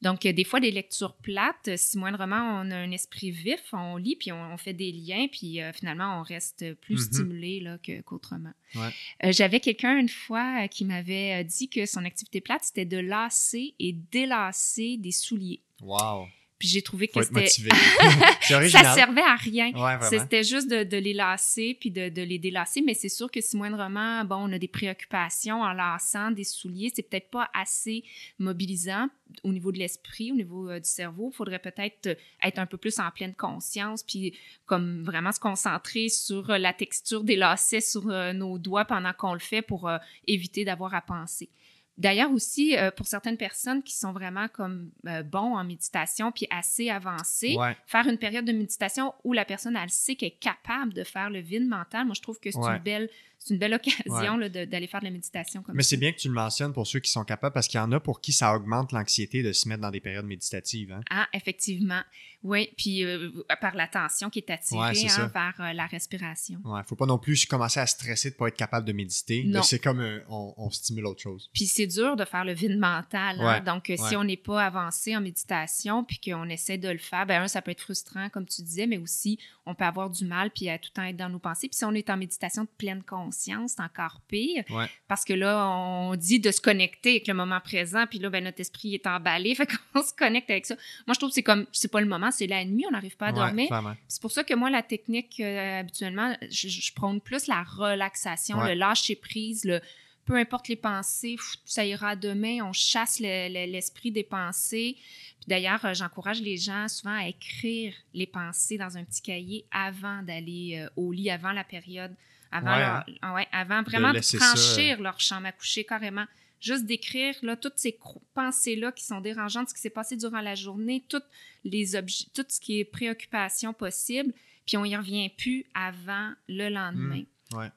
[SPEAKER 2] Donc, euh, des fois, des lectures plates, euh, si moindrement on a un esprit vif, on lit, puis on, on fait des liens, puis euh, finalement, on reste plus
[SPEAKER 1] Mhm.
[SPEAKER 2] stimulé là, qu'autrement.
[SPEAKER 1] Ouais.
[SPEAKER 2] Euh, J'avais quelqu'un une fois qui m'avait dit que son activité plate, c'était de lasser et délasser des souliers.
[SPEAKER 1] Wow.
[SPEAKER 2] Puis j'ai trouvé que c'était... Ça servait à rien.
[SPEAKER 1] Ouais.
[SPEAKER 2] C'était juste de, de les lasser puis de, de les délasser, mais c'est sûr que si moindrement, bon, on a des préoccupations en lassant des souliers, c'est peut-être pas assez mobilisant au niveau de l'esprit, au niveau euh, du cerveau. Il faudrait peut-être euh, être un peu plus en pleine conscience puis comme vraiment se concentrer sur euh, la texture des lacets sur euh, nos doigts pendant qu'on le fait pour éviter d'avoir à penser. D'ailleurs aussi, euh, pour certaines personnes qui sont vraiment comme euh, bons en méditation puis assez avancés,
[SPEAKER 1] Ouais.
[SPEAKER 2] faire une période de méditation où la personne, elle sait qu'elle est capable de faire le vide mental, moi, je trouve que c'est
[SPEAKER 1] Ouais.
[SPEAKER 2] une belle c'est une belle occasion de- d'aller faire de la méditation comme
[SPEAKER 1] Mais c'est bien que tu le mentionnes pour ceux qui sont capables, parce qu'il y en a pour qui ça augmente l'anxiété de se mettre dans des périodes méditatives. Hein?
[SPEAKER 2] Ah, effectivement. Oui, puis euh, par l'attention qui est attirée
[SPEAKER 1] Ouais, c'est
[SPEAKER 2] hein, euh, la respiration.
[SPEAKER 1] Ouais, faut pas non plus commencer à stresser de pas être capable de méditer. C'est comme un- on, on stimule autre chose.
[SPEAKER 2] Puis c'est dur de faire le vide mental. hein.
[SPEAKER 1] Ouais,
[SPEAKER 2] Donc, euh,
[SPEAKER 1] ouais.
[SPEAKER 2] si on n'est pas avancé en méditation, puis qu'on essaie de le faire, ben un, ça peut être frustrant, comme tu disais, mais aussi, on peut avoir du mal, puis à tout le temps être dans nos pensées. Puis si on est en méditation de pleine conscience, c'est encore pire.
[SPEAKER 1] Ouais.
[SPEAKER 2] Parce que là, on dit de se connecter avec le moment présent, puis là, ben, notre esprit est emballé, fait qu'on se connecte avec ça. Moi, je trouve que c'est comme, c'est pas le moment, c'est la nuit, on n'arrive pas à dormir. C'est pour ça que moi, la technique, euh, habituellement, je, je prône plus la relaxation,
[SPEAKER 1] Ouais.
[SPEAKER 2] le lâcher prise, le peu importe les pensées, ça ira demain, on chasse le- le- l'esprit des pensées. Puis d'ailleurs, euh, j'encourage les gens souvent à écrire les pensées dans un petit cahier avant d'aller euh, au lit, avant la période, avant,
[SPEAKER 1] Ouais,
[SPEAKER 2] leur-
[SPEAKER 1] hein.
[SPEAKER 2] ouais, avant vraiment de,
[SPEAKER 1] ça, euh,
[SPEAKER 2] franchir leur chambre à coucher carrément. Juste d'écrire là, toutes ces pensées-là qui sont dérangeantes, ce qui s'est passé durant la journée, toutes les objets, tout ce qui est préoccupation possible, puis on y revient plus avant le lendemain.
[SPEAKER 1] Ouais.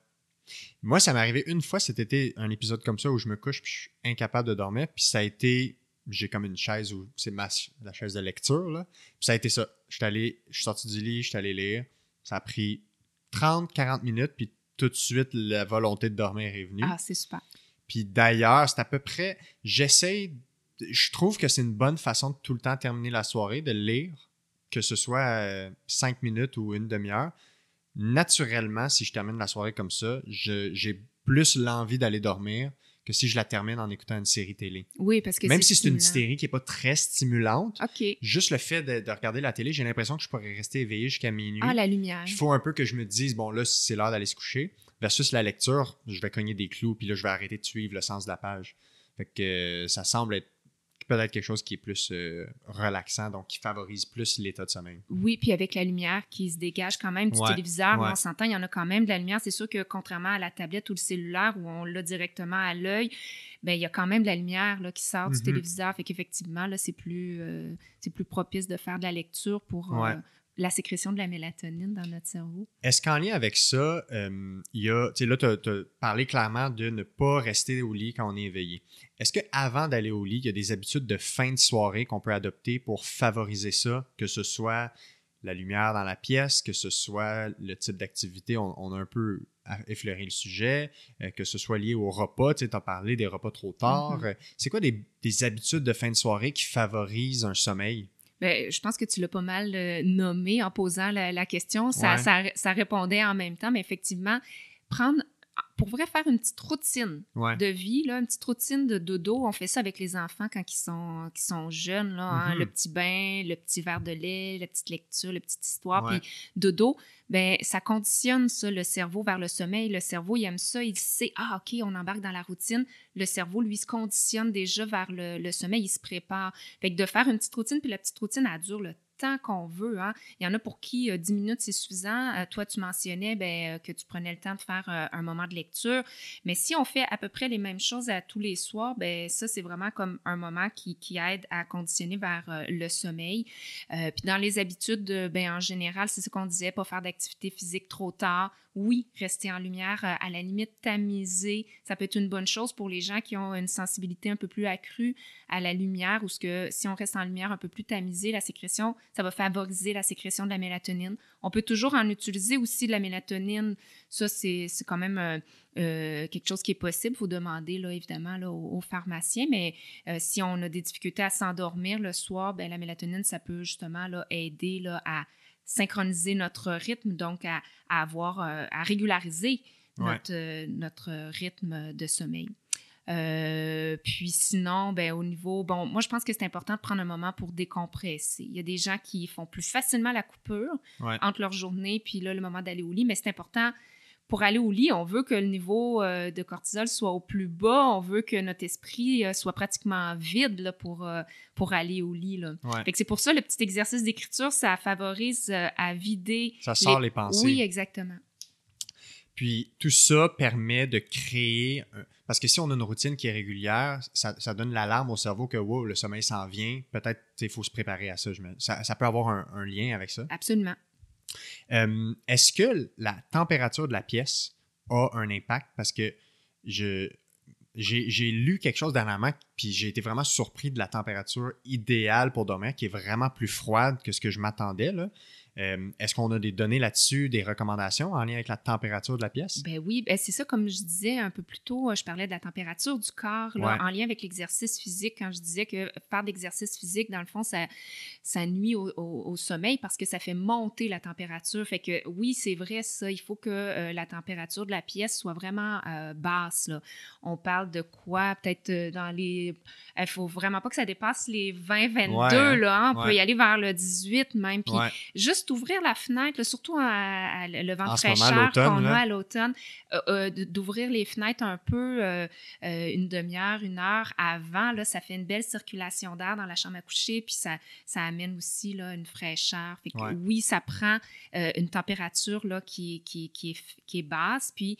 [SPEAKER 1] Moi, ça m'est arrivé une fois cet été, un épisode comme ça où je me couche puis je suis incapable de dormir. Puis ça a été, j'ai comme une chaise où c'est ma la chaise de lecture là. Puis ça a été ça. Je suis allé, je suis sorti du lit, je suis allé lire. Ça a pris 30-40 minutes puis tout de suite la volonté de dormir est venue.
[SPEAKER 2] Ah, c'est super.
[SPEAKER 1] Puis d'ailleurs, c'est à peu près, j'essaye, je trouve que c'est une bonne façon de tout le temps terminer la soirée, de lire, que ce soit euh, cinq minutes ou une demi-heure. Naturellement, si je termine la soirée comme ça, j'ai plus l'envie d'aller dormir que si je la termine en écoutant une série télé.
[SPEAKER 2] Oui, parce que
[SPEAKER 1] Même si c'est une série qui n'est pas très stimulante, juste le fait de, de regarder la télé, j'ai l'impression que je pourrais rester éveillé jusqu'à minuit.
[SPEAKER 2] Ah, la lumière.
[SPEAKER 1] Il faut un peu que je me dise, bon, là, c'est l'heure d'aller se coucher. Versus la lecture, je vais cogner des clous, puis là, je vais arrêter de suivre le sens de la page. Fait que euh, ça semble être peut-être quelque chose qui est plus euh, relaxant, donc qui favorise plus l'état de sommeil.
[SPEAKER 2] Oui, puis avec la lumière qui se dégage quand même du téléviseur, on s'entend, il y en a quand même de la lumière. C'est sûr que contrairement à la tablette ou le cellulaire où on l'a directement à l'œil, ben il y a quand même de la lumière là, qui sort du mm-hmm. téléviseur. Fait qu'effectivement, là, c'est plus, euh, c'est plus propice de faire de la lecture pour la sécrétion de la mélatonine dans notre cerveau?
[SPEAKER 1] Est-ce qu'en lien avec ça, euh, il y a, tu sais, là, tu as, parlé clairement de ne pas rester au lit quand on est éveillé. Est-ce qu'avant d'aller au lit, il y a des habitudes de fin de soirée qu'on peut adopter pour favoriser ça, que ce soit la lumière dans la pièce, que ce soit le type d'activité, on, a un peu effleuré le sujet, euh, que ce soit lié au repas, tu sais, as parlé des repas trop tard. Mm-hmm. C'est quoi des, habitudes de fin de soirée qui favorisent un sommeil?
[SPEAKER 2] Bien, je pense que tu l'as pas mal euh, nommé en posant la, question. Ça, ça, répondait en même temps, mais effectivement, prendre pour vrai faire une petite routine de vie, là, une petite routine de dodo. On fait ça avec les enfants quand ils sont, jeunes. Là, hein. mm-hmm. Le petit bain, le petit verre de lait, la petite lecture, la petite histoire. Puis dodo, ben, ça conditionne ça, le cerveau vers le sommeil. Le cerveau, il aime ça. Il sait, ah, OK, on embarque dans la routine. Le cerveau, lui, se conditionne déjà vers le, le sommeil. Il se prépare. Fait que de faire une petite routine, puis la petite routine, elle dure le temps qu'on veut. Hein. Il y en a pour qui 10 euh, minutes, c'est suffisant. Euh, toi, tu mentionnais ben, euh, que tu prenais le temps de faire un moment de lecture. Mais si on fait à peu près les mêmes choses à tous les soirs, ben, ça, c'est vraiment comme un moment qui, aide à conditionner vers le sommeil. puis dans les habitudes, ben, en général, c'est ce qu'on disait, pas faire d'activité physique trop tard oui, rester en lumière, euh, à la limite tamiser, ça peut être une bonne chose pour les gens qui ont une sensibilité un peu plus accrue à la lumière ou ce que si on reste en lumière un peu plus tamisé, la sécrétion, ça va favoriser la sécrétion de la mélatonine. On peut toujours en utiliser aussi de la mélatonine. Ça, c'est quand même euh, euh, quelque chose qui est possible. Il faut demander, là, évidemment, là, aux, pharmaciens. Mais si on a des difficultés à s'endormir le soir, ben, la mélatonine, ça peut justement là, aider à synchroniser notre rythme, donc à, avoir, euh, à régulariser notre, euh, notre rythme de sommeil. Euh, puis sinon, ben, au niveau, bon, moi je pense que c'est important de prendre un moment pour décompresser. Il y a des gens qui font plus facilement la coupure entre leur journée puis là le moment d'aller au lit, mais c'est important pour aller au lit, on veut que le niveau euh, de cortisol soit au plus bas, on veut que notre esprit euh, soit pratiquement vide là, pour, euh, pour aller au lit. Là. c'est pour ça, le petit exercice d'écriture, ça favorise à vider.
[SPEAKER 1] Ça sort les, pensées.
[SPEAKER 2] Oui, exactement.
[SPEAKER 1] Puis tout ça permet de créer. Parce que si on a une routine qui est régulière, ça, donne l'alarme au cerveau que wow, le sommeil s'en vient. Peut-être qu'il faut se préparer à ça. ça. ça. peut avoir un lien avec ça.
[SPEAKER 2] Absolument.
[SPEAKER 1] Euh, est-ce que la température de la pièce a un impact? Parce que j'ai, lu quelque chose dernièrement, puis j'ai été vraiment surpris de la température idéale pour dormir, qui est vraiment plus froide que ce que je m'attendais. Là. Euh, est-ce qu'on a des données là-dessus, des recommandations en lien avec la température de la pièce?
[SPEAKER 2] Ben oui, ben c'est ça, comme je disais un peu plus tôt, je parlais de la température du corps en lien avec l'exercice physique. Quand je disais que faire d'exercice physique, dans le fond, ça, ça nuit au, sommeil parce que ça fait monter la température. Fait que oui, c'est vrai ça, il faut que euh, la température de la pièce soit vraiment euh, basse. Là. On parle de quoi? Peut-être dans les... Il faut vraiment pas que ça dépasse les 20-22, là. Hein. On peut y aller vers le 18 même. Puis juste d'ouvrir la fenêtre, surtout le vent fraîcheur qu'on a à l'automne, euh, euh, d'ouvrir les fenêtres un peu euh, une demi-heure, une heure avant, là, ça fait une belle circulation d'air dans la chambre à coucher, puis ça, ça amène aussi là, une fraîcheur. Fait que, Oui, ça prend une température là, qui, qui, qui, est, qui est basse, puis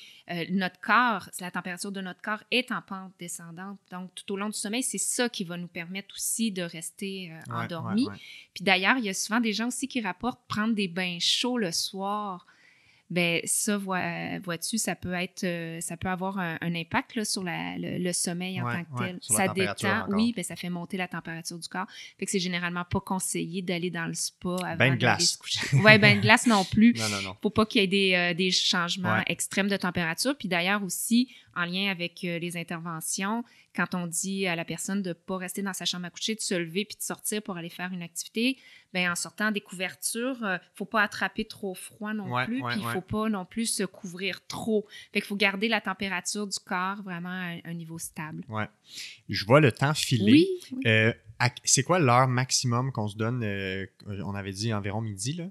[SPEAKER 2] notre corps, la température de notre corps est en pente descendante. Donc, tout au long du sommeil, c'est ça qui va nous permettre aussi de rester endormi. Puis d'ailleurs, il y a souvent des gens aussi qui rapportent prendre des bains chauds le soir, ben ça, vois, vois-tu, ça peut être, euh, ça peut avoir un, impact sur le, sommeil en tant que tel. ça détend, oui, ben ça fait monter la température du corps. Fait que c'est généralement pas conseillé d'aller dans le spa avant
[SPEAKER 1] de glace.
[SPEAKER 2] se coucher. Ouais, bain de glace non plus. non, non, non. Faut pas qu'il y ait des, euh, des changements extrêmes de température. Puis d'ailleurs aussi, en lien avec euh, les interventions, quand on dit à la personne de ne pas rester dans sa chambre à coucher, de se lever puis de sortir pour aller faire une activité, bien, en sortant des couvertures, il euh, ne faut pas attraper trop froid non plus, puis il ne faut pas non plus se couvrir trop. Fait qu'il faut garder la température du corps vraiment à un niveau stable.
[SPEAKER 1] Ouais. Je vois le temps filer. Oui. Euh, c'est quoi l'heure maximum qu'on se donne? on avait dit environ midi, là?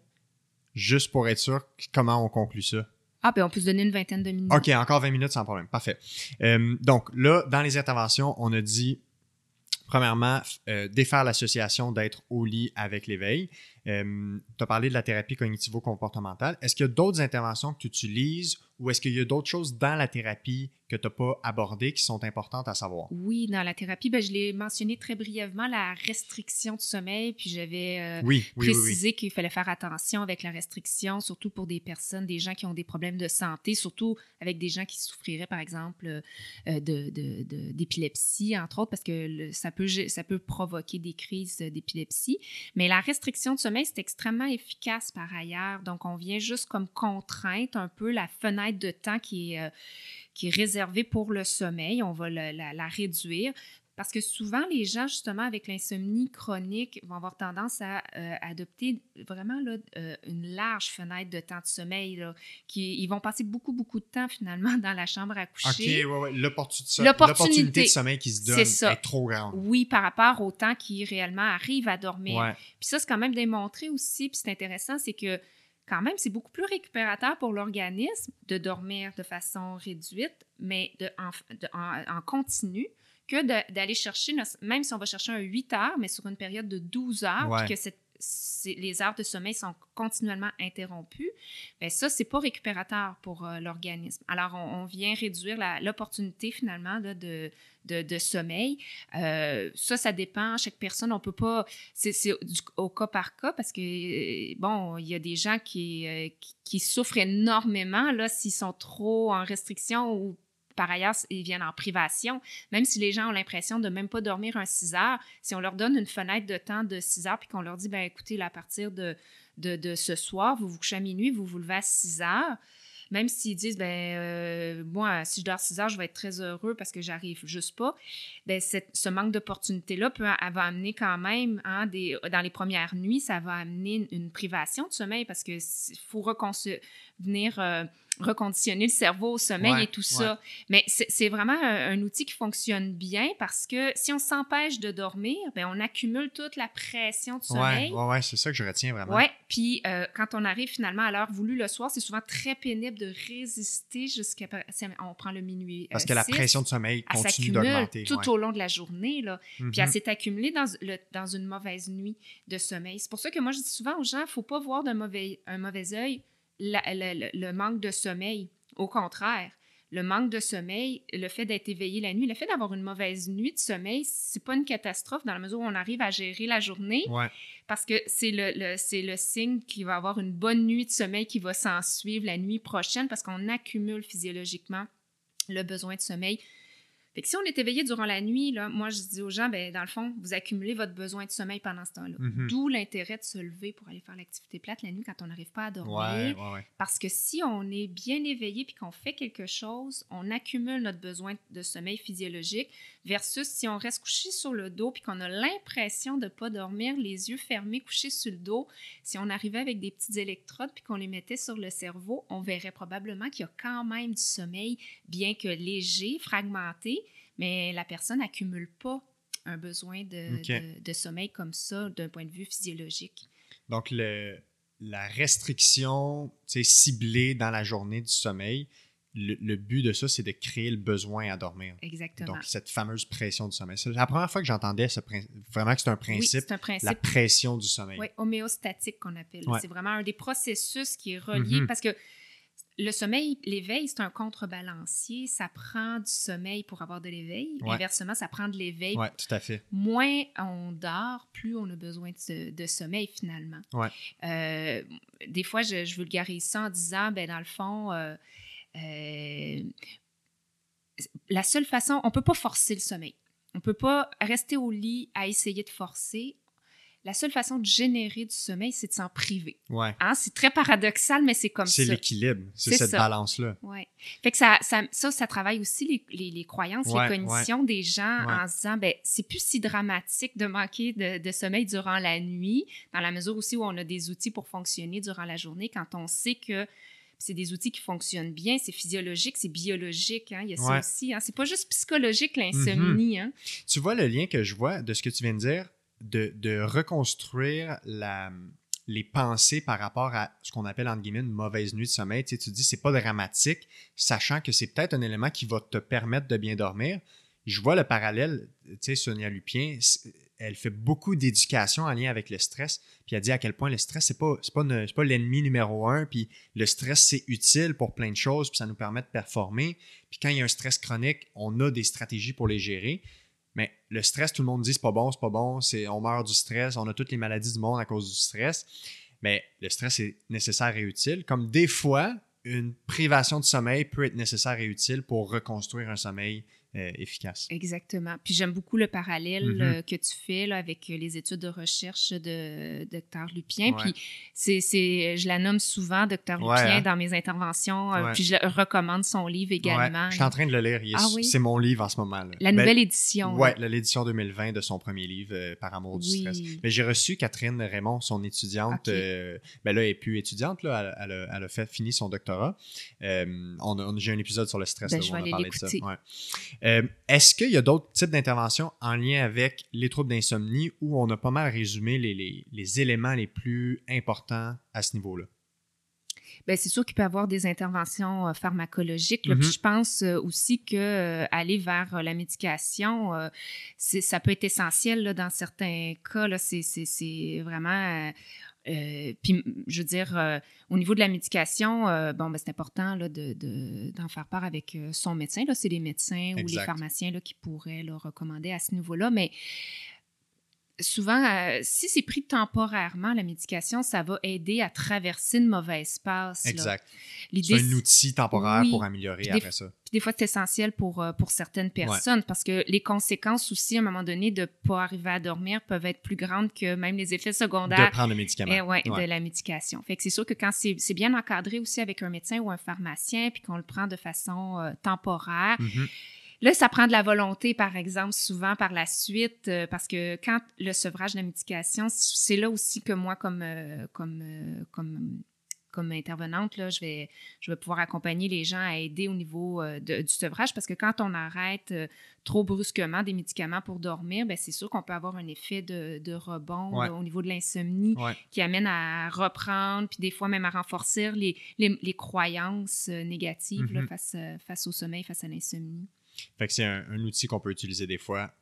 [SPEAKER 1] Juste pour être sûr, comment on conclut ça?
[SPEAKER 2] Ah, ben on peut se donner une vingtaine de minutes.
[SPEAKER 1] OK, encore 20 minutes sans problème. Parfait. Euh, donc là, dans les interventions, on a dit Premièrement, euh, défaire l'association d'être au lit avec l'éveil. Euh, tu as parlé de la thérapie cognitivo-comportementale. Est-ce qu'il y a d'autres interventions que tu utilises ou est-ce qu'il y a d'autres choses dans la thérapie que tu n'as pas abordées qui sont importantes à savoir?
[SPEAKER 2] Oui, dans la thérapie, ben, je l'ai mentionné très brièvement, la restriction du sommeil, puis j'avais euh,
[SPEAKER 1] oui, oui,
[SPEAKER 2] précisé qu'il fallait faire attention avec la restriction, surtout pour des personnes, des gens qui ont des problèmes de santé, surtout avec des gens qui souffriraient, par exemple, euh, d'épilepsie, de, de, entre autres, parce que le, ça, peut, ça peut provoquer des crises d'épilepsie. Mais la restriction du sommeil, c'est extrêmement efficace par ailleurs. Donc, on vient juste comme contrainte un peu la fenêtre de temps qui est, euh, qui est réservée pour le sommeil. On va la, la, réduire. Parce que souvent, les gens, justement, avec l'insomnie chronique, vont avoir tendance à euh, adopter vraiment là, euh, une large fenêtre de temps de sommeil. Là, qui, ils vont passer beaucoup, beaucoup de temps, finalement, dans la chambre à coucher.
[SPEAKER 1] OK, ouais, ouais. L'opportunité de sommeil qui se donne est, trop grande.
[SPEAKER 2] Oui, par rapport au temps qui réellement arrive à dormir. Puis ça, c'est quand même démontré aussi, puis c'est intéressant, c'est que quand même, c'est beaucoup plus récupérateur pour l'organisme de dormir de façon réduite, mais de, en, continu, que d'aller chercher, même si on va chercher un 8 heures, mais sur une période de 12 heures, puis que cette les heures de sommeil sont continuellement interrompues, bien ça, c'est pas récupérateur pour euh, l'organisme. Alors, on, vient réduire l'opportunité finalement de, de, sommeil. Euh, ça, ça dépend. Chaque personne, on peut pas. C'est au cas par cas parce que, bon, il y a des gens qui, euh, qui, souffrent énormément s'ils sont trop en restriction ou par ailleurs, ils viennent en privation. Même si les gens ont l'impression de même pas dormir un 6 heures, si on leur donne une fenêtre de temps de 6 heures, puis qu'on leur dit, ben écoutez, à partir de, ce soir, vous vous couchez à minuit, vous vous levez à 6 heures, même s'ils disent, ben euh, moi, si je dors 6 heures, je vais être très heureux parce que j'arrive juste pas, ben ce manque d'opportunité-là peut va amener quand même, hein, dans les premières nuits, ça va amener une, privation de sommeil parce qu'il faut. Euh, reconditionner le cerveau au sommeil et tout ça. Mais c'est vraiment un, outil qui fonctionne bien parce que si on s'empêche de dormir, ben on accumule toute la pression du sommeil.
[SPEAKER 1] Oui, ouais, c'est ça que je retiens vraiment.
[SPEAKER 2] Oui, puis euh, quand on arrive finalement à l'heure voulue le soir, c'est souvent très pénible de résister jusqu'à. On prend le minuit.
[SPEAKER 1] Parce que la pression de sommeil continue d'augmenter.
[SPEAKER 2] Tout au long de la journée, là. Puis elle mhm. s'est accumulée dans, le, dans une mauvaise nuit de sommeil. C'est pour ça que moi, je dis souvent aux gens, il ne faut pas voir d'un mauvais, un mauvais œil le manque de sommeil. Au contraire, le manque de sommeil, le fait d'être éveillé la nuit, le fait d'avoir une mauvaise nuit de sommeil, c'est pas une catastrophe dans la mesure où on arrive à gérer la journée. Parce que c'est le, le, le signe qu'il va avoir une bonne nuit de sommeil qui va s'en suivre la nuit prochaine parce qu'on accumule physiologiquement le besoin de sommeil si on est éveillé durant la nuit, là, moi, je dis aux gens, ben, dans le fond, vous accumulez votre besoin de sommeil pendant ce temps-là. Mhm. D'où l'intérêt de se lever pour aller faire l'activité plate la nuit quand on n'arrive pas à dormir. Parce que si on est bien éveillé puis qu'on fait quelque chose, on accumule notre besoin de sommeil physiologique versus si on reste couché sur le dos puis qu'on a l'impression de ne pas dormir, les yeux fermés, couchés sur le dos. Si on arrivait avec des petites électrodes puis qu'on les mettait sur le cerveau, on verrait probablement qu'il y a quand même du sommeil, bien que léger, fragmenté, mais la personne n'accumule pas un besoin de, de, sommeil comme ça d'un point de vue physiologique.
[SPEAKER 1] Donc, le, la restriction ciblée dans la journée du sommeil, le, but de ça, c'est de créer le besoin à dormir.
[SPEAKER 2] Exactement.
[SPEAKER 1] Donc, cette fameuse pression du sommeil. C'est la première fois que j'entendais ce vraiment que c'est un principe, oui, un principe, la pression du sommeil.
[SPEAKER 2] Oui, homéostatique qu'on appelle. C'est vraiment un des processus qui est relié mm-hmm. parce que le sommeil, l'éveil, c'est un contrebalancier. Ça prend du sommeil pour avoir de l'éveil. Inversement, ça prend de l'éveil.
[SPEAKER 1] Oui, tout à fait.
[SPEAKER 2] Moins on dort, plus on a besoin de, sommeil finalement.
[SPEAKER 1] Ouais.
[SPEAKER 2] Euh, des fois, je, vulgarise ça en disant, ben dans le fond, euh, euh, la seule façon, on ne peut pas forcer le sommeil. On ne peut pas rester au lit à essayer de forcer la seule façon de générer du sommeil, c'est de s'en priver.
[SPEAKER 1] Ouais.
[SPEAKER 2] Hein? C'est très paradoxal, mais c'est comme ça.
[SPEAKER 1] C'est l'équilibre, c'est cette balance-là.
[SPEAKER 2] Ouais. Fait que ça, ça, ça, travaille aussi les, les, croyances, les cognitions des gens en se disant, ben, c'est plus si dramatique de manquer de, de, sommeil durant la nuit, dans la mesure aussi où on a des outils pour fonctionner durant la journée, quand on sait que c'est des outils qui fonctionnent bien, c'est physiologique, c'est biologique. Hein? Il y a ça aussi. Hein? C'est pas juste psychologique, l'insomnie. Mm-hmm. hein?
[SPEAKER 1] Tu vois le lien que je vois de ce que tu viens de dire? De, reconstruire les pensées par rapport à ce qu'on appelle entre guillemets une mauvaise nuit de sommeil. Tu, sais, tu dis c'est pas dramatique, sachant que c'est peut-être un élément qui va te permettre de bien dormir. je vois le parallèle, tu Sonia Lupien, elle fait beaucoup d'éducation en lien avec le stress, puis elle dit à quel point le stress, c'est pas, pas, pas l'ennemi numéro un, puis le stress, c'est utile pour plein de choses, puis ça nous permet de performer. Puis quand il y a un stress chronique, on a des stratégies pour les gérer. Mais le stress, tout le monde dit c'est pas bon, c'est pas bon, c'est on meurt du stress, on a toutes les maladies du monde à cause du stress. Mais le stress est nécessaire et utile. Comme des fois, une privation de sommeil peut être nécessaire et utile pour reconstruire un sommeil euh, efficace.
[SPEAKER 2] Exactement. Puis j'aime beaucoup le parallèle mm-hmm. euh, que tu fais là, avec les études de recherche de Dr. Lupien. Puis c'est, je la nomme souvent Dr. Lupien hein. dans mes interventions. Euh, puis je recommande son livre également.
[SPEAKER 1] Je suis en train de le lire. Ah c'est mon livre en ce moment.
[SPEAKER 2] La ben, nouvelle édition.
[SPEAKER 1] Oui, l'édition 2020 de son premier livre, Par amour du stress. Mais j'ai reçu Catherine Raymond, son étudiante. ben là, elle n'est plus étudiante. Là, elle, a, fait, fini son doctorat. on, j'ai un épisode sur le stress.
[SPEAKER 2] Ben, je vais aller l'écouter.
[SPEAKER 1] Euh, est-ce qu'il y a d'autres types d'interventions en lien avec les troubles d'insomnie où on a pas mal résumé les, éléments les plus importants à ce niveau-là?
[SPEAKER 2] Bien, c'est sûr qu'il peut y avoir des interventions euh, pharmacologiques. Mm-hmm. je pense euh, aussi que aller vers la médication, ça peut être essentiel dans certains cas. C'est vraiment euh, puis, je veux dire, euh, au niveau de la médication, euh, bon, ben, c'est important d'en de, faire part avec son médecin. C'est les médecins ou les pharmaciens là, qui pourraient le recommander à ce niveau-là. Mais souvent, euh, si c'est pris temporairement, la médication, ça va aider à traverser une mauvaise passe.
[SPEAKER 1] Exact. C'est un outil temporaire pour améliorer après ça.
[SPEAKER 2] Puis des fois, c'est essentiel pour, euh, pour certaines personnes parce que les conséquences aussi, à un moment donné, de ne pas arriver à dormir peuvent être plus grandes que même les effets secondaires.
[SPEAKER 1] De prendre le médicament.
[SPEAKER 2] Eh ouais, de la médication. Fait que c'est sûr que quand c'est bien encadré aussi avec un médecin ou un pharmacien, puis qu'on le prend de façon euh, temporaire, mm-hmm. Là, ça prend de la volonté, par exemple, souvent par la suite, euh, parce que quand le sevrage de la médication, c'est là aussi que moi, comme, euh, comme, euh, comme, comme intervenante, là, je, vais, je vais pouvoir accompagner les gens à aider au niveau du sevrage, parce que quand on arrête trop brusquement des médicaments pour dormir, ben, c'est sûr qu'on peut avoir un effet de, de rebond au niveau de l'insomnie qui amène à reprendre, puis des fois même à renforcer les, les, les croyances négatives mm-hmm. face, face au sommeil, face à l'insomnie.
[SPEAKER 1] Fait que c'est un, outil qu'on peut utiliser des fois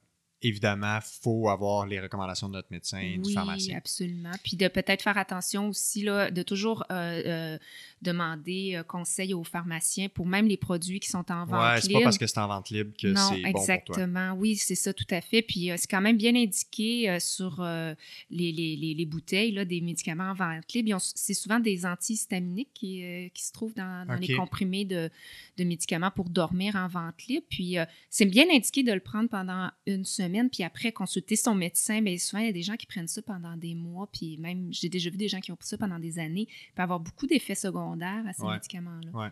[SPEAKER 1] évidemment, il faut avoir les recommandations de notre médecin, et du pharmacien.
[SPEAKER 2] Oui, absolument. Puis de peut-être faire attention aussi, là, de toujours euh, euh, demander euh, conseil aux pharmaciens pour même les produits qui sont en vente ouais,
[SPEAKER 1] libre. c'est pas parce que c'est en vente libre que c'est bon
[SPEAKER 2] exactement. Oui, c'est ça, tout à fait. Puis c'est quand même bien indiqué sur les, les, les, bouteilles là, des médicaments en vente libre. C'est souvent des antihistaminiques qui, qui se trouvent dans, dans les comprimés de, de, médicaments pour dormir en vente libre. Puis c'est bien indiqué de le prendre pendant une semaine puis après consulter son médecin. Mais souvent, il y a des gens qui prennent ça pendant des mois, puis même, j'ai déjà vu des gens qui ont pris ça pendant des années. Il peut avoir beaucoup d'effets secondaires à ces médicaments-là.
[SPEAKER 1] Ouais.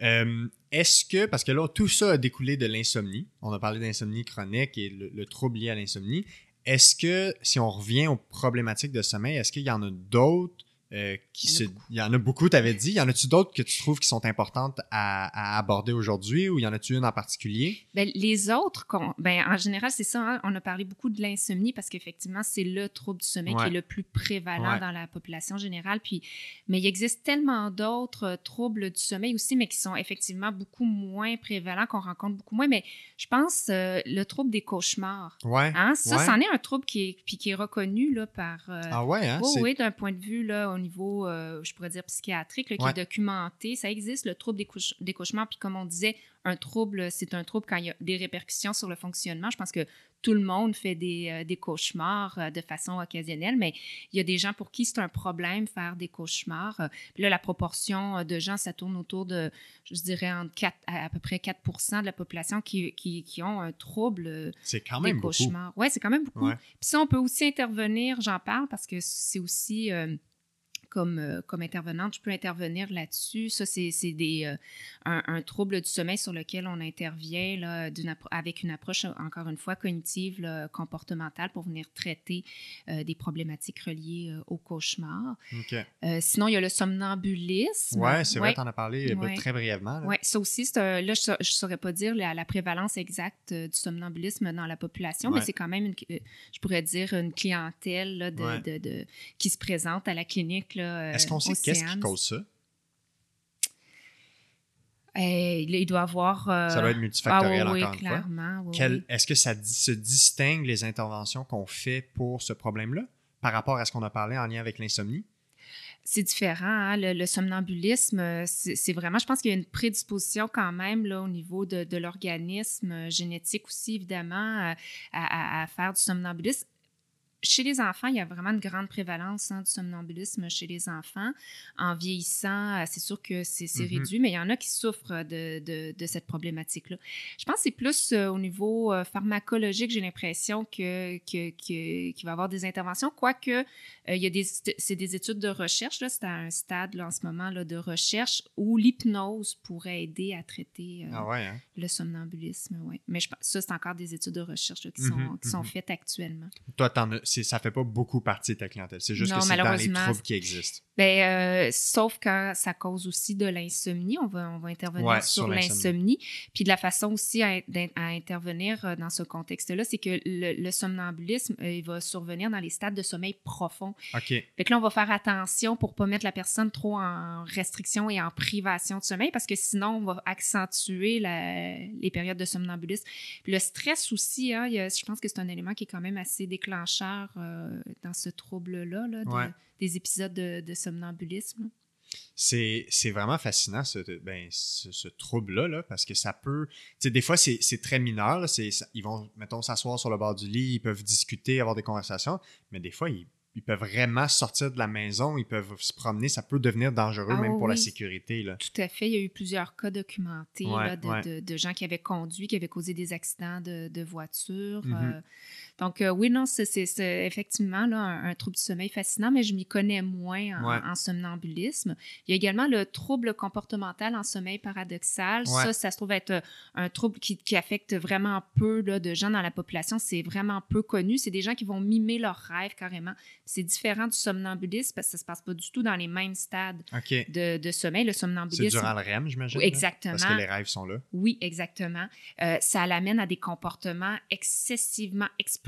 [SPEAKER 1] Euh, est-ce que, parce que là, tout ça a découlé de l'insomnie, on a parlé d'insomnie chronique et le, le trouble lié à l'insomnie. Est-ce que, si on revient aux problématiques de sommeil, est-ce qu'il y en a d'autres euh, qui il, y en a beaucoup, tu avais dit. Y en a-tu d'autres que tu trouves qui sont importantes à, aborder aujourd'hui ou y en a-tu une en particulier?
[SPEAKER 2] Ben, les autres, ben, en général, c'est ça. Hein. on a parlé beaucoup de l'insomnie parce qu'effectivement, c'est le trouble du sommeil qui est le plus prévalent dans la population générale. Puis, mais il existe tellement d'autres euh, troubles du sommeil aussi, mais qui sont effectivement beaucoup moins prévalents, qu'on rencontre beaucoup moins. Mais je pense euh, le trouble des cauchemars.
[SPEAKER 1] Ouais.
[SPEAKER 2] Hein? Ça, c'en est un trouble qui est, puis qui est reconnu là, par.
[SPEAKER 1] ah ouais, hein?
[SPEAKER 2] oui, d'un point de vue là, au niveau, euh, je pourrais dire, psychiatrique, qui est documenté. Ça existe, le trouble des, cauchemars. Puis comme on disait, un trouble, c'est un trouble quand il y a des répercussions sur le fonctionnement. Je pense que tout le monde fait des, euh, des cauchemars euh, de façon occasionnelle, mais il y a des gens pour qui c'est un problème faire des cauchemars. Puis là, la proportion de gens, ça tourne autour de, je dirais, entre 4, à, peu près 4 de la population qui, qui, qui ont un trouble
[SPEAKER 1] c'est quand même des cauchemars.
[SPEAKER 2] Oui, c'est quand même beaucoup. Puis ça, on peut aussi intervenir, j'en parle parce que c'est aussi comme, euh, comme intervenante, je peux intervenir là-dessus. Ça, c'est des, euh, un, trouble du sommeil sur lequel on intervient là, avec une approche, encore une fois, cognitive, comportementale pour venir traiter euh, des problématiques reliées au cauchemar. sinon, il y a le somnambulisme.
[SPEAKER 1] Oui, c'est vrai, tu en as parlé très brièvement.
[SPEAKER 2] Oui, ça aussi, là, je ne saurais pas dire la, la prévalence exacte du somnambulisme dans la population, mais c'est quand même, une, je pourrais dire, une clientèle de, de, qui se présente à la clinique
[SPEAKER 1] est-ce qu'on sait qu'est-ce qui cause ça?
[SPEAKER 2] Eh, il doit avoir. euh,
[SPEAKER 1] Ça doit être multifactoriel
[SPEAKER 2] ah, oui,
[SPEAKER 1] encore
[SPEAKER 2] oui,
[SPEAKER 1] une fois.
[SPEAKER 2] clairement. oui,
[SPEAKER 1] Quel-. Est-ce que ça se distingue les interventions qu'on fait pour ce problème-là par rapport à ce qu'on a parlé en lien avec l'insomnie?
[SPEAKER 2] C'est différent. hein, Le, le somnambulisme, euh, c'est vraiment, je pense qu'il y a une prédisposition quand même là, au niveau de, de l'organisme, euh, génétique aussi, évidemment, euh, à, à- à faire du somnambulisme. Chez les enfants, il y a vraiment une grande prévalence hein, du somnambulisme chez les enfants. En vieillissant, euh, c'est sûr que c'est
[SPEAKER 1] Mhm.
[SPEAKER 2] réduit, mais il y en a qui souffrent de, de- de cette problématique-là. Je pense que c'est plus euh, au niveau euh, pharmacologique, j'ai l'impression que, que- que- qu'il va y avoir des interventions, quoique euh, il y a des, c'est des études de recherche, là, c'est à un stade là, en ce moment là, de recherche où l'hypnose pourrait aider à traiter euh,
[SPEAKER 1] Ah ouais, hein?
[SPEAKER 2] le somnambulisme. Ouais. Mais je ça, c'est encore des études de recherche là, qui, sont, qui sont
[SPEAKER 1] mhm.
[SPEAKER 2] faites actuellement.
[SPEAKER 1] Toi, t'en as- c'est- ça fait pas beaucoup partie de ta clientèle. C'est juste
[SPEAKER 2] Non,
[SPEAKER 1] que c'est dans les troubles qui existent.
[SPEAKER 2] Ben, euh, sauf quand ça cause aussi de l'insomnie. On va, on va intervenir
[SPEAKER 1] Ouais,
[SPEAKER 2] sur,
[SPEAKER 1] sur l'insomnie.
[SPEAKER 2] Puis de la façon aussi à, intervenir euh, dans ce contexte-là, c'est que le, le somnambulisme, euh, il va survenir dans les stades de sommeil profond.
[SPEAKER 1] OK.
[SPEAKER 2] Fait que là, on va faire attention pour pas mettre la personne trop en restriction et en privation de sommeil parce que sinon, on va accentuer la- les périodes de somnambulisme. Puis le stress aussi, hein, il y a- je pense que c'est un élément qui est quand même assez déclencheur euh, dans ce trouble-là, là, de-
[SPEAKER 1] Ouais.
[SPEAKER 2] des épisodes de, de somnambulisme?
[SPEAKER 1] C'est c'est vraiment fascinant, ce, ben, ce, ce trouble-là, là, parce que ça peut. Des fois, c'est c'est très mineur. là, c'est- ça- ils vont, mettons, s'asseoir sur le bord du lit, ils peuvent discuter, avoir des conversations, mais des fois, ils, ils peuvent vraiment sortir de la maison, ils peuvent se promener. Ça peut devenir dangereux,
[SPEAKER 2] Ah
[SPEAKER 1] même pour la sécurité. Là.
[SPEAKER 2] Tout à fait. Il y a eu plusieurs cas documentés
[SPEAKER 1] Ouais,
[SPEAKER 2] là, de,
[SPEAKER 1] ouais.
[SPEAKER 2] de- de gens qui avaient conduit, qui avaient causé des accidents de, de voiture.
[SPEAKER 1] Mhm.
[SPEAKER 2] euh. Donc, euh, oui, non, c'est c'est- c'est effectivement là, un, un trouble du sommeil fascinant, mais je m'y connais moins en,
[SPEAKER 1] Ouais.
[SPEAKER 2] en somnambulisme. Il y a également le trouble comportemental en sommeil paradoxal.
[SPEAKER 1] Ouais.
[SPEAKER 2] Ça, ça se trouve être euh, un trouble qui, qui affecte vraiment peu là, de gens dans la population. C'est vraiment peu connu. C'est des gens qui vont mimer leurs rêves carrément. C'est différent du somnambulisme parce que ça se passe pas du tout dans les mêmes stades de, de sommeil. Le
[SPEAKER 1] C'est
[SPEAKER 2] somnambulisme.
[SPEAKER 1] durant le REM, j'imagine.
[SPEAKER 2] Oui,
[SPEAKER 1] là,
[SPEAKER 2] exactement.
[SPEAKER 1] Parce que les rêves sont là.
[SPEAKER 2] Oui, exactement. Euh, ça l'amène à des comportements excessivement explosifs,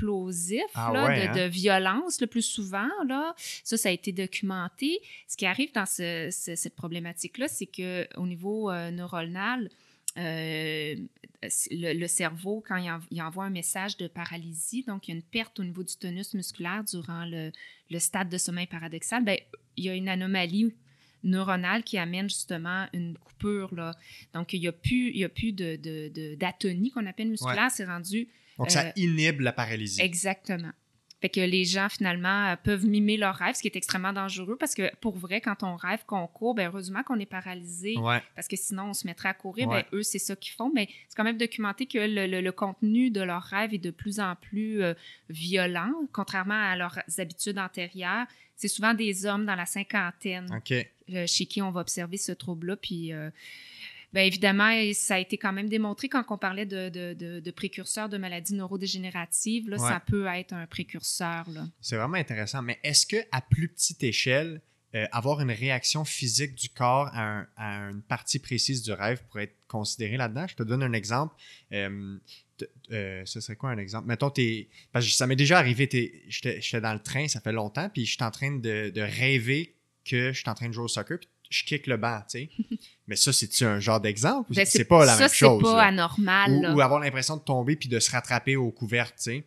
[SPEAKER 1] Ah
[SPEAKER 2] là,
[SPEAKER 1] ouais,
[SPEAKER 2] de,
[SPEAKER 1] hein?
[SPEAKER 2] de violence le plus souvent. Là. Ça, ça a été documenté. Ce qui arrive dans ce- ce- cette problématique-là, c'est qu'au niveau euh, neuronal, euh, le, le cerveau, quand il, en- il envoie un message de paralysie, donc il y a une perte au niveau du tonus musculaire durant le, le stade de sommeil paradoxal, ben, il y a une anomalie neuronale qui amène justement une coupure. Là. Donc, il n'y a plus, il y a plus de- d'atonie qu'on appelle musculaire. C'est rendu
[SPEAKER 1] Donc,
[SPEAKER 2] Euh,
[SPEAKER 1] ça inhibe la paralysie.
[SPEAKER 2] exactement. Fait que les gens, finalement, euh, peuvent mimer leurs rêves, ce qui est extrêmement dangereux parce que, pour vrai, quand on rêve qu'on court, ben, heureusement qu'on est paralysé
[SPEAKER 1] Ouais.
[SPEAKER 2] parce que sinon, on se mettrait à courir.
[SPEAKER 1] Ouais.
[SPEAKER 2] Ben, eux, c'est ça qu'ils font. Mais c'est quand même documenté que le, le- le contenu de leurs rêves est de plus en plus euh, violent, contrairement à leurs habitudes antérieures. C'est souvent des hommes dans la cinquantaine euh, chez qui on va observer ce trouble-là. Puis, euh, bien évidemment, ça a été quand même démontré quand on parlait de, de, de- de précurseurs de maladies neurodégénératives. Là,
[SPEAKER 1] Ouais.
[SPEAKER 2] Ça peut être un précurseur.
[SPEAKER 1] C'est vraiment intéressant. Mais est-ce que à plus petite échelle, euh, avoir une réaction physique du corps à, un- à une partie précise du rêve pourrait être considéré là-dedans? Je te donne un exemple. Euh, euh, ce serait quoi un exemple? Mettons, t'es, parce que ça m'est déjà arrivé, j'étais j'étais dans le train, ça fait longtemps, puis je suis en train de, de rêver que je suis en train de jouer au soccer, puis je kick le banc, tu sais. Mais ça, c'est-tu un genre d'exemple?
[SPEAKER 2] Ben,
[SPEAKER 1] c'est pas la
[SPEAKER 2] ça,
[SPEAKER 1] même chose.
[SPEAKER 2] c'est pas
[SPEAKER 1] là?
[SPEAKER 2] anormal.
[SPEAKER 1] Ou,
[SPEAKER 2] là.
[SPEAKER 1] ou avoir l'impression de tomber puis de se rattraper aux couvertes, tu sais.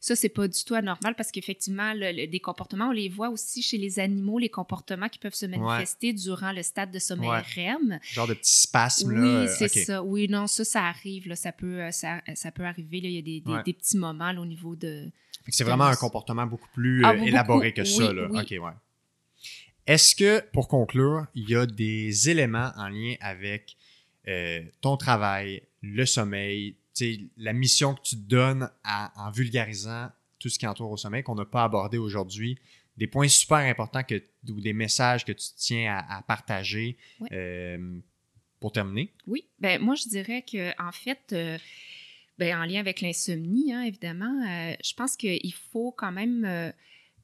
[SPEAKER 2] Ça, c'est pas du tout anormal parce qu'effectivement, le- le- des comportements, on les voit aussi chez les animaux, les comportements qui peuvent se manifester durant le stade de sommeil
[SPEAKER 1] Ouais.
[SPEAKER 2] REM.
[SPEAKER 1] Genre de petits spasmes,
[SPEAKER 2] Oui,
[SPEAKER 1] là. euh,
[SPEAKER 2] c'est ça. Oui, non, ça, ça arrive. Là. Ça, peut, euh, ça, ça peut arriver. Là. Il y a des, des-
[SPEAKER 1] Ouais.
[SPEAKER 2] des petits moments là, au niveau de.
[SPEAKER 1] C'est vraiment un comportement beaucoup plus
[SPEAKER 2] Ah,
[SPEAKER 1] euh,
[SPEAKER 2] beaucoup,
[SPEAKER 1] élaboré que ça.
[SPEAKER 2] oui,
[SPEAKER 1] Là.
[SPEAKER 2] oui.
[SPEAKER 1] OK, ouais. Est-ce que, pour conclure, il y a des éléments en lien avec euh, ton travail, le sommeil, la mission que tu te donnes à- en vulgarisant tout ce qui entoure au sommeil qu'on n'a pas abordé aujourd'hui, des points super importants que, ou des messages que tu tiens à, à partager euh, pour terminer?
[SPEAKER 2] Oui, ben moi je dirais que en fait, euh, ben, en lien avec l'insomnie, hein, évidemment, euh, je pense qu'il faut quand même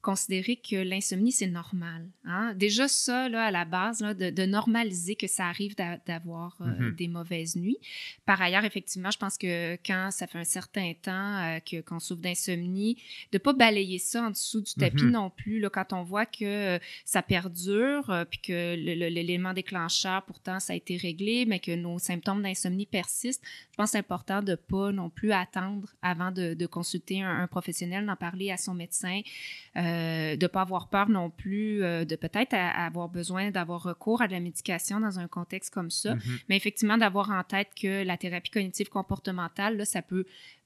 [SPEAKER 2] considérer que l'insomnie, c'est normal. Hein? Déjà, ça, là, à la base, là, de, de, normaliser que ça arrive d'avoir euh, mm-hmm. des mauvaises nuits. Par ailleurs, effectivement, je pense que quand ça fait un certain temps euh, que, qu'on souffre d'insomnie, de ne pas balayer ça en dessous du tapis mm-hmm. non plus. Là, quand on voit que ça perdure, puis que l'élément déclencheur, pourtant, ça a été réglé, mais que nos symptômes d'insomnie persistent, je pense que c'est important de ne pas non plus attendre avant de, de consulter un, un professionnel, d'en parler à son médecin, euh, de ne pas avoir peur non plus, euh, de peut-être avoir besoin d'avoir recours à de la médication dans un contexte comme ça, mm-hmm. mais effectivement d'avoir en tête que la thérapie cognitive comportementale, là, ça peut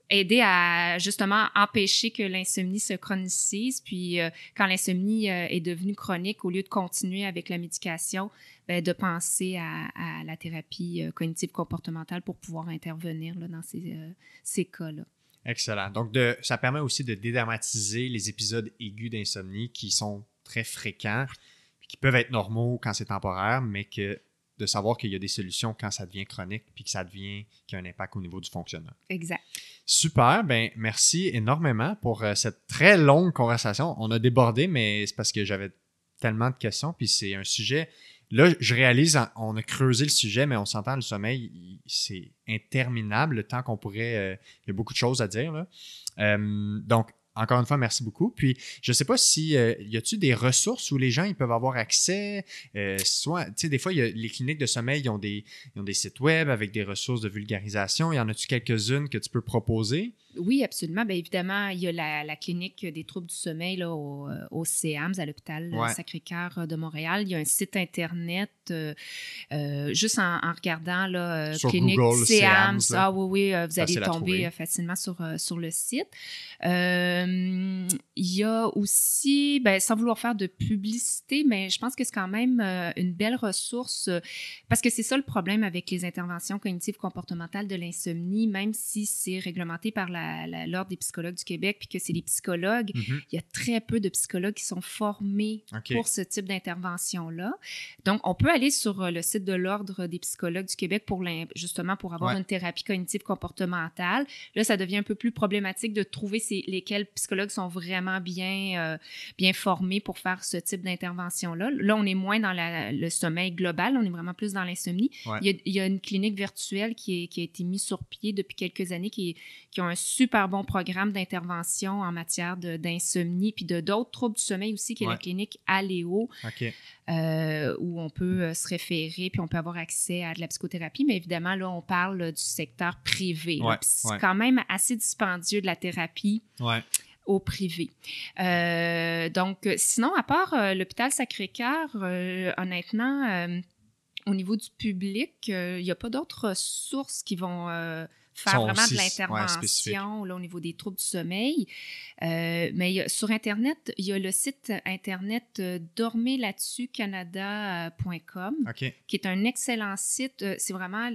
[SPEAKER 2] aider à justement empêcher que l'insomnie se chronicise. Puis euh, quand l'insomnie est devenue chronique, au lieu de continuer avec la médication, ben, de penser à, la thérapie cognitive comportementale pour pouvoir intervenir là, dans ces, ces cas-là.
[SPEAKER 1] Excellent. Donc, de, ça permet aussi de dédramatiser les épisodes aigus d'insomnie qui sont très fréquents, qui peuvent être normaux quand c'est temporaire, mais que de savoir qu'il y a des solutions quand ça devient chronique, puis que ça devient, qu'il y a un impact au niveau du fonctionnement.
[SPEAKER 2] Exact.
[SPEAKER 1] Super, ben merci énormément pour euh, cette très longue conversation. On a débordé, mais c'est parce que j'avais tellement de questions, puis c'est un sujet Là, je réalise, on a creusé le sujet, mais on s'entend, le sommeil, c'est interminable le temps qu'on pourrait. Euh, il y a beaucoup de choses à dire. Euh, donc, encore une fois, merci beaucoup. Puis, je ne sais pas si euh, y a-t-il des ressources où les gens ils peuvent avoir accès. soit, tu sais, des fois, les cliniques de sommeil ont, des, ont des sites web avec des ressources de vulgarisation. Y en a-tu quelques-unes que tu peux proposer?
[SPEAKER 2] Oui, absolument. Bien évidemment, il y a la, clinique des troubles du sommeil là, au, euh, au CEAMS, à l'hôpital euh, Sacré-Cœur euh, de Montréal. Il y a un site Internet, juste en, regardant la clinique Google, CEAMS. ah oui, oui, vous allez tomber facilement sur, sur le site. il y a aussi, ben, sans vouloir faire de publicité, mais je pense que c'est quand même une belle ressource parce que c'est ça le problème avec les interventions cognitives comportementales de l'insomnie, même si c'est réglementé par la l'Ordre des psychologues du Québec, puis que c'est des psychologues. Mhm. Il y a très peu de psychologues qui sont formés pour ce type d'intervention-là. Donc, on peut aller sur euh, le site de l'Ordre des psychologues du Québec pour justement pour avoir une thérapie cognitive comportementale. Là, ça devient un peu plus problématique de trouver lesquels psychologues sont vraiment bien, euh, bien formés pour faire ce type d'intervention-là. Là, on est moins dans le sommeil global, on est vraiment plus dans l'insomnie. Il, y a une clinique virtuelle qui, est, qui, a été mise sur pied depuis quelques années qui, qui ont un super bon programme d'intervention en matière d'insomnie, puis de d'autres troubles du sommeil aussi, qui est la clinique Aléo, euh, où on peut euh, se référer, puis on peut avoir accès à de la psychothérapie. Mais évidemment, là, on parle du secteur privé. c'est quand même assez dispendieux de la thérapie. au privé. Euh, donc, sinon, à part l'hôpital Sacré-Cœur, honnêtement, au niveau du public, il n'y a pas d'autres sources qui vont faire vraiment de l'intervention au niveau des troubles du sommeil. Euh, mais sur Internet, il y a le site Internet euh, dormez-là-dessus-canada.com, qui est un excellent site. Euh, c'est vraiment,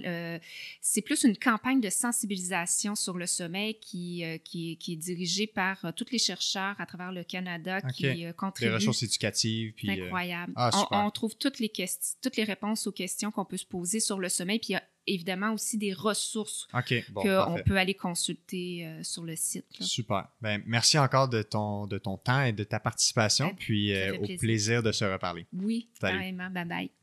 [SPEAKER 2] c'est plus une campagne de sensibilisation sur le sommeil qui, qui, qui, est dirigée par tous les chercheurs à travers le Canada qui contribuent.
[SPEAKER 1] Des ressources éducatives.
[SPEAKER 2] C'est incroyable. Ah, on, on, trouve toutes les, questions, toutes les réponses aux questions qu'on peut se poser sur le sommeil. Puis il y a évidemment aussi des ressources qu'on peut aller consulter euh, sur le site.
[SPEAKER 1] Super. Ben, merci encore de ton, de ton temps et de ta participation, puis euh, au plaisir de se reparler.
[SPEAKER 2] Oui, carrément. Bye bye.